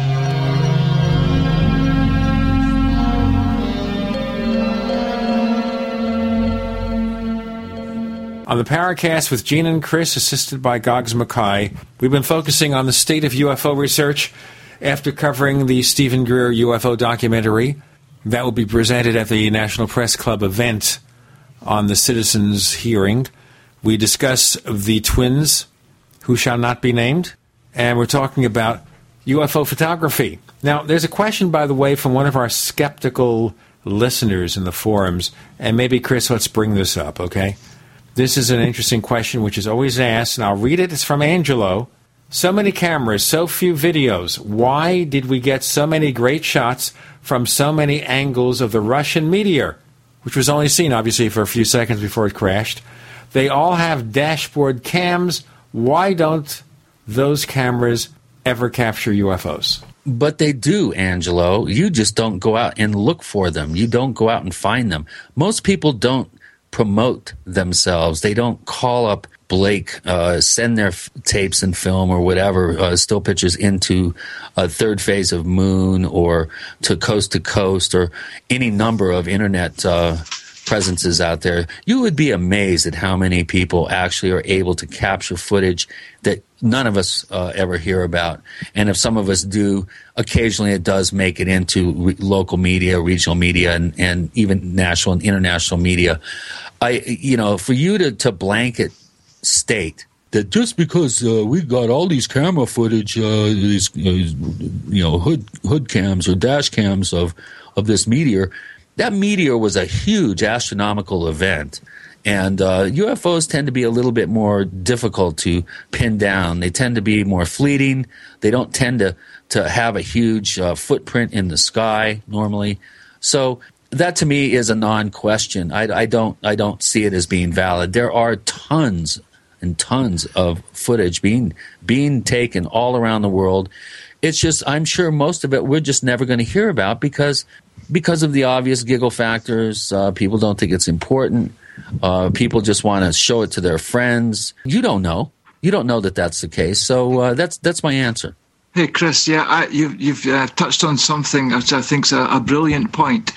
On the Paracast with Gene and Chris, assisted by Goggs Mackay, we've been focusing on the state of UFO research after covering the Steven Greer UFO documentary. That will be presented at the National Press Club event on the citizens' hearing. We discuss the twins who shall not be named, and we're talking about UFO photography. Now, there's a question, by the way, from one of our skeptical listeners in the forums, and maybe, Chris, let's bring this up, okay? This is an interesting question which is always asked, and I'll read it. It's from Angelo. So many cameras, so few videos. Why did we get so many great shots from so many angles of the Russian meteor, which was only seen, obviously, for a few seconds before it crashed? They all have dashboard cams. Why don't those cameras ever capture UFOs? But they do, Angelo. You just don't go out and look for them. You don't go out and find them. Most people don't promote themselves. They don't call up Blake, uh, send their f- tapes and film or whatever, uh, still pictures into a third phase of Moon or to Coast to Coast or any number of internet uh, presences out there. You would be amazed at how many people actually are able to capture footage that none of us uh, ever hear about. And if some of us do, occasionally it does make it into re- local media, regional media, and, and even national and international media. I, you know, for you to, to blanket state that just because uh, we've got all these camera footage, uh, these uh, you know hood hood cams or dash cams of of this meteor, that meteor was a huge astronomical event. And uh, UFOs tend to be a little bit more difficult to pin down. They tend to be more fleeting. They don't tend to, to have a huge uh, footprint in the sky normally. So that to me is a non-question. I, I, don't I don't see it as being valid. There are tons and tons of footage being being taken all around the world. It's just I'm sure most of it we're just never going to hear about because because of the obvious giggle factors. Uh, people don't think it's important. Uh, people just want to show it to their friends. You don't know. You don't know that that's the case. So uh, that's that's my answer. Hey, Chris. Yeah, I, you, you've uh, touched on something which I think is a, a brilliant point.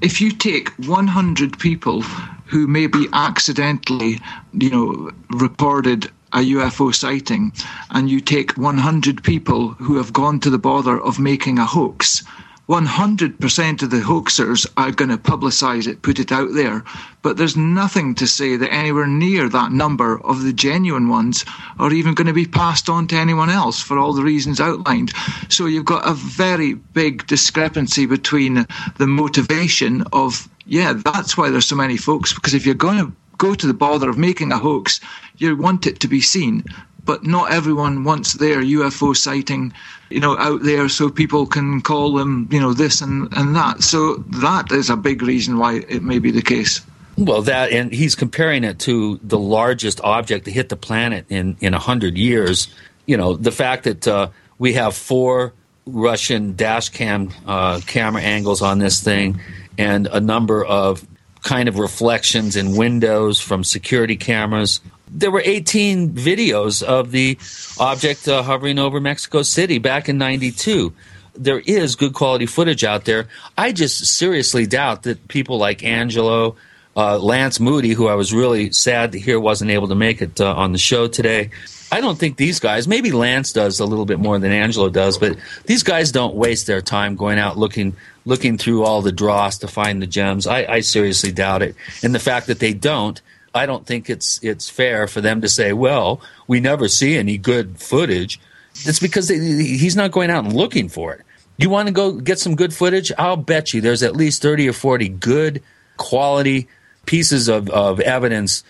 If you take 100 people who maybe accidentally, you know, reported a UFO sighting, and you take 100 people who have gone to the bother of making a hoax, 100% of the hoaxers are going to publicize it, put it out there, but there's nothing to say that anywhere near that number of the genuine ones are even going to be passed on to anyone else for all the reasons outlined. So you've got a very big discrepancy between the motivation of, yeah, that's why there's so many folks, because if you're going to go to the bother of making a hoax, you want it to be seen but not everyone wants their UFO sighting, you know, out there so people can call them, you know, this and, and that. So that is a big reason why it may be the case. Well, that and he's comparing it to the largest object to hit the planet in in a hundred years. You know, the fact that uh, we have four Russian dash cam uh, camera angles on this thing, and a number of kind of reflections in windows from security cameras there were 18 videos of the object uh, hovering over Mexico City back in 92. There is good quality footage out there. I just seriously doubt that people like Angelo, uh, Lance Moody, who I was really sad to hear wasn't able to make it uh, on the show today. I don't think these guys, maybe Lance does a little bit more than Angelo does, but these guys don't waste their time going out looking looking through all the dross to find the gems. I, I seriously doubt it. And the fact that they don't I don't think it's it's fair for them to say, "Well, we never see any good footage." It's because they, he's not going out and looking for it. You want to go get some good footage? I'll bet you there's at least thirty or forty good quality pieces of, of evidence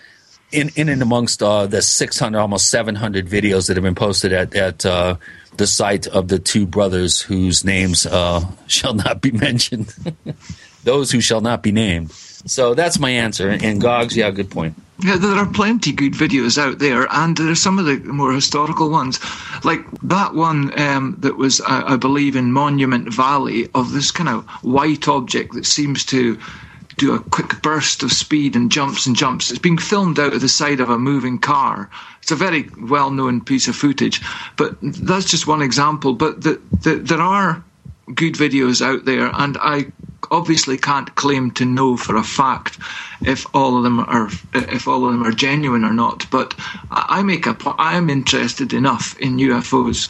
in in and amongst uh, the 600 almost 700 videos that have been posted at at uh, the site of the two brothers whose names uh, shall not be mentioned those who shall not be named so that's my answer. And Goggs, yeah, good point. Yeah, there are plenty good videos out there, and there's some of the more historical ones, like that one um, that was, I, I believe, in Monument Valley of this kind of white object that seems to do a quick burst of speed and jumps and jumps. It's being filmed out of the side of a moving car. It's a very well known piece of footage, but that's just one example. But the, the, there are good videos out there, and I obviously can't claim to know for a fact if all of them are if all of them are genuine or not. But I make a I'm interested enough in UFOs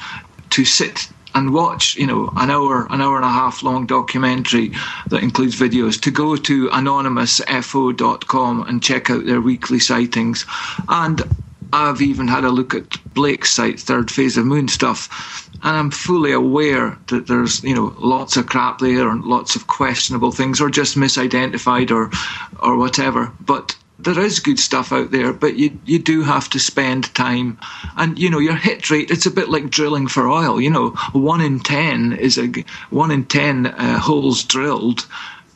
to sit and watch, you know, an hour, an hour and a half long documentary that includes videos, to go to anonymousfo.com and check out their weekly sightings. And I've even had a look at Blake's site, Third Phase of Moon stuff and I'm fully aware that there's you know lots of crap there and lots of questionable things or just misidentified or or whatever. But there is good stuff out there but you you do have to spend time. And you know your hit rate it's a bit like drilling for oil. You know 1 in 10 is a 1 in 10 uh, holes drilled.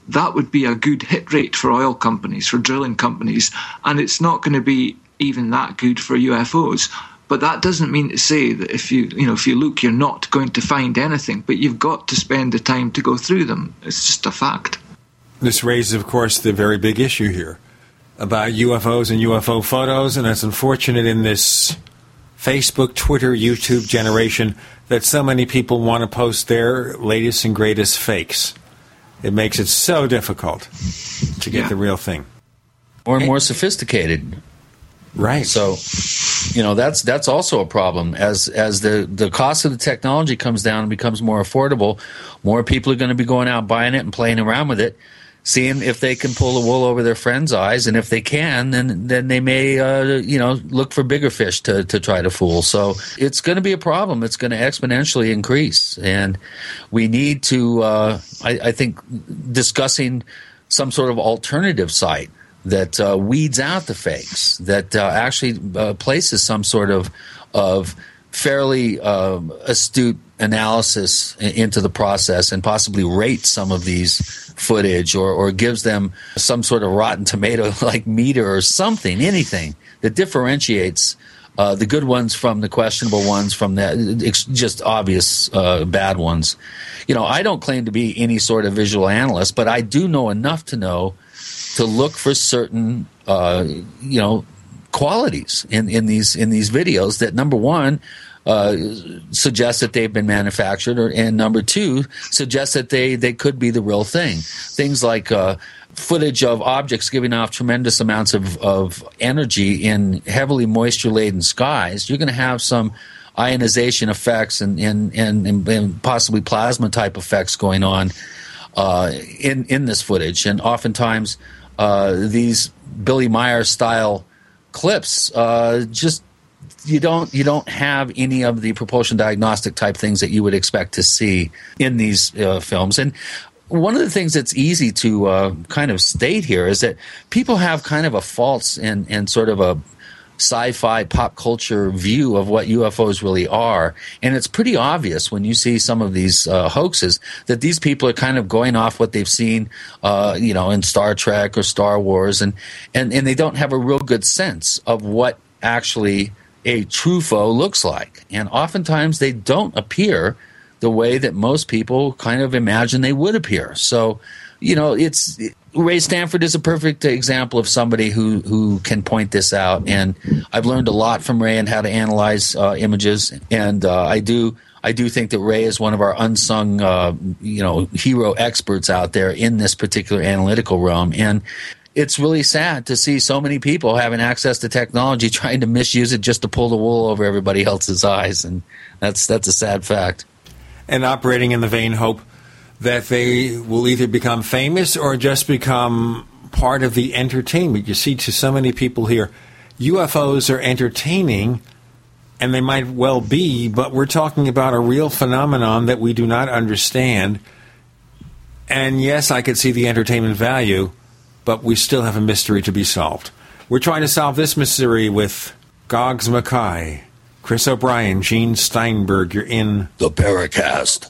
That would be a good hit rate for oil companies for drilling companies. And it's not going to be even that good for UFOs but that doesn't mean to say that if you you know if you look, you're not going to find anything. But you've got to spend the time to go through them. It's just a fact. This raises, of course, the very big issue here about UFOs and UFO photos, and it's unfortunate in this Facebook, Twitter, YouTube generation that so many people want to post their latest and greatest fakes. It makes it so difficult to get yeah. the real thing. Or more sophisticated. Right. So, you know, that's that's also a problem as as the the cost of the technology comes down and becomes more affordable. More people are going to be going out buying it and playing around with it, seeing if they can pull the wool over their friends' eyes, and if they can, then then they may uh, you know look for bigger fish to to try to fool. So it's going to be a problem. It's going to exponentially increase, and we need to. Uh, I, I think discussing some sort of alternative site that uh, weeds out the fakes, that uh, actually uh, places some sort of of fairly um, astute analysis into the process and possibly rates some of these footage or, or gives them some sort of rotten tomato like meter or something, anything that differentiates uh, the good ones from the questionable ones from the just obvious uh, bad ones. You know, I don't claim to be any sort of visual analyst, but I do know enough to know to look for certain, uh, you know, qualities in, in these in these videos that number one uh, suggest that they've been manufactured, or, and number two suggests that they they could be the real thing. Things like uh, footage of objects giving off tremendous amounts of, of energy in heavily moisture laden skies. You're going to have some ionization effects and and, and, and possibly plasma type effects going on uh, in in this footage, and oftentimes uh, these Billy Meier style clips uh, just you don't you don't have any of the propulsion diagnostic type things that you would expect to see in these uh, films. And one of the things that's easy to uh, kind of state here is that people have kind of a false and, and sort of a sci-fi pop culture view of what UFOs really are, and it's pretty obvious when you see some of these uh, hoaxes that these people are kind of going off what they've seen, uh, you know, in Star Trek or Star Wars, and and and they don't have a real good sense of what actually a true foe looks like, and oftentimes they don't appear the way that most people kind of imagine they would appear. So, you know, it's Ray Stanford is a perfect example of somebody who who can point this out, and I've learned a lot from Ray and how to analyze uh, images, and uh, I do. I do think that Ray is one of our unsung, uh, you know, hero experts out there in this particular analytical realm, and it's really sad to see so many people having access to technology trying to misuse it just to pull the wool over everybody else's eyes, and that's that's a sad fact. And operating in the vain hope that they will either become famous or just become part of the entertainment. You see, to so many people here, UFOs are entertaining, and they might well be, but we're talking about a real phenomenon that we do not understand. And yes, I could see the entertainment value, but we still have a mystery to be solved. We're trying to solve this mystery with Goggs Mackay, Chris O'Brien, Gene Steinberg. You're in the Paracast.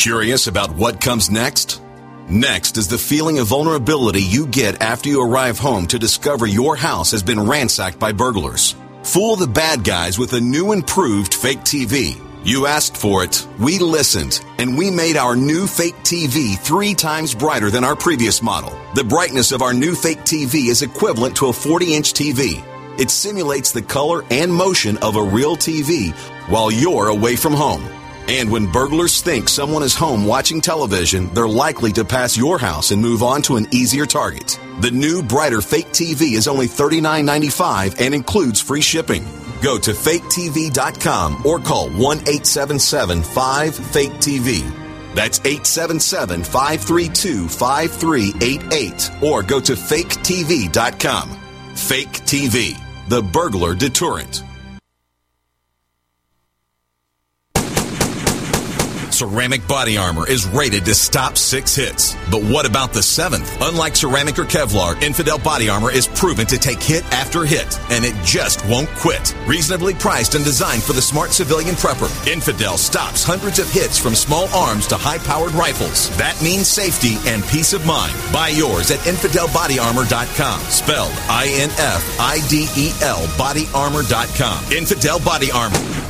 Curious about what comes next? Next is the feeling of vulnerability you get after you arrive home to discover your house has been ransacked by burglars. Fool the bad guys with a new improved fake TV. You asked for it, we listened, and we made our new fake TV three times brighter than our previous model. The brightness of our new fake TV is equivalent to a 40 inch TV. It simulates the color and motion of a real TV while you're away from home. And when burglars think someone is home watching television, they're likely to pass your house and move on to an easier target. The new, brighter fake TV is only $39.95 and includes free shipping. Go to faketv.com or call 1 877 5 Fake TV. That's 877 532 5388 or go to faketv.com. Fake TV, the burglar deterrent. Ceramic body armor is rated to stop six hits. But what about the seventh? Unlike ceramic or Kevlar, Infidel body armor is proven to take hit after hit, and it just won't quit. Reasonably priced and designed for the smart civilian prepper, Infidel stops hundreds of hits from small arms to high powered rifles. That means safety and peace of mind. Buy yours at InfidelBodyArmor.com. Spelled I N F I D E L bodyarmor.com. Infidel Body Armor.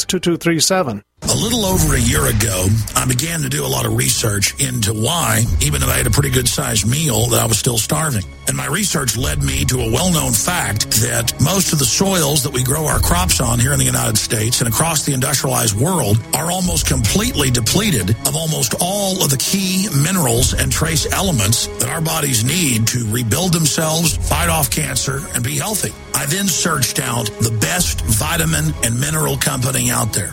2237. A little over a year ago, I began to do a lot of research into why, even though I had a pretty good sized meal, that I was still starving. And my research led me to a well known fact that most of the soils that we grow our crops on here in the United States and across the industrialized world are almost completely depleted of almost all of the key minerals and trace elements that our bodies need to rebuild themselves, fight off cancer, and be healthy. I then searched out the best vitamin and mineral company out there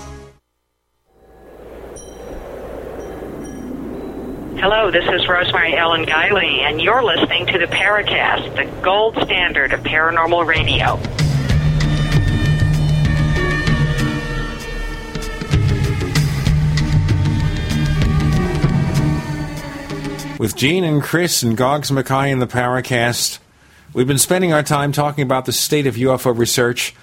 Hello, this is Rosemary Ellen Guiley, and you're listening to the Paracast, the gold standard of paranormal radio. With Gene and Chris and Goggs Mackay in the Paracast, we've been spending our time talking about the state of UFO research,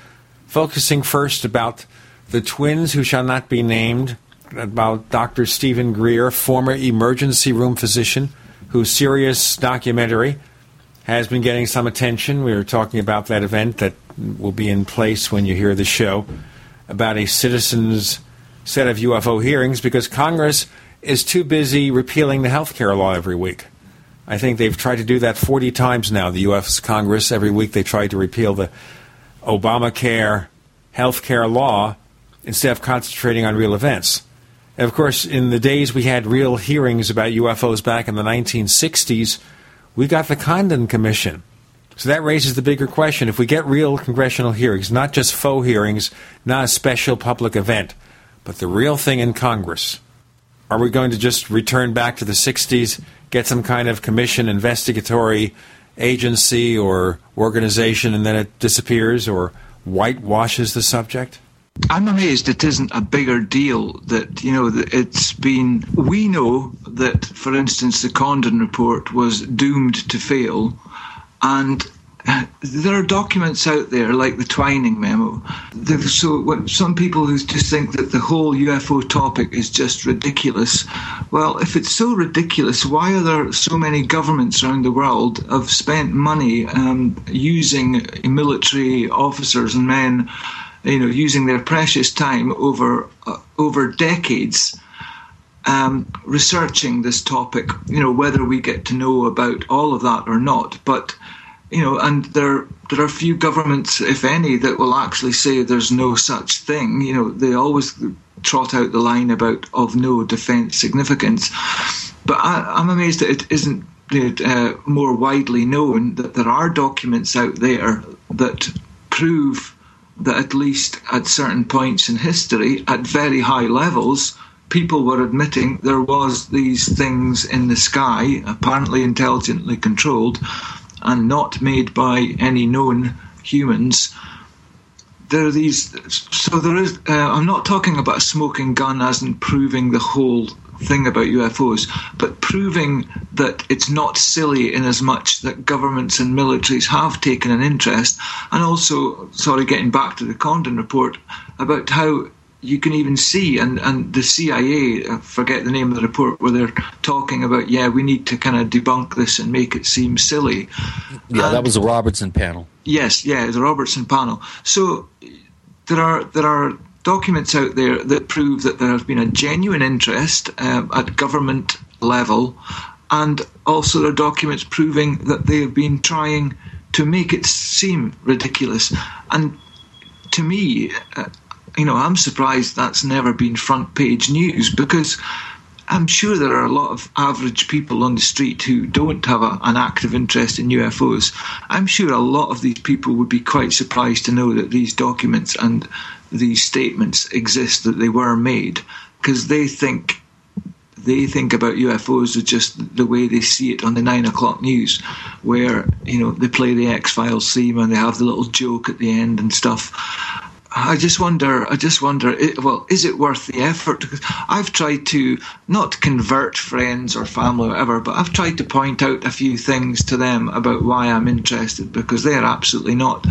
focusing first about the twins who shall not be named, about Dr. Steven Greer, former emergency room physician, whose Sirius documentary has been getting some attention. We were talking about that event that will be in place when you hear the show about a citizens' set of UFO hearings because Congress is too busy repealing the health care law every week. I think they've tried to do that 40 times now, the U.S. Congress. Every week they try to repeal the Obamacare health care law instead of concentrating on real events. And of course, in the days we had real hearings about UFOs back in the 1960s, we got the Condon Commission. So that raises the bigger question. If we get real congressional hearings, not just faux hearings, not a special public event, but the real thing in Congress, are we going to just return back to the 60s, get some kind of commission, investigatory agency or organization, and then it disappears or whitewashes the subject? I'm amazed it isn't a bigger deal that, you know, it's been. We know that, for instance, the Condon report was doomed to fail, and there are documents out there like the Twining memo. So some people who just think that the whole UFO topic is just ridiculous. Well, if it's so ridiculous, why are there so many governments around the world have spent money um, using military officers and men, you know, using their precious time over uh, over decades? Um, researching this topic, you know, whether we get to know about all of that or not, but you know, and there there are few governments, if any, that will actually say there's no such thing. You know, they always trot out the line about of no defence significance. But I, am amazed that it isn't uh, more widely known that there are documents out there that prove that at least at certain points in history, at very high levels, people were admitting there was these things in the sky, apparently intelligently controlled, and not made by any known humans. There are these. So there is. Uh, I'm not talking about a smoking gun as in proving the whole thing about UFOs, but proving that it's not silly in as much that governments and militaries have taken an interest, and also, sorry, getting back to the Condon report about how you can even see, and, and the CIA, I forget the name of the report, where they're talking about, yeah, we need to kind of debunk this and make it seem silly. Yeah, and, that was the Robertson panel. Yes, yeah, the Robertson panel. So there are there are documents out there that prove that there has been a genuine interest um, at government level, and also there are documents proving that they have been trying to make it seem ridiculous. And to me, uh, you know, I'm surprised that's never been front page news because I'm sure there are a lot of average people on the street who don't have a, an active interest in UFOs. I'm sure a lot of these people would be quite surprised to know that these documents and these statements exist, that they were made, because they think they think about UFOs as just the way they see it on the nine o'clock news, where you know they play the X Files theme and they have the little joke at the end and stuff. I just wonder. I just wonder. Well, is it worth the effort? Because I've tried to not convert friends or family or whatever, but I've tried to point out a few things to them about why I'm interested because they're absolutely not.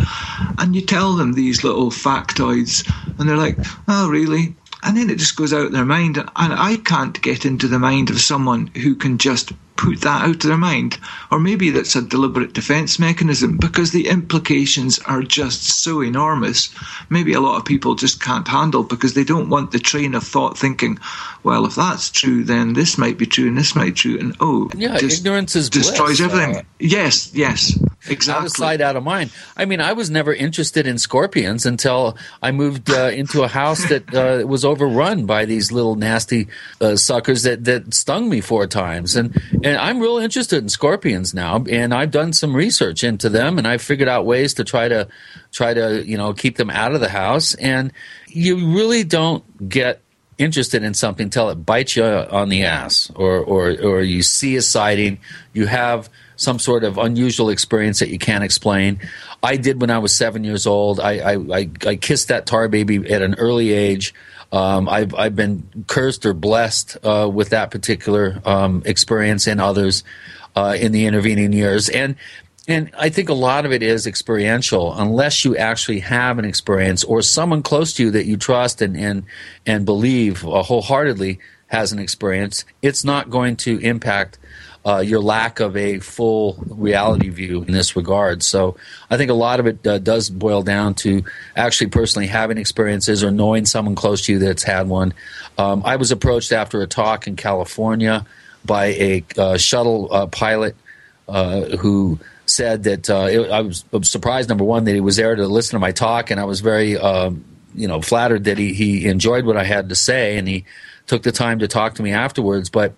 And you tell them these little factoids, and they're like, "Oh, really?" and then it just goes out of their mind. And I can't get into the mind of someone who can just put that out of their mind. Or maybe that's a deliberate defense mechanism because the implications are just so enormous. Maybe a lot of people just can't handle because they don't want the train of thought thinking, well, if that's true, then this might be true and this might be true. And oh, yeah, ignorance is destroys bliss. everything. Yes, yes. Exactly. Out of sight, out of mind. I mean, I was never interested in scorpions until I moved uh, into a house that uh, was overrun by these little nasty uh, suckers that, that stung me four times. And, and I'm real interested in scorpions now. And I've done some research into them and I've figured out ways to try to, try to, you know, keep them out of the house. And you really don't get interested in something until it bites you on the ass or, or, or you see a sighting, you have – some sort of unusual experience that you can't explain. I did when I was seven years old. I, I, I, kissed that tar baby at an early age. Um, I've, I've been cursed or blessed uh, with that particular um, experience and others uh, in the intervening years. And and I think a lot of it is experiential. Unless you actually have an experience or someone close to you that you trust and and and believe uh, wholeheartedly has an experience, it's not going to impact uh, your lack of a full reality view in this regard. So I think a lot of it uh, does boil down to actually personally having experiences or knowing someone close to you that's had one. Um, I was approached after a talk in California by a uh, shuttle uh, pilot uh, who said that uh, it, I was surprised, number one, that he was there to listen to my talk, and I was very, um, you know, flattered that he, he enjoyed what I had to say, and he took the time to talk to me afterwards. But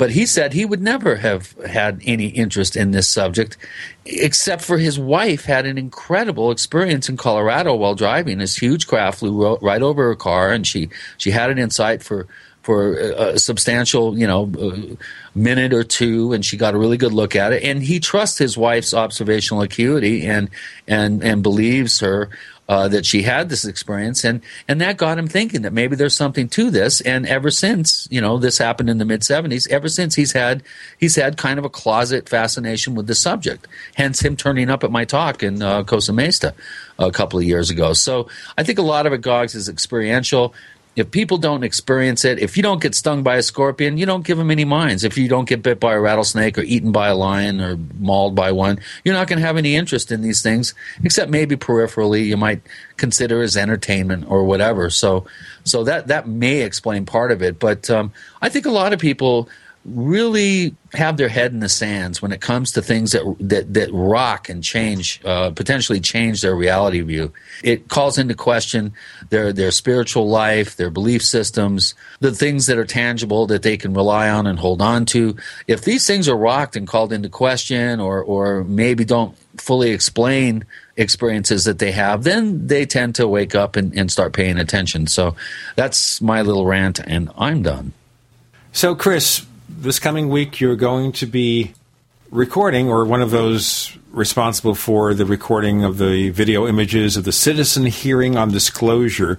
but he said he would never have had any interest in this subject, except for his wife had an incredible experience in Colorado while driving. This huge craft flew right over her car, and she she had an insight for for a substantial, you know, uh, minute or two, and she got a really good look at it. And he trusts his wife's observational acuity and and and believes her uh, that she had this experience, and and that got him thinking that maybe there's something to this. And ever since, you know, this happened in the mid '70s. Ever since he's had he's had kind of a closet fascination with the subject. Hence, him turning up at my talk in uh, Costa Mesa a couple of years ago. So I think a lot of it, Goggs, is experiential if people don't experience it, if you don't get stung by a scorpion, you don't give them any minds. If you don't get bit by a rattlesnake or eaten by a lion or mauled by one, you're not going to have any interest in these things, except maybe peripherally you might consider as entertainment or whatever. So, so that that may explain part of it. But um, I think a lot of people really have their head in the sands when it comes to things that that, that rock and change, uh, potentially change their reality view. It calls into question their their spiritual life, their belief systems, the things that are tangible that they can rely on and hold on to. If these things are rocked and called into question, or or maybe don't fully explain experiences that they have, then they tend to wake up and, and start paying attention. So that's my little rant, and I'm done. So, Chris, this coming week you're going to be recording, or one of those responsible for the recording of the video images of the citizen hearing on disclosure.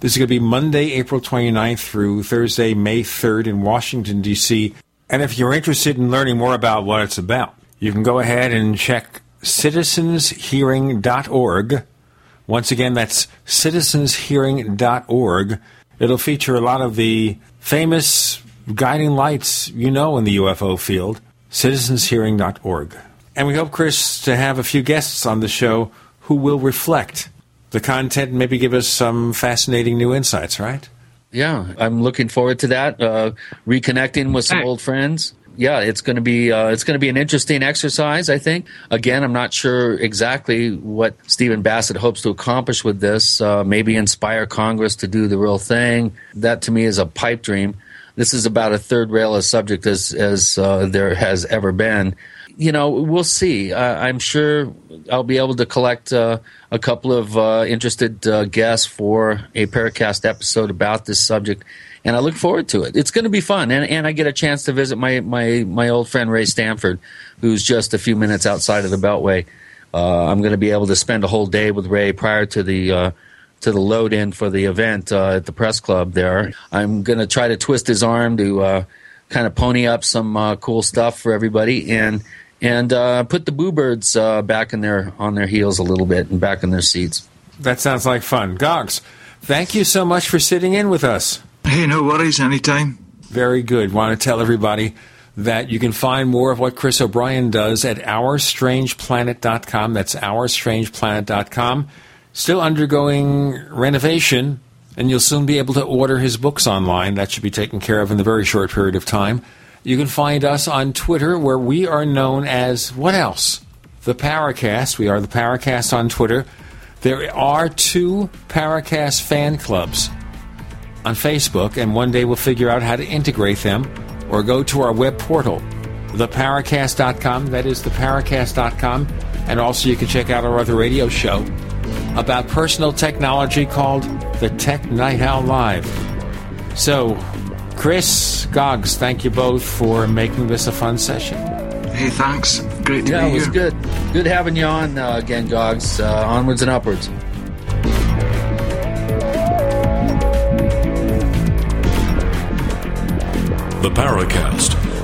This is going to be Monday, April 29th through Thursday, May 3rd in Washington, D.C. And if you're interested in learning more about what it's about, you can go ahead and check citizenshearing.org. Once again, that's citizenshearing.org. It'll feature a lot of the famous guiding lights you know in the UFO field, citizenshearing.org. And we hope, Chris, to have a few guests on the show who will reflect the content and maybe give us some fascinating new insights, right? Yeah, I'm looking forward to that. Uh, reconnecting with some old friends. yeah, it's going to be uh, it's going to be an interesting exercise. I think. Again, I'm not sure exactly what Stephen Bassett hopes to accomplish with this. Uh, maybe inspire Congress to do the real thing. That to me is a pipe dream. This is about a third rail of subject as as uh, there has ever been. You know, we'll see. I'm sure I'll be able to collect uh, a couple of uh, interested uh, guests for a Paracast episode about this subject and I look forward to it. It's going to be fun, and and I get a chance to visit my my my old friend Ray Stanford, who's just a few minutes outside of the Beltway. Uh, I'm going to be able to spend a whole day with Ray prior to the uh, to the load in for the event uh, at the press club. There, I'm going to try to twist his arm to uh, kind of pony up some uh, cool stuff for everybody and. And uh, put the boo birds back in their on their heels a little bit and back in their seats. That sounds like fun. Goggs, thank you so much for sitting in with us. Hey, no worries, anytime. Very good. Want to tell everybody that you can find more of what Chris O'Brien does at OurStrangePlanet.com. That's OurStrangePlanet.com. Still undergoing renovation, and you'll soon be able to order his books online. That should be taken care of in the very short period of time. You can find us on Twitter, where we are known as what else? The Paracast. We are the Paracast on Twitter. There are two Paracast fan clubs on Facebook, and one day we'll figure out how to integrate them or go to our web portal, theparacast.com. That is theparacast.com. And also, you can check out our other radio show about personal technology called The Tech Night Owl Live. So, Chris, Goggs, thank you both for making this a fun session. Hey, thanks. Great to yeah, be it was good. Good having you on uh, again, Goggs. Uh, onwards and upwards. The Paracast,